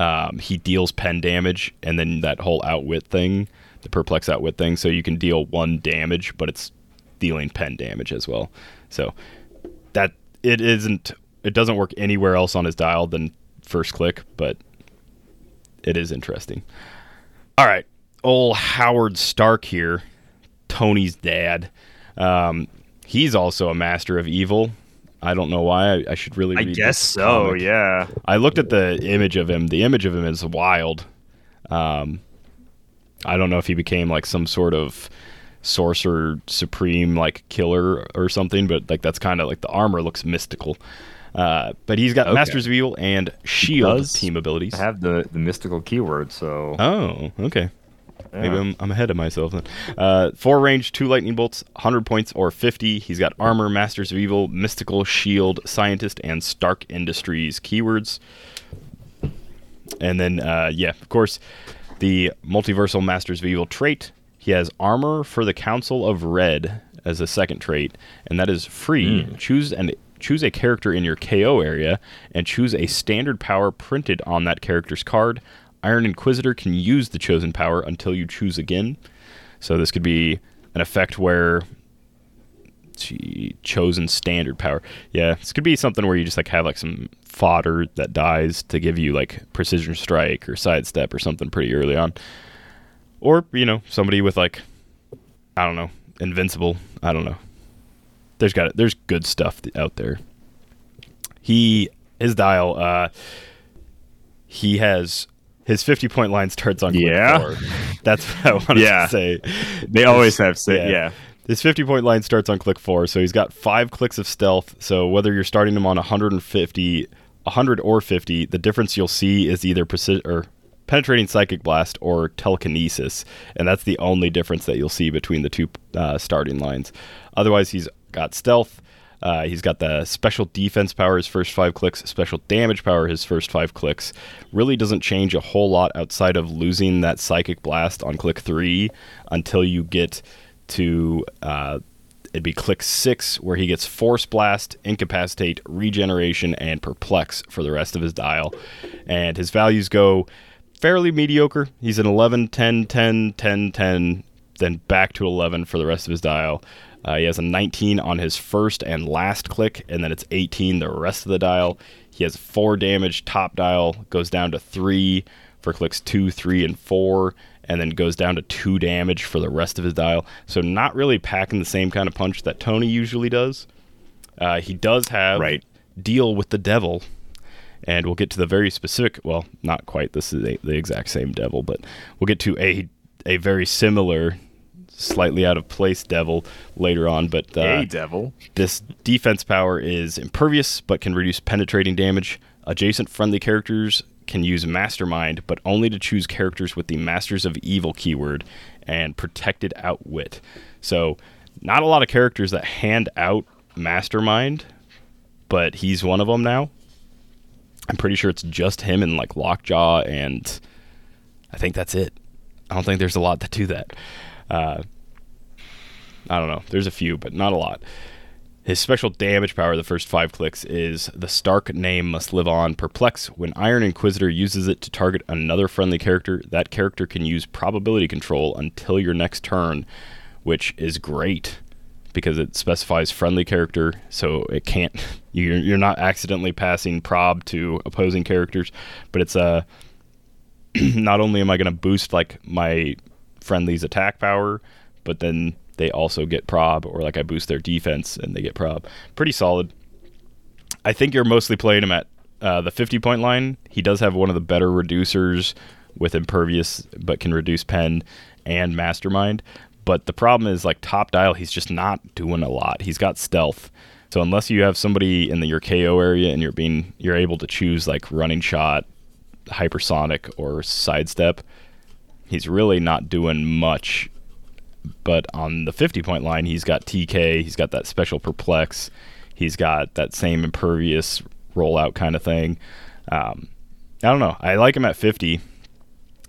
[SPEAKER 3] um, he deals pen damage and then that whole outwit thing, the perplex outwit thing, so you can deal one damage, but it's dealing pen damage as well. So that it isn't it doesn't work anywhere else on his dial than first click, but it is interesting. All right, old Howard Stark here, Tony's dad. Um, he's also a master of evil. I don't know why. I, I should really.
[SPEAKER 1] I guess so.
[SPEAKER 3] comic.
[SPEAKER 1] Yeah.
[SPEAKER 3] I looked at the image of him. The image of him is wild. Um, I don't know if he became like some sort of sorcerer supreme like killer or something, but like that's kind of like the armor looks mystical. Uh, but he's got
[SPEAKER 1] Okay.
[SPEAKER 3] Masters of Evil and Shield team abilities.
[SPEAKER 1] I have the the mystical keyword, so
[SPEAKER 3] Oh, okay. Maybe I'm, I'm ahead of myself then. Uh, four range, two lightning bolts, 100 points or 50. He's got armor, Masters of Evil, mystical, shield, scientist, and Stark Industries keywords. And then, uh, yeah, of course, the multiversal Masters of Evil trait. He has armor for the Council of Red as a second trait, and that is free. Hmm. Choose and choose a character in your KO area and choose a standard power printed on that character's card. Iron Inquisitor can use the chosen power until you choose again. So this could be an effect where chosen standard power. Yeah, this could be something where you just like have like some fodder that dies to give you like precision strike or sidestep or something pretty early on. Or, you know, somebody with like I don't know, invincible, I don't know. There's got it. there's good stuff out there. He his dial uh he has his 50 point line starts on click
[SPEAKER 1] Yeah.
[SPEAKER 3] four. That's what I wanted
[SPEAKER 1] Yeah.
[SPEAKER 3] to say.
[SPEAKER 1] they always have say yeah.
[SPEAKER 3] His 50 point line starts on click four, so he's got five clicks of stealth. So whether you're starting him on 150, 100 or 50, the difference you'll see is either precision or penetrating psychic blast or telekinesis, and that's the only difference that you'll see between the two uh, starting lines. Otherwise, he's got stealth. Uh, he's got the special defense power his first five clicks, special damage power his first five clicks. Really doesn't change a whole lot outside of losing that psychic blast on click three until you get to uh, it'd be click six, where he gets Force Blast, Incapacitate, Regeneration, and Perplex for the rest of his dial. And his values go fairly mediocre. He's an 11, 10, 10, 10, 10, then back to 11 for the rest of his dial. Uh, he has a 19 on his first and last click, and then it's 18 the rest of the dial. He has four damage top dial, goes down to three for clicks two, three, and four, and then goes down to two damage for the rest of his dial. So not really packing the same kind of punch that Tony usually does. Uh, he does have
[SPEAKER 1] Right.
[SPEAKER 3] deal with the devil, and we'll get to the very specific. Well, not quite. This is a, the exact same devil, but we'll get to a a very similar, slightly out of place devil later on. But uh,
[SPEAKER 1] hey, devil.
[SPEAKER 3] this defense power is impervious but can reduce penetrating damage. Adjacent friendly characters can use Mastermind, but only to choose characters with the Masters of Evil keyword and Protected Outwit. So, not a lot of characters that hand out Mastermind, but he's one of them now. I'm pretty sure it's just him and like Lockjaw, and I think that's it. I don't think there's a lot to do that. Uh, I don't know. There's a few, but not a lot. His special damage power, the first five clicks, is the Stark name must live on. Perplex. When Iron Inquisitor uses it to target another friendly character, that character can use probability control until your next turn, which is great because it specifies friendly character, so it can't. You're, you're not accidentally passing prob to opposing characters, but it's a. not only am I going to boost like my friendly's attack power, but then they also get prob, or like I boost their defense and they get prob. Pretty solid. I think you're mostly playing him at uh, the 50 point line. He does have one of the better reducers with impervious, but can reduce pen and mastermind. But the problem is like top dial, he's just not doing a lot. He's got stealth. So unless you have somebody in the your KO area and you're being you're able to choose like running shot, hypersonic or sidestep, he's really not doing much. But on the 50 point line, he's got TK, he's got that special perplex, he's got that same impervious rollout kind of thing. Um, I don't know. I like him at 50.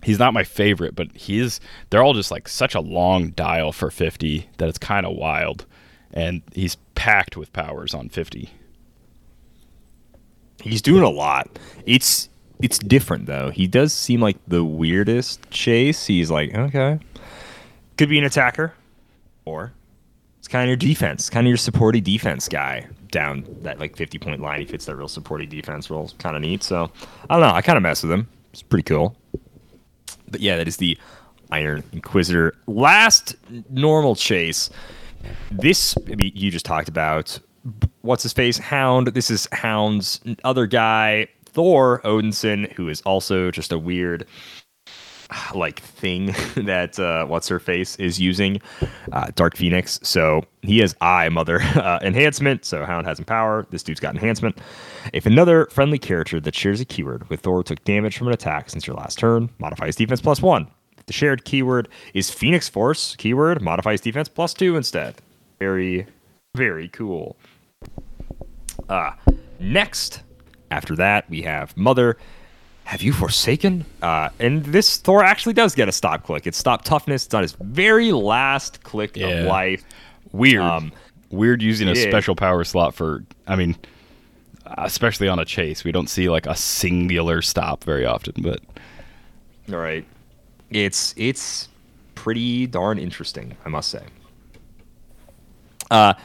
[SPEAKER 3] He's not my favorite, but he's they're all just like such a long dial for 50 that it's kind of wild. And he's packed with powers on 50.
[SPEAKER 1] He's doing a lot. It's it's different though. He does seem like the weirdest chase. He's like, okay. Could be an attacker. Or it's kind of your defense, kind of your supporty defense guy down that like 50 point line. He fits that real supporty defense role. Kind of neat. So I don't know. I kind of mess with him. It's pretty cool. But yeah, that is the Iron Inquisitor. Last normal chase. This I mean, you just talked about. What's his face? Hound. This is Hound's other guy, Thor Odinson, who is also just a weird like thing that uh, what's her face is using, uh, Dark Phoenix. So he has Eye Mother uh, enhancement. So Hound has power. This dude's got enhancement. If another friendly character that shares a keyword with Thor took damage from an attack since your last turn, modifies defense plus one. If the shared keyword is Phoenix Force, keyword modifies defense plus two instead. Very, very cool. Uh, next, after that, we have Mother. Have you forsaken? Uh, and this Thor actually does get a stop click. It's stop toughness. It's on his very last click
[SPEAKER 3] Yeah.
[SPEAKER 1] of life.
[SPEAKER 3] Weird.
[SPEAKER 1] Um,
[SPEAKER 3] Weird using a
[SPEAKER 1] yeah.
[SPEAKER 3] special power slot for, I mean, especially on a chase. We don't see like a singular stop very often, but
[SPEAKER 1] All right. It's it's pretty darn interesting, I must say. Uh,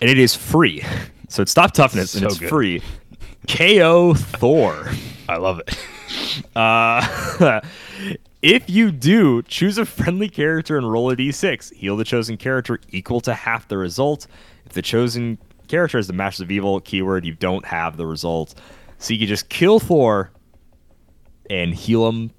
[SPEAKER 1] and it is free. So it's stop toughness and
[SPEAKER 3] So
[SPEAKER 1] it's
[SPEAKER 3] good.
[SPEAKER 1] free. KO Thor.
[SPEAKER 3] I love it.
[SPEAKER 1] Uh, if you do, choose a friendly character and roll a d6. Heal the chosen character equal to half the result. If the chosen character is the Masters of Evil keyword, you don't have the result. So you can just kill Thor and heal him.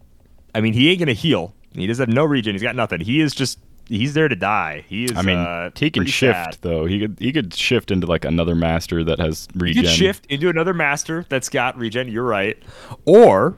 [SPEAKER 1] I mean, he ain't gonna heal. He doesn't have no regen. He's got nothing. He is just he's there to die. He is.
[SPEAKER 3] I mean,
[SPEAKER 1] uh,
[SPEAKER 3] he can shift
[SPEAKER 1] sad.
[SPEAKER 3] though. He could he could shift into like another master that has
[SPEAKER 1] You
[SPEAKER 3] regen.
[SPEAKER 1] could shift into another master that's got regen. You're right. Or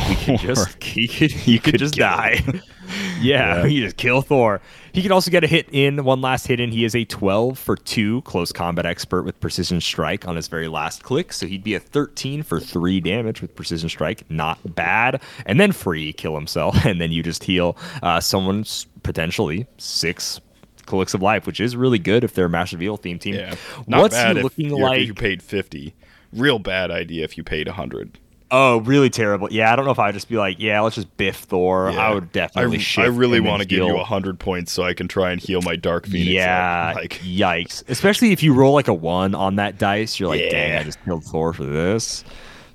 [SPEAKER 1] he could just he could he could
[SPEAKER 3] could
[SPEAKER 1] just die. yeah,
[SPEAKER 3] Yeah.
[SPEAKER 1] he just kill Thor. He could also get a hit in one last hit in. He is a 12 for two close combat expert with precision strike on his very last click. So he'd be a 13 for three damage with precision strike. Not bad. And then free kill himself, and then you just heal uh, someone's potentially six clicks of Life, which is really good if they're a Master of Evil theme team.
[SPEAKER 3] Yeah, not
[SPEAKER 1] What's
[SPEAKER 3] bad
[SPEAKER 1] he
[SPEAKER 3] if
[SPEAKER 1] looking like?
[SPEAKER 3] If you paid fifty, real bad idea if you paid hundred.
[SPEAKER 1] Oh, really terrible. Yeah, I don't know if I'd just be like, yeah, let's just biff Thor. I would definitely
[SPEAKER 3] I, I really want to give you hundred points so I can try and heal my Dark Phoenix. up.
[SPEAKER 1] Yeah,
[SPEAKER 3] like
[SPEAKER 1] yikes. Especially if you roll like a one on that dice, you're like, dang, I just killed Thor for this.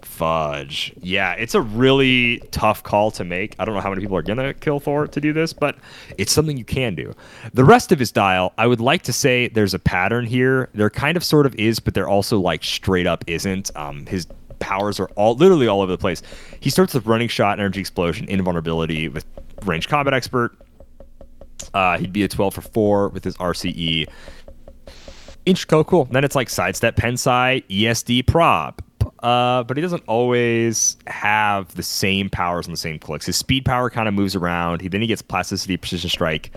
[SPEAKER 1] Fudge. Yeah, it's a really tough call to make. I don't know how many people are gonna kill Thor to do this, but it's something you can do. The rest of his dial, I would like to say there's a pattern here. There kind of sort of is, but there also like straight up isn't. Um, his powers are all literally all over the place. He starts with running shot, energy explosion, invulnerability with range combat expert. Uh, he'd be a 12 for 4 with his RCE. Intrico, cool. Then it's like sidestep, pensai, ESD, prob. Uh, but he doesn't always have the same powers on the same clicks. His speed power kind of moves around. He then he gets plasticity, precision strike,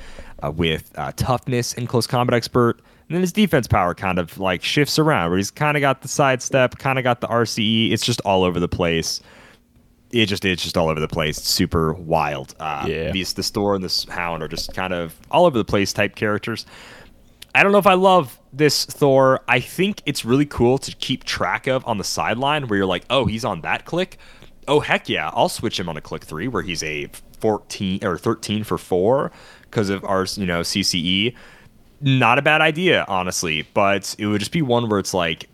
[SPEAKER 1] uh, with uh, toughness and close combat expert. And then his defense power kind of like shifts around, where he's kind of got the sidestep, kind of got the RCE. It's just all over the place. It just it's just all over the place. It's super wild. Uh,
[SPEAKER 3] Yeah.
[SPEAKER 1] These the store and this hound are just kind of all over the place type characters. I don't know if I love this Thor. I think it's really cool to keep track of on the sideline where you're like, oh, he's on that click. Oh, heck yeah. I'll switch him on a click three where he's a 14 or 13 for four because of our, you know, CCE. Not a bad idea, honestly, but it would just be one where it's like,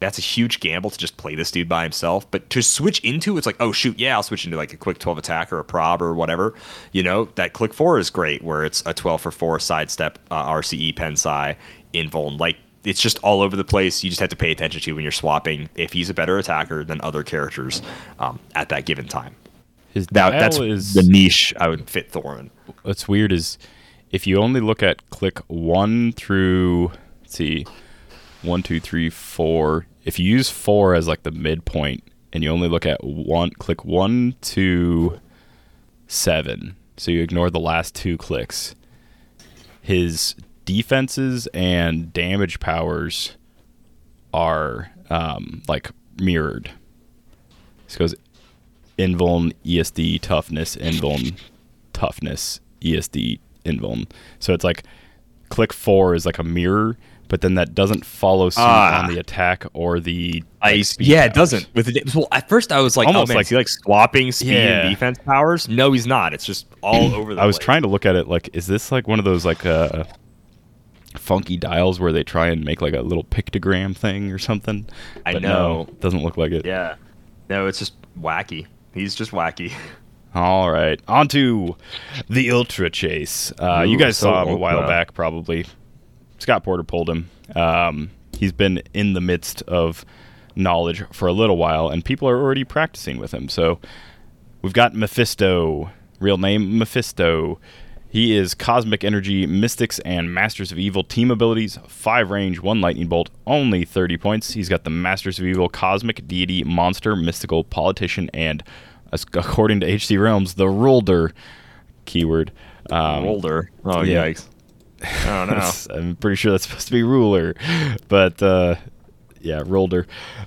[SPEAKER 1] that's a huge gamble to just play this dude by himself. But to switch into, it's like, oh shoot, yeah, I'll switch into like a quick 12 attack or a prob or whatever. You know, that click four is great, where it's a 12 for four sidestep uh, RCE pensai invuln. Like it's just all over the place. You just have to pay attention to when you're swapping if he's a better attacker than other characters um, at that given time.
[SPEAKER 3] his
[SPEAKER 1] That, that's
[SPEAKER 3] is
[SPEAKER 1] the niche I would fit Thorin.
[SPEAKER 3] what's weird is if you only look at click one through see one two three four if you use four as like the midpoint and you only look at one click one to seven so you ignore the last two clicks his defenses and damage powers are um, like mirrored. This goes invuln esd toughness invuln toughness ESD invuln. So it's like click four is like a mirror, but then that doesn't follow suit
[SPEAKER 1] Ah.
[SPEAKER 3] on the attack or the
[SPEAKER 1] I,
[SPEAKER 3] like, speed
[SPEAKER 1] yeah, it doesn't. With the, well, at first I was like,
[SPEAKER 3] Almost
[SPEAKER 1] oh man,
[SPEAKER 3] like-
[SPEAKER 1] he like swapping speed
[SPEAKER 3] Yeah.
[SPEAKER 1] and defense powers? No, he's not. It's just all over the
[SPEAKER 3] I was
[SPEAKER 1] place.
[SPEAKER 3] trying to look at it like, is this like one of those like uh, funky dials where they try and make like a little pictogram thing or something?
[SPEAKER 1] I
[SPEAKER 3] But
[SPEAKER 1] know.
[SPEAKER 3] no, doesn't look like it.
[SPEAKER 1] Yeah. No, it's just wacky. He's just wacky.
[SPEAKER 3] All right, on to the Ultra Chase. Uh, you guys
[SPEAKER 1] so
[SPEAKER 3] saw him a while
[SPEAKER 1] ultra.
[SPEAKER 3] back, probably. Scott Porter pulled him. Um, he's been in the midst of knowledge for a little while, and people are already practicing with him. So we've got Mephisto, real name Mephisto. He is Cosmic Energy, Mystics, and Masters of Evil team abilities. Five range, one lightning bolt, only 30 points. He's got the Masters of Evil, Cosmic Deity, Monster, Mystical, Politician, and according to HCRealms, the Rolder keyword. Um,
[SPEAKER 1] Older. Oh,
[SPEAKER 3] yeah.
[SPEAKER 1] yikes. I don't know.
[SPEAKER 3] I'm pretty sure that's supposed to be ruler, but uh, yeah, Rolder.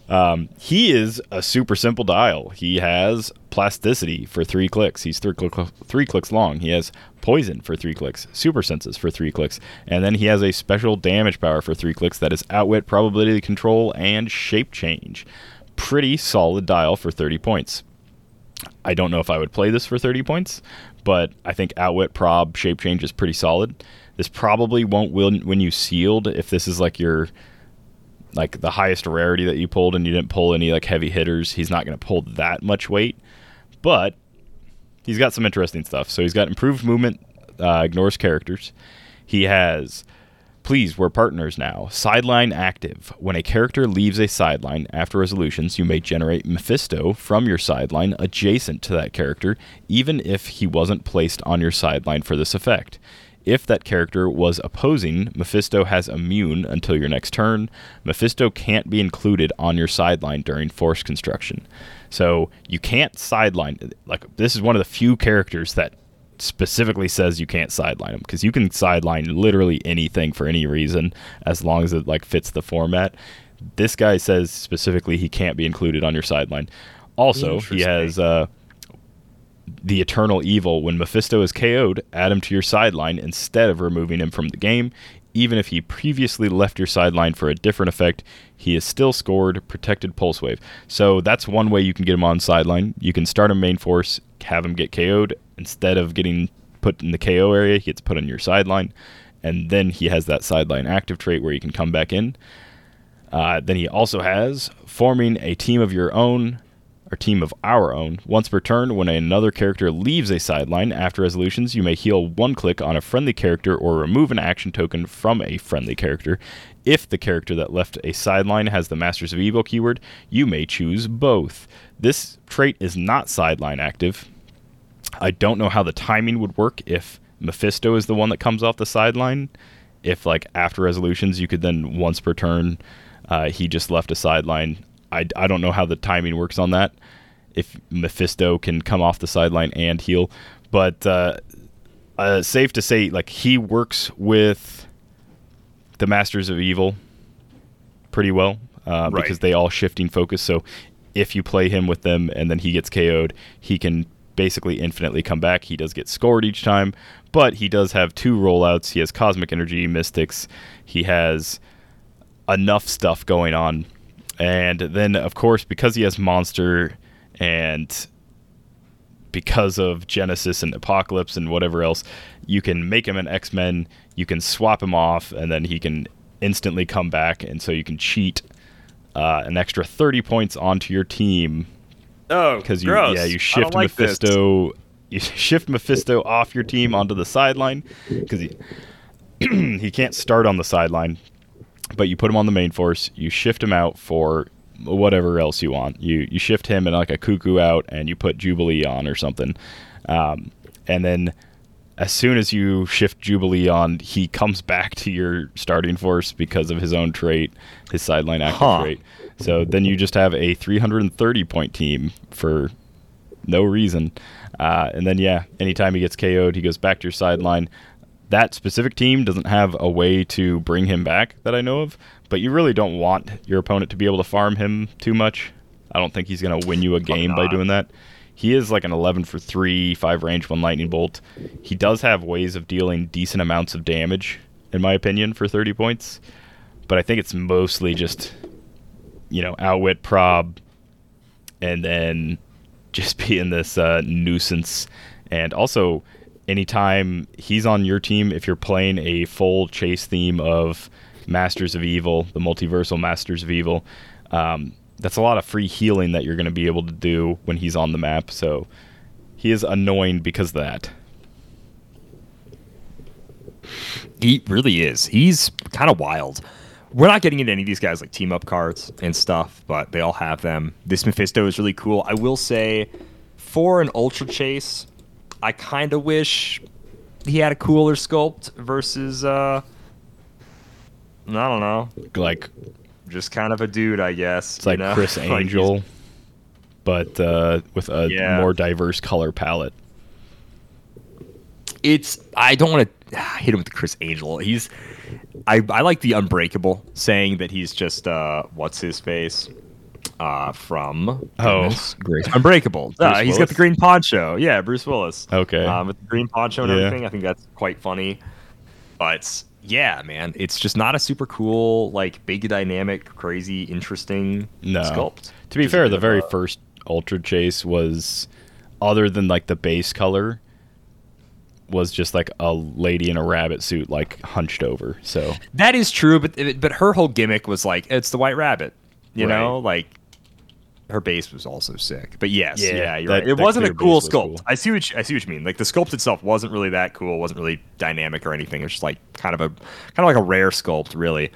[SPEAKER 3] Um, he is a super simple dial. He has plasticity for three clicks. He's three, click, three clicks long. He has poison for three clicks, super senses for three clicks, and then he has a special damage power for three clicks that is outwit, probability control, and shape change. Pretty solid dial for 30 points. I don't know if I would play this for 30 points, but I think Outwit, Prob, Shape Change is pretty solid. This probably won't win when you sealed if this is like your like the highest rarity that you pulled and you didn't pull any like heavy hitters. He's not going to pull that much weight, but he's got some interesting stuff. So he's got improved movement, uh, ignores characters. He has Please, we're partners now. Sideline active. When a character leaves a sideline after resolutions, you may generate Mephisto from your sideline adjacent to that character, even if he wasn't placed on your sideline for this effect. If that character was opposing, Mephisto has immune until your next turn. Mephisto can't be included on your sideline during force construction. So you can't sideline. Like, this is one of the few characters that specifically says you can't sideline him because you can sideline literally anything for any reason as long as it like fits the format. This guy says specifically he can't be included on your sideline. Also, he has uh, the Eternal Evil. When Mephisto is KO'd, add him to your sideline instead of removing him from the game. Even if he previously left your sideline for a different effect, he is still scored protected pulse wave. So that's one way you can get him on sideline. You can start him main force, have him get KO'd instead of getting put in the KO area, he gets put on your sideline, and then he has that sideline active trait where he can come back in. Uh, then he also has forming a team of your own or team of our own. Once per turn, when another character leaves a sideline after resolutions, you may heal one click on a friendly character or remove an action token from a friendly character. If the character that left a sideline has the Masters of Evil keyword, you may choose both. This trait is not sideline active. I don't know how the timing would work if Mephisto is the one that comes off the sideline. If like after resolutions, you could then once per turn, uh, he just left a sideline. I, I don't know how the timing works on that. If Mephisto can come off the sideline and heal, but uh, uh, safe to say, like he works with the Masters of Evil pretty well uh,
[SPEAKER 1] Right.
[SPEAKER 3] because they all shifting focus. So if you play him with them and then he gets KO'd, he can basically infinitely come back. He does get scored each time, but he does have two rollouts. He has Cosmic Energy, Mystics. He has enough stuff going on. And then, of course, because he has Monster and because of Genesis and Apocalypse and whatever else, you can make him an X Men, you can swap him off, and then he can instantly come back. And so you can cheat uh, an extra 30 points onto your team
[SPEAKER 1] Oh,
[SPEAKER 3] because you yeah you shift Mephisto you shift Mephisto off your team onto the sideline because he he can't start on the sideline, but you put him on the main force. You shift him out for whatever else you want. You you shift him and like a cuckoo out, and you put Jubilee on or something, um, and then. As soon as you shift Jubilee on, he comes back to your starting force because of his own trait, his sideline active
[SPEAKER 1] Huh.
[SPEAKER 3] trait. So then you just have a 330 point team for no reason. Uh, and then, yeah, anytime he gets KO'd, he goes back to your sideline. That specific team doesn't have a way to bring him back that I know of, but you really don't want your opponent to be able to farm him too much. I don't think he's going to win you a game by doing that. He is like an 11 for 3, 5 range, 1 lightning bolt. He does have ways of dealing decent amounts of damage, in my opinion, for 30 points. But I think it's mostly just, you know, outwit prob, and then just being this uh, nuisance. And also, anytime he's on your team, if you're playing a full chase theme of Masters of Evil, the multiversal Masters of Evil, um, that's a lot of free healing that you're going to be able to do when he's on the map. So he is annoying because of that.
[SPEAKER 1] He really is. He's kind of wild. We're not getting into any of these guys like team up cards and stuff, but they all have them. This Mephisto is really cool. I will say, for an Ultra Chase, I kind of wish he had a cooler sculpt versus, uh, I don't know,
[SPEAKER 3] Like
[SPEAKER 1] just kind of a dude, I guess.
[SPEAKER 3] it's like
[SPEAKER 1] know?
[SPEAKER 3] Chris
[SPEAKER 1] Like,
[SPEAKER 3] Angel, but uh, with a
[SPEAKER 1] Yeah.
[SPEAKER 3] more diverse color palette.
[SPEAKER 1] it's I don't want to hit him with the Criss Angel. He's I I like the Unbreakable saying that he's just uh what's his face uh from
[SPEAKER 3] Oh.
[SPEAKER 1] goodness grace. Unbreakable. Uh, he's got the green poncho. Yeah, Bruce Willis.
[SPEAKER 3] Okay.
[SPEAKER 1] Um, with the green poncho and
[SPEAKER 3] Yeah.
[SPEAKER 1] everything. I think that's quite funny. But yeah, man, it's just not a super cool like big dynamic, crazy, interesting
[SPEAKER 3] No.
[SPEAKER 1] sculpt.
[SPEAKER 3] To be
[SPEAKER 1] Just
[SPEAKER 3] fair, the very
[SPEAKER 1] a-
[SPEAKER 3] first Ultra Chase was, other than like the base color, was just like a lady in a rabbit suit, like hunched over. So
[SPEAKER 1] That is true, but eh, but her whole gimmick was like it's the White Rabbit, you
[SPEAKER 3] Right.
[SPEAKER 1] know, like her base was also sick. But yes,
[SPEAKER 3] Yeah,
[SPEAKER 1] yeah, you're
[SPEAKER 3] that-
[SPEAKER 1] right. It wasn't a cool
[SPEAKER 3] was
[SPEAKER 1] sculpt.
[SPEAKER 3] cool.
[SPEAKER 1] I see what you, I see what you mean. Like the sculpt itself wasn't really that cool. wasn't really dynamic or anything. It was just like kind of a kind of like a rare sculpt, really.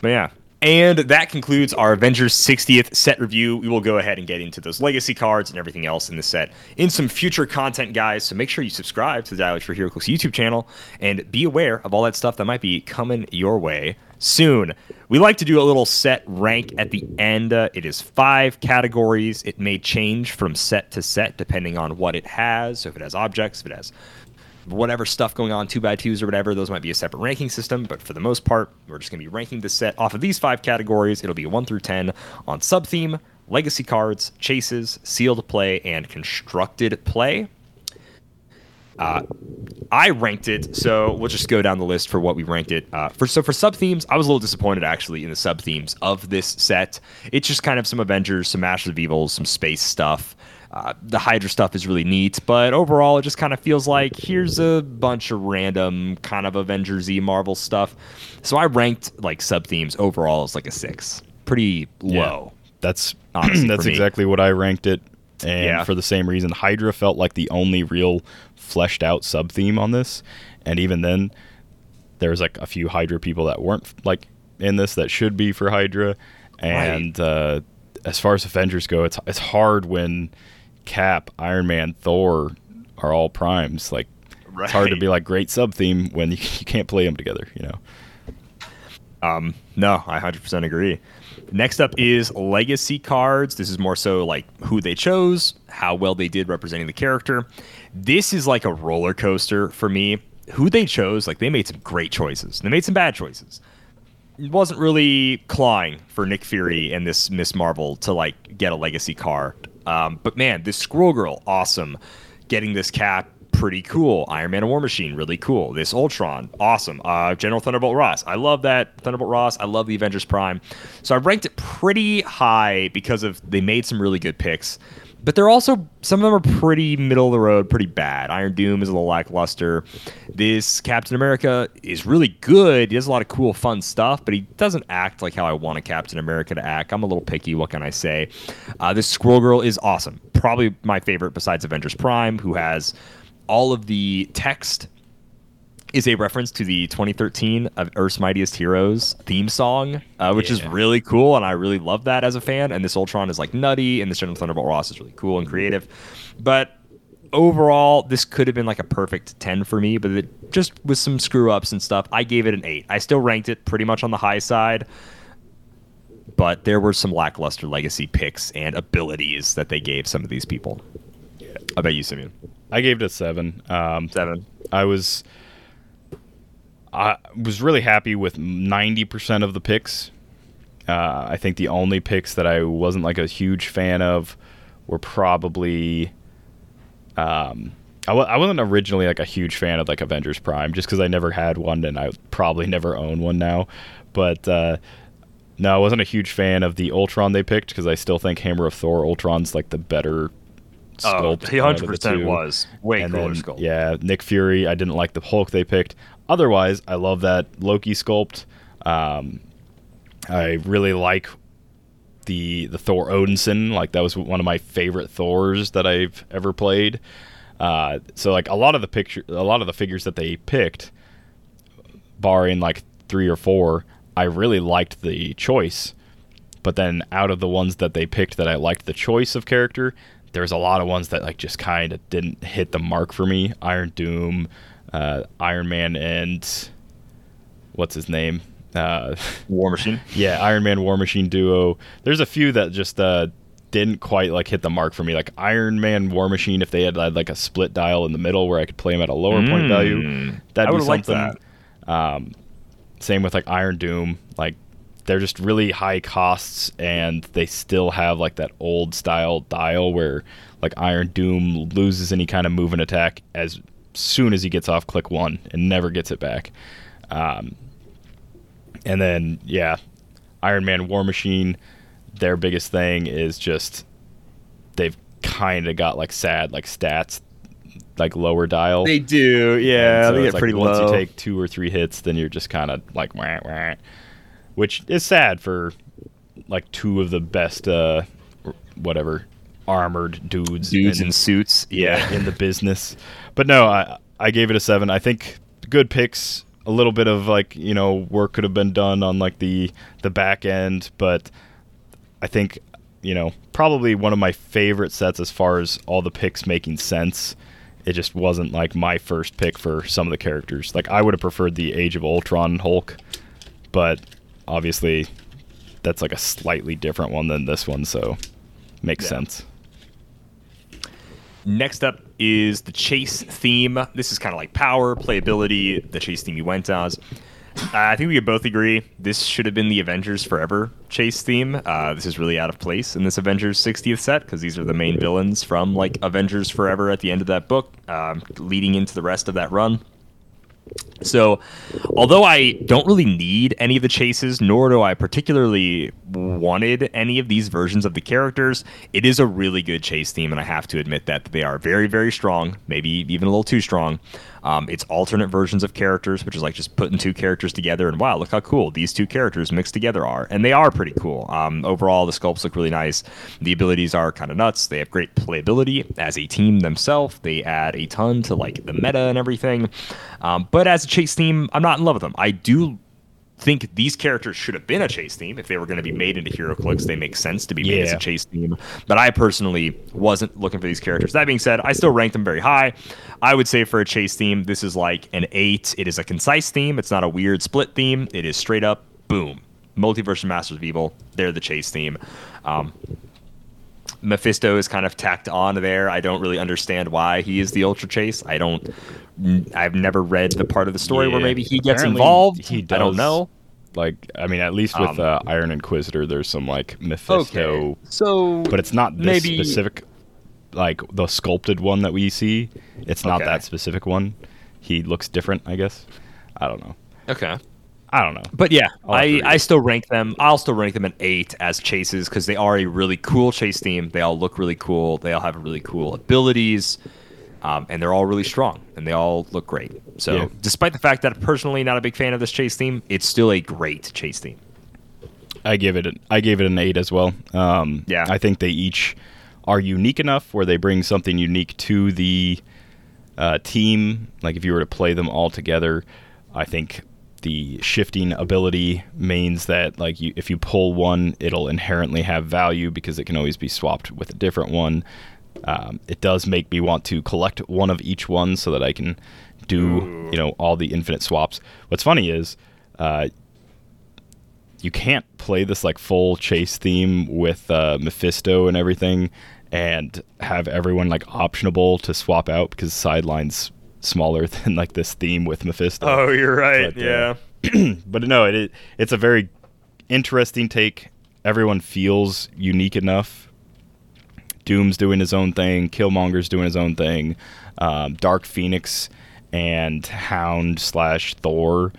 [SPEAKER 1] But yeah. And that concludes our Avengers 60th set review. We will go ahead and get into those legacy cards and everything else in the set in some future content, guys. So make sure you subscribe to the Dial H for HeroClix YouTube channel and be aware of all that stuff that might be coming your way soon. We like to do a little set rank at the end. Uh, it is five categories. It may change from set to set depending on what it has. So if it has objects, if it has whatever stuff going on, two by twos or whatever, those might be a separate ranking system. But for the most part, we're just going to be ranking the set off of these five categories. It'll be one through 10 on sub theme, legacy cards, chases, sealed play, and constructed play. Uh, I ranked it, so we'll just go down the list for what we ranked it. Uh, for so for sub themes, I was a little disappointed actually in the sub themes of this set. It's just kind of some Avengers, some Masters of Evil, some space stuff. Uh, the Hydra stuff is really neat, but overall, it just kind of feels like here's a bunch of random kind of Avengers y Marvel stuff. So I ranked like sub themes overall as like a six, pretty low.
[SPEAKER 3] That's
[SPEAKER 1] honestly,
[SPEAKER 3] that's exactly what I ranked it, and
[SPEAKER 1] Yeah.
[SPEAKER 3] for the same reason, Hydra felt like the only real fleshed out sub theme on this, and even then, there was like a few Hydra people that weren't like in this that should be for Hydra, and uh, as far as Avengers go, it's it's hard when Cap, Iron Man, Thor are all primes. Like it's hard to be like great sub theme when you, you can't play them together. You know.
[SPEAKER 1] Um, no, I 100% agree. Next up is legacy cards. This is more so like who they chose, how well they did representing the character. This is like a roller coaster for me. Who they chose, like they made some great choices. They made some bad choices. It wasn't really clawing for Nick Fury and this Miss Marvel to like get a legacy card. Um, but man, this Squirrel Girl, awesome. Getting this cap, pretty cool. Iron Man and War Machine, really cool. This Ultron, awesome. Uh, General Thunderbolt Ross, I love that Thunderbolt Ross. I love the Avengers Prime. So I ranked it pretty high because of they made some really good picks. But they're also some of them are pretty middle of the road, pretty bad. Iron Doom is a little lackluster. This Captain America is really good. He does a lot of cool, fun stuff, but he doesn't act like how I want a Captain America to act. I'm a little picky. What can I say? Uh, this Squirrel Girl is awesome. Probably my favorite besides Avengers Prime, who has all of the text is a reference to the 2013 of Earth's Mightiest Heroes theme song, uh, which is really cool, and I really love that as a fan. And this Ultron is like nutty, and this General Thunderbolt Ross is really cool and creative. But overall, this could have been like a perfect 10 for me, but it, just with some screw ups and stuff, I gave it an 8. I still ranked it pretty much on the high side, but there were some lackluster legacy picks and abilities that they gave some of these people. I bet you, Simeon.
[SPEAKER 3] I gave it a seven. Um,
[SPEAKER 1] Seven.
[SPEAKER 3] I was I was really happy with 90% of the picks. Uh, I think the only picks that I wasn't like a huge fan of were probably um, I w- I wasn't originally like a huge fan of like Avengers Prime just because I never had one and I probably never own one now. But uh, no, I wasn't a huge fan of the Ultron they picked because I still think Hammer of Thor Ultron's like the better
[SPEAKER 1] Oh,
[SPEAKER 3] sculpt.
[SPEAKER 1] he
[SPEAKER 3] of the
[SPEAKER 1] 100%
[SPEAKER 3] two.
[SPEAKER 1] was. Way
[SPEAKER 3] And
[SPEAKER 1] cooler
[SPEAKER 3] then,
[SPEAKER 1] sculpt.
[SPEAKER 3] Yeah, Nick Fury. I didn't like the Hulk they picked. Otherwise, I love that Loki sculpt. Um, I really like the the Thor Odinson. Like that was one of my favorite Thors that I've ever played. Uh, so like a lot of the picture, a lot of the figures that they picked, barring like three or four, I really liked the choice. But then out of the ones that they picked that I liked the choice of character, there's a lot of ones that like just kind of didn't hit the mark for me. Iron Doom, uh, Iron Man, and what's his name? Uh,
[SPEAKER 1] War Machine.
[SPEAKER 3] yeah, Iron Man War Machine duo. There's a few that just uh, didn't quite like hit the mark for me. Like Iron Man War Machine, if they had, had like a split dial in the middle where I could play them at a lower point value,
[SPEAKER 1] Mm.
[SPEAKER 3] that'd be something. Um, same with like Iron Doom. Like they're just really high costs, and they still have like that old style dial where like Iron Doom loses any kind of move and attack as soon as he gets off click one and never gets it back. Um, and then yeah, Iron Man War Machine, their biggest thing is just they've kind of got like sad like stats, like lower dial.
[SPEAKER 1] They do, yeah.
[SPEAKER 3] so
[SPEAKER 1] they get
[SPEAKER 3] like
[SPEAKER 1] pretty
[SPEAKER 3] once
[SPEAKER 1] low.
[SPEAKER 3] Once you take two or three hits, then you're just kind of like wah, wah, which is sad for like two of the best uh whatever armored dudes
[SPEAKER 1] dudes
[SPEAKER 3] in,
[SPEAKER 1] in suits. Yeah.
[SPEAKER 3] in the business. But no, I I gave it a seven. I think good picks. A little bit of like you know work could have been done on like the the back end, but I think you know probably one of my favorite sets as far as all the picks making sense. It just wasn't like my first pick for some of the characters. Like I would have preferred the Age of Ultron Hulk, but obviously that's like a slightly different one than this one, so makes
[SPEAKER 1] Yeah.
[SPEAKER 3] sense.
[SPEAKER 1] Next up is the chase theme. This is kind of like power, playability, the chase theme you went as. I think we could both agree this should have been the Avengers Forever chase theme. Uh, this is really out of place in this Avengers 60th set because these are the main villains from like Avengers Forever at the end of that book, um, leading into the rest of that run. So, although I don't really need any of the chases, nor do I particularly wanted any of these versions of the characters, it is a really good chase theme, and I have to admit that they are very, very strong, maybe even a little too strong. Um, it's alternate versions of characters, which is like just putting two characters together, and wow, look how cool these two characters mixed together are, and they are pretty cool. Um, overall, the sculpts look really nice. The abilities are kind of nuts. They have great playability as a team themselves. They add a ton to like the meta and everything. Um, but as a chase theme, I'm not in love with them. I do think these characters should have been a chase theme if they were going to be made into HeroClix, They make sense to be made as a chase theme, but I personally wasn't looking for these characters. That being said, I still rank them very high. I would say for a chase theme, this is like an eight. It is a concise theme. It's not a weird split theme. It is straight up boom. Multiverse Masters of Evil. They're the chase theme. Um, Mephisto is kind of tacked on there. I don't really understand why he is the Ultra Chase. I don't. I've never read the part of the story where maybe he gets involved.
[SPEAKER 3] He
[SPEAKER 1] I don't know.
[SPEAKER 3] Like, I mean, at least with
[SPEAKER 1] Um,
[SPEAKER 3] uh, Iron Inquisitor, there's some like Mephisto,
[SPEAKER 1] Okay. So,
[SPEAKER 3] but it's not this
[SPEAKER 1] maybe
[SPEAKER 3] specific, like the sculpted one that we see. It's not
[SPEAKER 1] Okay.
[SPEAKER 3] that specific one. He looks different, I guess. I don't know.
[SPEAKER 1] okay.
[SPEAKER 3] I don't know.
[SPEAKER 1] But yeah,
[SPEAKER 3] I'll have to
[SPEAKER 1] I, I still rank them. I'll still rank them at eight as chases because they are a really cool chase theme. They all look really cool. They all have really cool abilities, um, and they're all really strong and they all look great. So,
[SPEAKER 3] Yeah.
[SPEAKER 1] despite the fact that I'm personally not a big fan of this chase theme, it's still a great chase theme.
[SPEAKER 3] I give it. An, I gave it an eight as well. Um,
[SPEAKER 1] Yeah.
[SPEAKER 3] I think they each are unique enough where they bring something unique to the uh, team. Like if you were to play them all together, I think the shifting ability means that like you, if you pull one, it'll inherently have value because it can always be swapped with a different one. Um, it does make me want to collect one of each one so that I can do you know all the infinite swaps. What's funny is. Uh, you can't play this like full chase theme with uh, Mephisto and everything, and have everyone like optionable to swap out because sideline's smaller than like this theme with Mephisto.
[SPEAKER 1] Oh, you're right.
[SPEAKER 3] But, uh, but no, it, it it's a very interesting take. Everyone feels unique enough. Doom's doing his own thing. Killmonger's doing his own thing. Um, Dark Phoenix and Hound slash Thor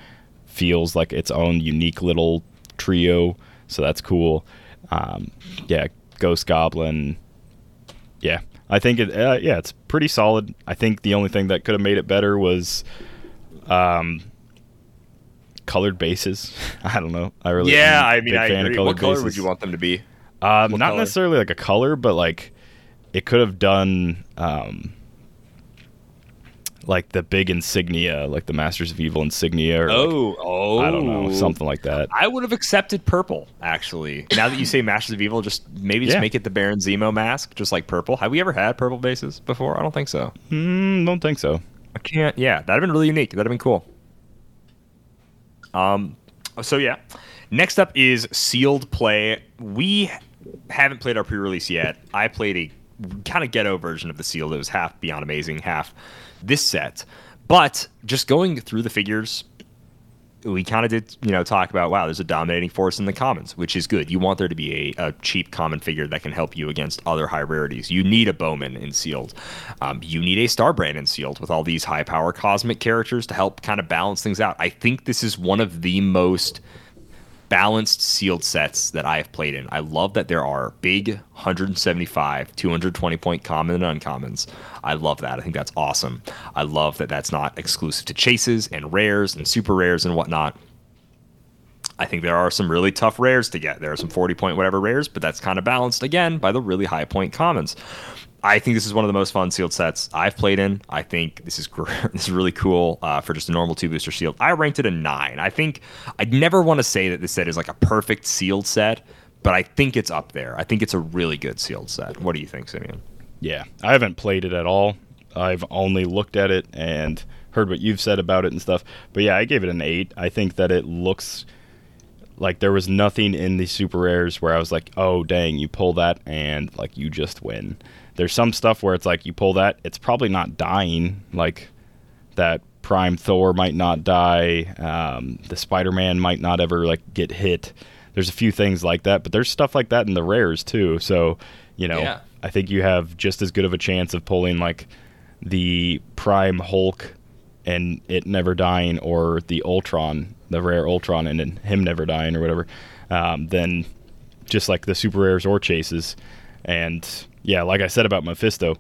[SPEAKER 3] feels like its own unique little trio. So that's cool. Um, yeah, Ghost Goblin. Yeah, I think it. Uh, yeah, it's pretty solid. I think the only thing that could have made it better was um, colored bases. I don't know. I really
[SPEAKER 1] yeah,
[SPEAKER 3] am a
[SPEAKER 1] I mean, I agree.
[SPEAKER 3] colored
[SPEAKER 1] What color would you want them to be?
[SPEAKER 3] Um,
[SPEAKER 1] What
[SPEAKER 3] not
[SPEAKER 1] color?
[SPEAKER 3] necessarily like a color, but like it could have done um, like the big insignia, like the Masters of Evil insignia, or like,
[SPEAKER 1] Oh, oh,
[SPEAKER 3] I don't know, something like that.
[SPEAKER 1] I would have accepted purple, actually. Now that you say Masters of Evil, just maybe just
[SPEAKER 3] Yeah.
[SPEAKER 1] make it the Baron Zemo mask, just like purple. Have we ever had purple bases before? I don't think so.
[SPEAKER 3] Mm, don't think so.
[SPEAKER 1] I can't. Yeah, that'd have been really unique. That'd have been cool. Um, so yeah. Next up is sealed play. We haven't played our pre-release yet. I played a kind of ghetto version of the sealed. It was half Beyond Amazing, half this set. But just going through the figures, we kind of did, you know, talk about wow, there's a dominating force in the commons, which is good. You want there to be a, a cheap common figure that can help you against other high rarities. You need a Bowman in sealed. Um, you need a Starbrand in sealed with all these high power cosmic characters to help kind of balance things out. I think this is one of the most balanced sealed sets that I have played in. I love that there are big 175, 220 point common and uncommons. I love that. I think that's awesome. I love that that's not exclusive to chases and rares and super rares and whatnot. I think there are some really tough rares to get. There are some 40 point whatever rares, but that's kind of balanced again by the really high point commons. I think this is one of the most fun sealed sets I've played in. I think this is this is really cool uh, for just a normal two booster sealed. I ranked it a nine. I think I'd never want to say that this set is like a perfect sealed set, but I think it's up there. I think it's a really good sealed set. What do you think, Simeon?
[SPEAKER 3] Yeah, I haven't played it at all. I've only looked at it and heard what you've said about it and stuff. But yeah, I gave it an eight. I think that it looks like there was nothing in the super rares where I was like, oh dang, you pull that and like you just win. There's some stuff where it's like you pull that, it's probably not dying like that Prime Thor might not die. Um, the Spider Man might not ever like get hit. There's a few things like that, but there's stuff like that in the rares too. So, you know,
[SPEAKER 1] Yeah.
[SPEAKER 3] I think you have just as good of a chance of pulling like the Prime Hulk and it never dying, or the Ultron, the rare Ultron, and then him never dying, or whatever, um, than just like the super rares or chases. And yeah, like I said about Mephisto,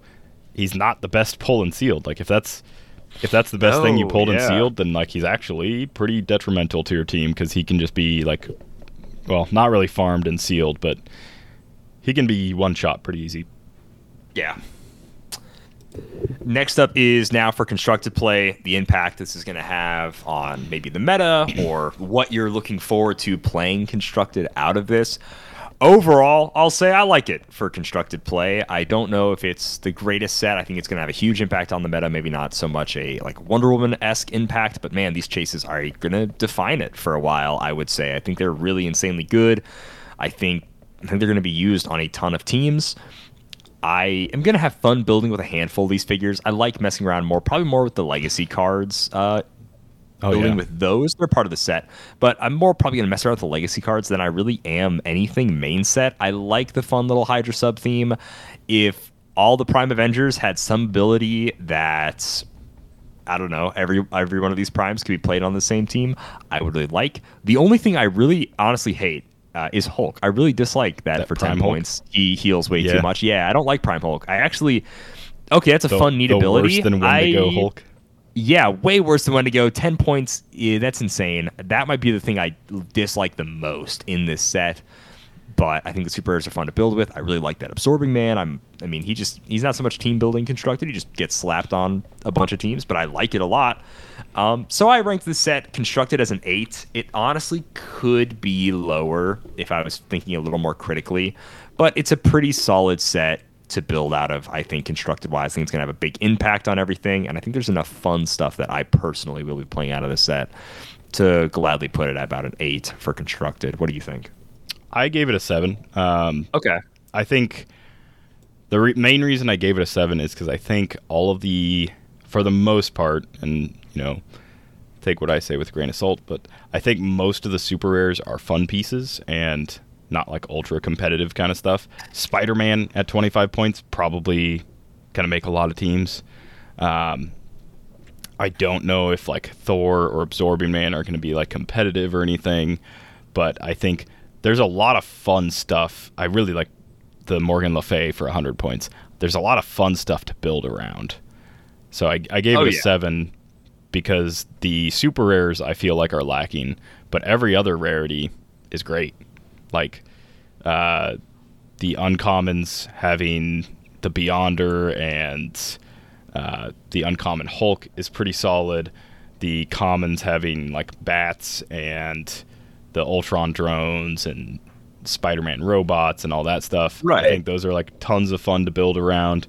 [SPEAKER 3] he's not the best pull and sealed. Like if that's if that's the best thing you
[SPEAKER 1] No,
[SPEAKER 3] pulled and sealed, then like he's actually pretty detrimental to your team because he can just be like, well, not really farmed and sealed, but he can be one shot pretty easy.
[SPEAKER 1] Yeah. Next up is now for constructed play, the impact this is going to have on maybe the meta or what you're looking forward to playing constructed out of this. Overall, I'll say I like it for constructed play. I don't know if it's the greatest set. I think it's going to have a huge impact on the meta. Maybe not so much a like Wonder Woman esque impact, but man, these chases are going to define it for a while. I would say. I think they're really insanely good. I think I think they're going to be used on a ton of teams. I am gonna have fun building with a handful of these figures. I like messing around more, probably more with the legacy cards. Uh,
[SPEAKER 3] Oh,
[SPEAKER 1] building
[SPEAKER 3] yeah.
[SPEAKER 1] with those, they're part of the set. But I'm more probably gonna mess around with the legacy cards than I really am anything main set. I like the fun little Hydra sub theme. If all the Prime Avengers had some ability that I don't know, every every one of these primes could be played on the same team. I would really like. The only thing I really honestly hate uh, is Hulk. I really dislike that,
[SPEAKER 3] That
[SPEAKER 1] for
[SPEAKER 3] Prime
[SPEAKER 1] ten
[SPEAKER 3] Hulk?
[SPEAKER 1] points he heals way
[SPEAKER 3] Yeah.
[SPEAKER 1] too much. Yeah, I don't like Prime Hulk. I actually okay, that's a
[SPEAKER 3] The-
[SPEAKER 1] fun neat ability.
[SPEAKER 3] Worse than Wendigo
[SPEAKER 1] I-
[SPEAKER 3] Hulk.
[SPEAKER 1] yeah, way worse than Wendigo. Ten points. Yeah, that's insane. That might be the thing I dislike the most in this set. But I think the super rares are fun to build with. I really like that absorbing man. I'm. I mean, he just he's not so much team building constructed. He just gets slapped on a bunch of teams. But I like it a lot. Um, so I ranked the set constructed as an eight. It honestly could be lower if I was thinking a little more critically. But it's a pretty solid set to build out of. I think constructed wise, I think it's gonna have a big impact on everything, and I think there's enough fun stuff that I personally will be playing out of this set to gladly put it at about an eight for constructed. What do you think?
[SPEAKER 3] I gave it a seven. Um,
[SPEAKER 1] Okay.
[SPEAKER 3] I think the re- main reason I gave it a seven is because I think all of the, for the most part, and you know, take what I say with a grain of salt, but I think most of the super rares are fun pieces and not like ultra competitive kind of stuff. Spider Man at 25 points probably gonna make a lot of teams. Um, I don't know if like Thor or Absorbing Man are going to be like competitive or anything, but I think there's a lot of fun stuff. I really like the Morgan Le Fay for 100 points. There's a lot of fun stuff to build around. So I, I gave
[SPEAKER 1] Oh,
[SPEAKER 3] it a
[SPEAKER 1] yeah.
[SPEAKER 3] seven because the super rares I feel like are lacking, but every other rarity is great. Like uh, the uncommons having the Beyonder and uh, the uncommon Hulk is pretty solid. The commons having like bats and the Ultron drones and Spider-Man robots and all that stuff.
[SPEAKER 1] Right.
[SPEAKER 3] I think those are like tons of fun to build around.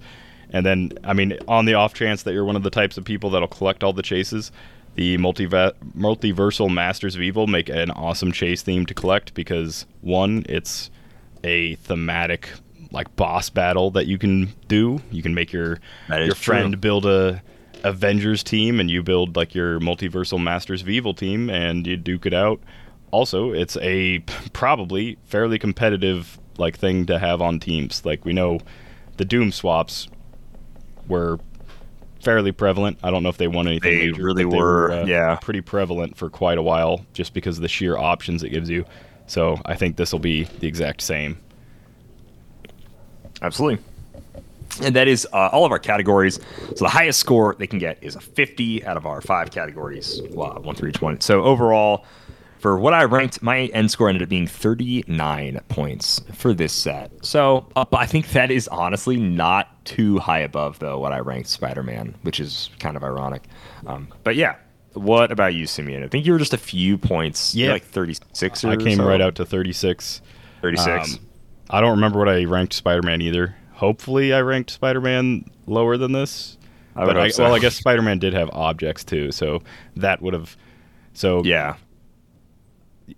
[SPEAKER 3] And then, I mean, on the off chance that you're one of the types of people that'll collect all the chases, the multiva- multiversal Masters of Evil make an awesome chase theme to collect because one, it's a thematic like boss battle that you can do. You can make your your friend
[SPEAKER 1] true.
[SPEAKER 3] build a Avengers team and you build like your multiversal Masters of Evil team and you duke it out. Also, it's a probably fairly competitive like thing to have on teams. Like we know the Doom swaps were fairly prevalent. I don't know if they won anything.
[SPEAKER 1] They
[SPEAKER 3] major,
[SPEAKER 1] really
[SPEAKER 3] they
[SPEAKER 1] were,
[SPEAKER 3] uh,
[SPEAKER 1] yeah.
[SPEAKER 3] pretty prevalent for quite a while, just because of the sheer options it gives you. So I think this will be the exact same.
[SPEAKER 1] Absolutely. And that is uh, all of our categories. So the highest score they can get is a 50 out of our five categories, well, one through each one. So overall, for what I ranked, my end score ended up being 39 points for this set. So uh, I think that is honestly not too high above, though, what I ranked Spider Man, which is kind of ironic. Um, but yeah, what about you, Simeon? I think you were just a few points.
[SPEAKER 3] Yeah.
[SPEAKER 1] like 36 or
[SPEAKER 3] I came
[SPEAKER 1] so.
[SPEAKER 3] right out to 36.
[SPEAKER 1] 36.
[SPEAKER 3] Um, I don't remember what I ranked Spider-Man either. Hopefully, I ranked Spider-Man lower than this.
[SPEAKER 1] I would
[SPEAKER 3] but I,
[SPEAKER 1] so.
[SPEAKER 3] well, I guess Spider-Man did have objects too, so that would have. So
[SPEAKER 1] yeah.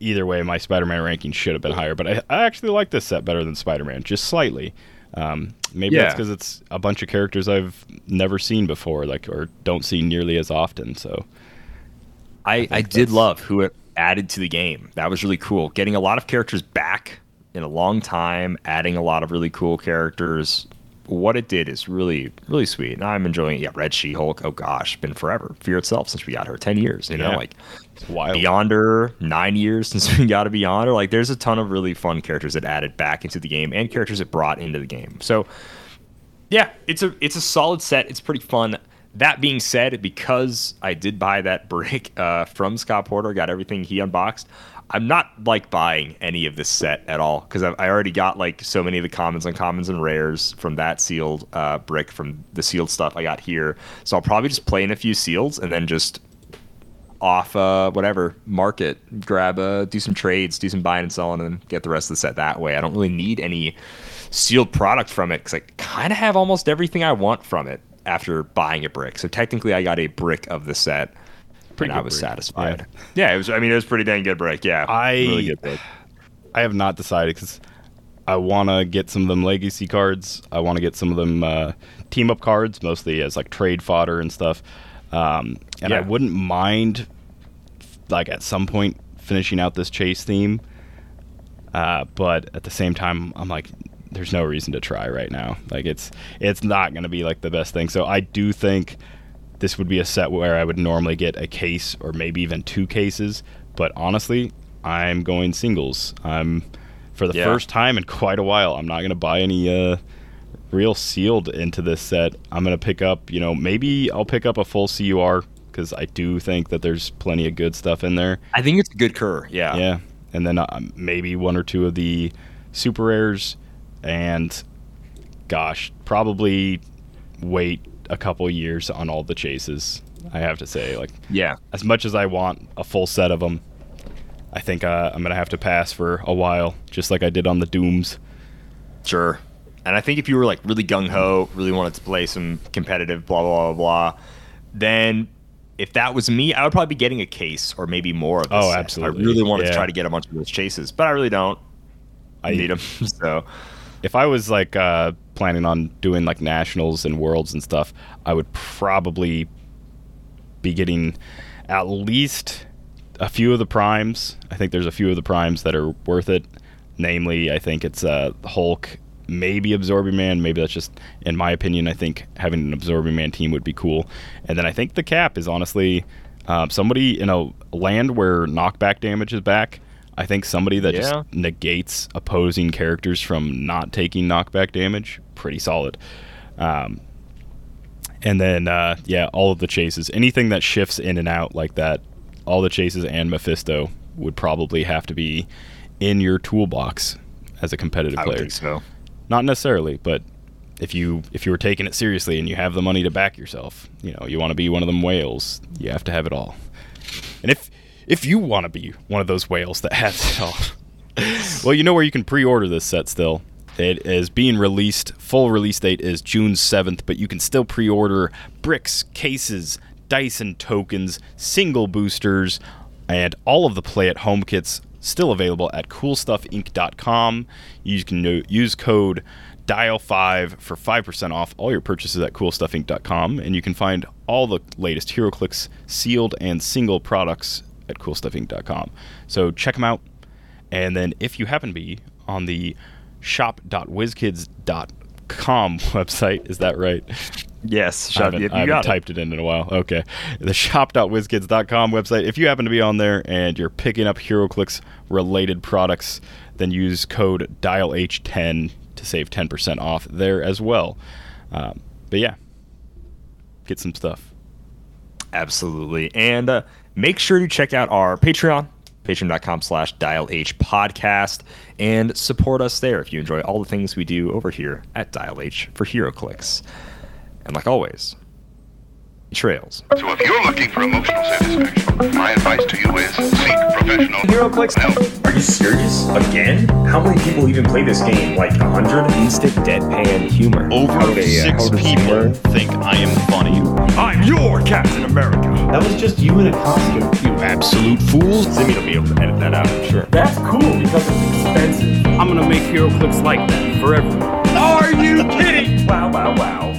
[SPEAKER 3] Either way, my Spider-Man ranking should have been higher. But I, I actually like this set better than Spider-Man, just slightly. Um, maybe that's because it's a bunch of characters I've never seen before, like or don't see nearly as often. So
[SPEAKER 1] I, I,
[SPEAKER 3] think
[SPEAKER 1] did love who it added to the game. That was really cool. Getting a lot of characters back in a long time, adding a lot of really cool characters. What it did is really, really sweet. And I'm enjoying it. Yeah, Red She Hulk. Oh gosh, been forever. Fear itself since we got her. Ten years. You know,
[SPEAKER 3] Yeah.
[SPEAKER 1] like
[SPEAKER 3] it's wild.
[SPEAKER 1] Beyonder, nine years since we got a Beyonder. Like, there's a ton of really fun characters that added back into the game and characters that brought into the game. So, yeah, it's a it's a solid set. It's pretty fun. That being said, because I did buy that brick uh, from Scott Porter, got everything he unboxed. I'm not like buying any of this set at all because I I already got like so many of the commons, and commons and rares from that sealed uh, brick from the sealed stuff I got here. So I'll probably just play in a few seals and then just off uh whatever market grab uh do some trades do some buying and selling and get the rest of the set that way i don't really need any sealed product from it because i kind of have almost everything i want from it after buying a brick so technically i got a brick of the set
[SPEAKER 3] Pretty
[SPEAKER 1] and i was
[SPEAKER 3] brick.
[SPEAKER 1] satisfied yeah. it was i mean it was pretty dang good brick yeah
[SPEAKER 3] I-
[SPEAKER 1] really good brick
[SPEAKER 3] I have not decided because I want to get some of them legacy cards. I want to get some of them uh, team up cards, mostly as like trade fodder and stuff. Um, and I wouldn't mind, like at some point, finishing out this chase theme. Uh, but at the same time, I'm like, there's no reason to try right now. Like it's it's not going to be like the best thing. So I do think this would be a set where I would normally get a case or maybe even two cases. But honestly, I'm going singles. I'm for the
[SPEAKER 1] Yeah.
[SPEAKER 3] first time in quite a while. I'm not going to buy any uh, real sealed into this set. I'm going to pick up, you know, maybe I'll pick up a full CUR because I do think that there's plenty of good stuff in there.
[SPEAKER 1] i think it's a good cur yeah
[SPEAKER 3] Yeah, and then uh, maybe one or two of the super rares, and gosh, probably wait a couple years on all the chases. I have to say, like
[SPEAKER 1] yeah
[SPEAKER 3] as much as I want a full set of them, I think uh, I'm gonna have to pass for a while, just like I did on the Dooms.
[SPEAKER 1] Sure. And I think if you were like really gung ho, really wanted to play some competitive, blah blah blah blah, then if that was me, I would probably be getting a case or maybe more of this.
[SPEAKER 3] Oh,
[SPEAKER 1] set.
[SPEAKER 3] absolutely.
[SPEAKER 1] I really wanted
[SPEAKER 3] Yeah.
[SPEAKER 1] to try to get a bunch of those chases, but I really don't
[SPEAKER 3] I
[SPEAKER 1] need them. so
[SPEAKER 3] if I was like uh, planning on doing like nationals and worlds and stuff, I would probably be getting at least a few of the primes. I think there's a few of the primes that are worth it. Namely, I think it's uh, Hulk, maybe Absorbing Man. Maybe that's just, in my opinion, I think having an Absorbing Man team would be cool. And then I think the cap is honestly uh, somebody in a land where knockback damage is back. I think somebody that
[SPEAKER 1] Yeah.
[SPEAKER 3] just negates opposing characters from not taking knockback damage. Pretty solid. Um, and then, uh, yeah, all of the chases. Anything that shifts in and out like that, all the chases and Mephisto would probably have to be in your toolbox as a competitive
[SPEAKER 1] I
[SPEAKER 3] player.
[SPEAKER 1] think so.
[SPEAKER 3] Not necessarily, but if you if you were taking it seriously and you have the money to back yourself, you know, you want to be one of them whales. You have to have it all. And if if you want to be one of those whales that has it all, well, you know where you can pre-order this set still. It is being released. Full release date is June 7th, but you can still pre-order bricks, cases, Dyson tokens, single boosters, and all of the play at home kits still available at coolstuffinc.com. You can use code dial5 for 5% off all your purchases at coolstuffinc.com and you can find all the latest HeroClix sealed and single products at coolstuffinc.com. So check them out. And then if you happen to be on the shop.wizkids.com website, is that right?
[SPEAKER 1] Yes,
[SPEAKER 3] I haven't, I haven't
[SPEAKER 1] got it.
[SPEAKER 3] typed it in in a while. Okay. The shop.wizkids.com website. If you happen to be on there and you're picking up HeroClix related products, then use code DIALH10 to save 10% off there as well. Um, but yeah, get some stuff.
[SPEAKER 1] Absolutely. And uh, make sure to check out our Patreon, patreon.com slash dial H podcast, and support us there if you enjoy all the things we do over here at Dial H for HeroClix. And like always, trails.
[SPEAKER 2] So if you're looking for emotional satisfaction, my advice to you is seek professional
[SPEAKER 4] HeroClix?
[SPEAKER 2] help.
[SPEAKER 4] Are you serious? Again? How many people even play this game? Like a hundred?
[SPEAKER 1] Instant deadpan humor.
[SPEAKER 6] Over
[SPEAKER 4] they, uh,
[SPEAKER 6] six
[SPEAKER 4] how
[SPEAKER 6] people
[SPEAKER 4] humor-
[SPEAKER 6] think I am funny.
[SPEAKER 5] I'm your Captain America.
[SPEAKER 4] That was just you in a costume.
[SPEAKER 6] You absolute fools.
[SPEAKER 1] Simi will be able to edit that out, I'm sure.
[SPEAKER 4] That's cool because it's expensive.
[SPEAKER 5] I'm gonna make HeroClix like that for everyone.
[SPEAKER 6] Are
[SPEAKER 1] Are you kidding? Wow, wow, wow,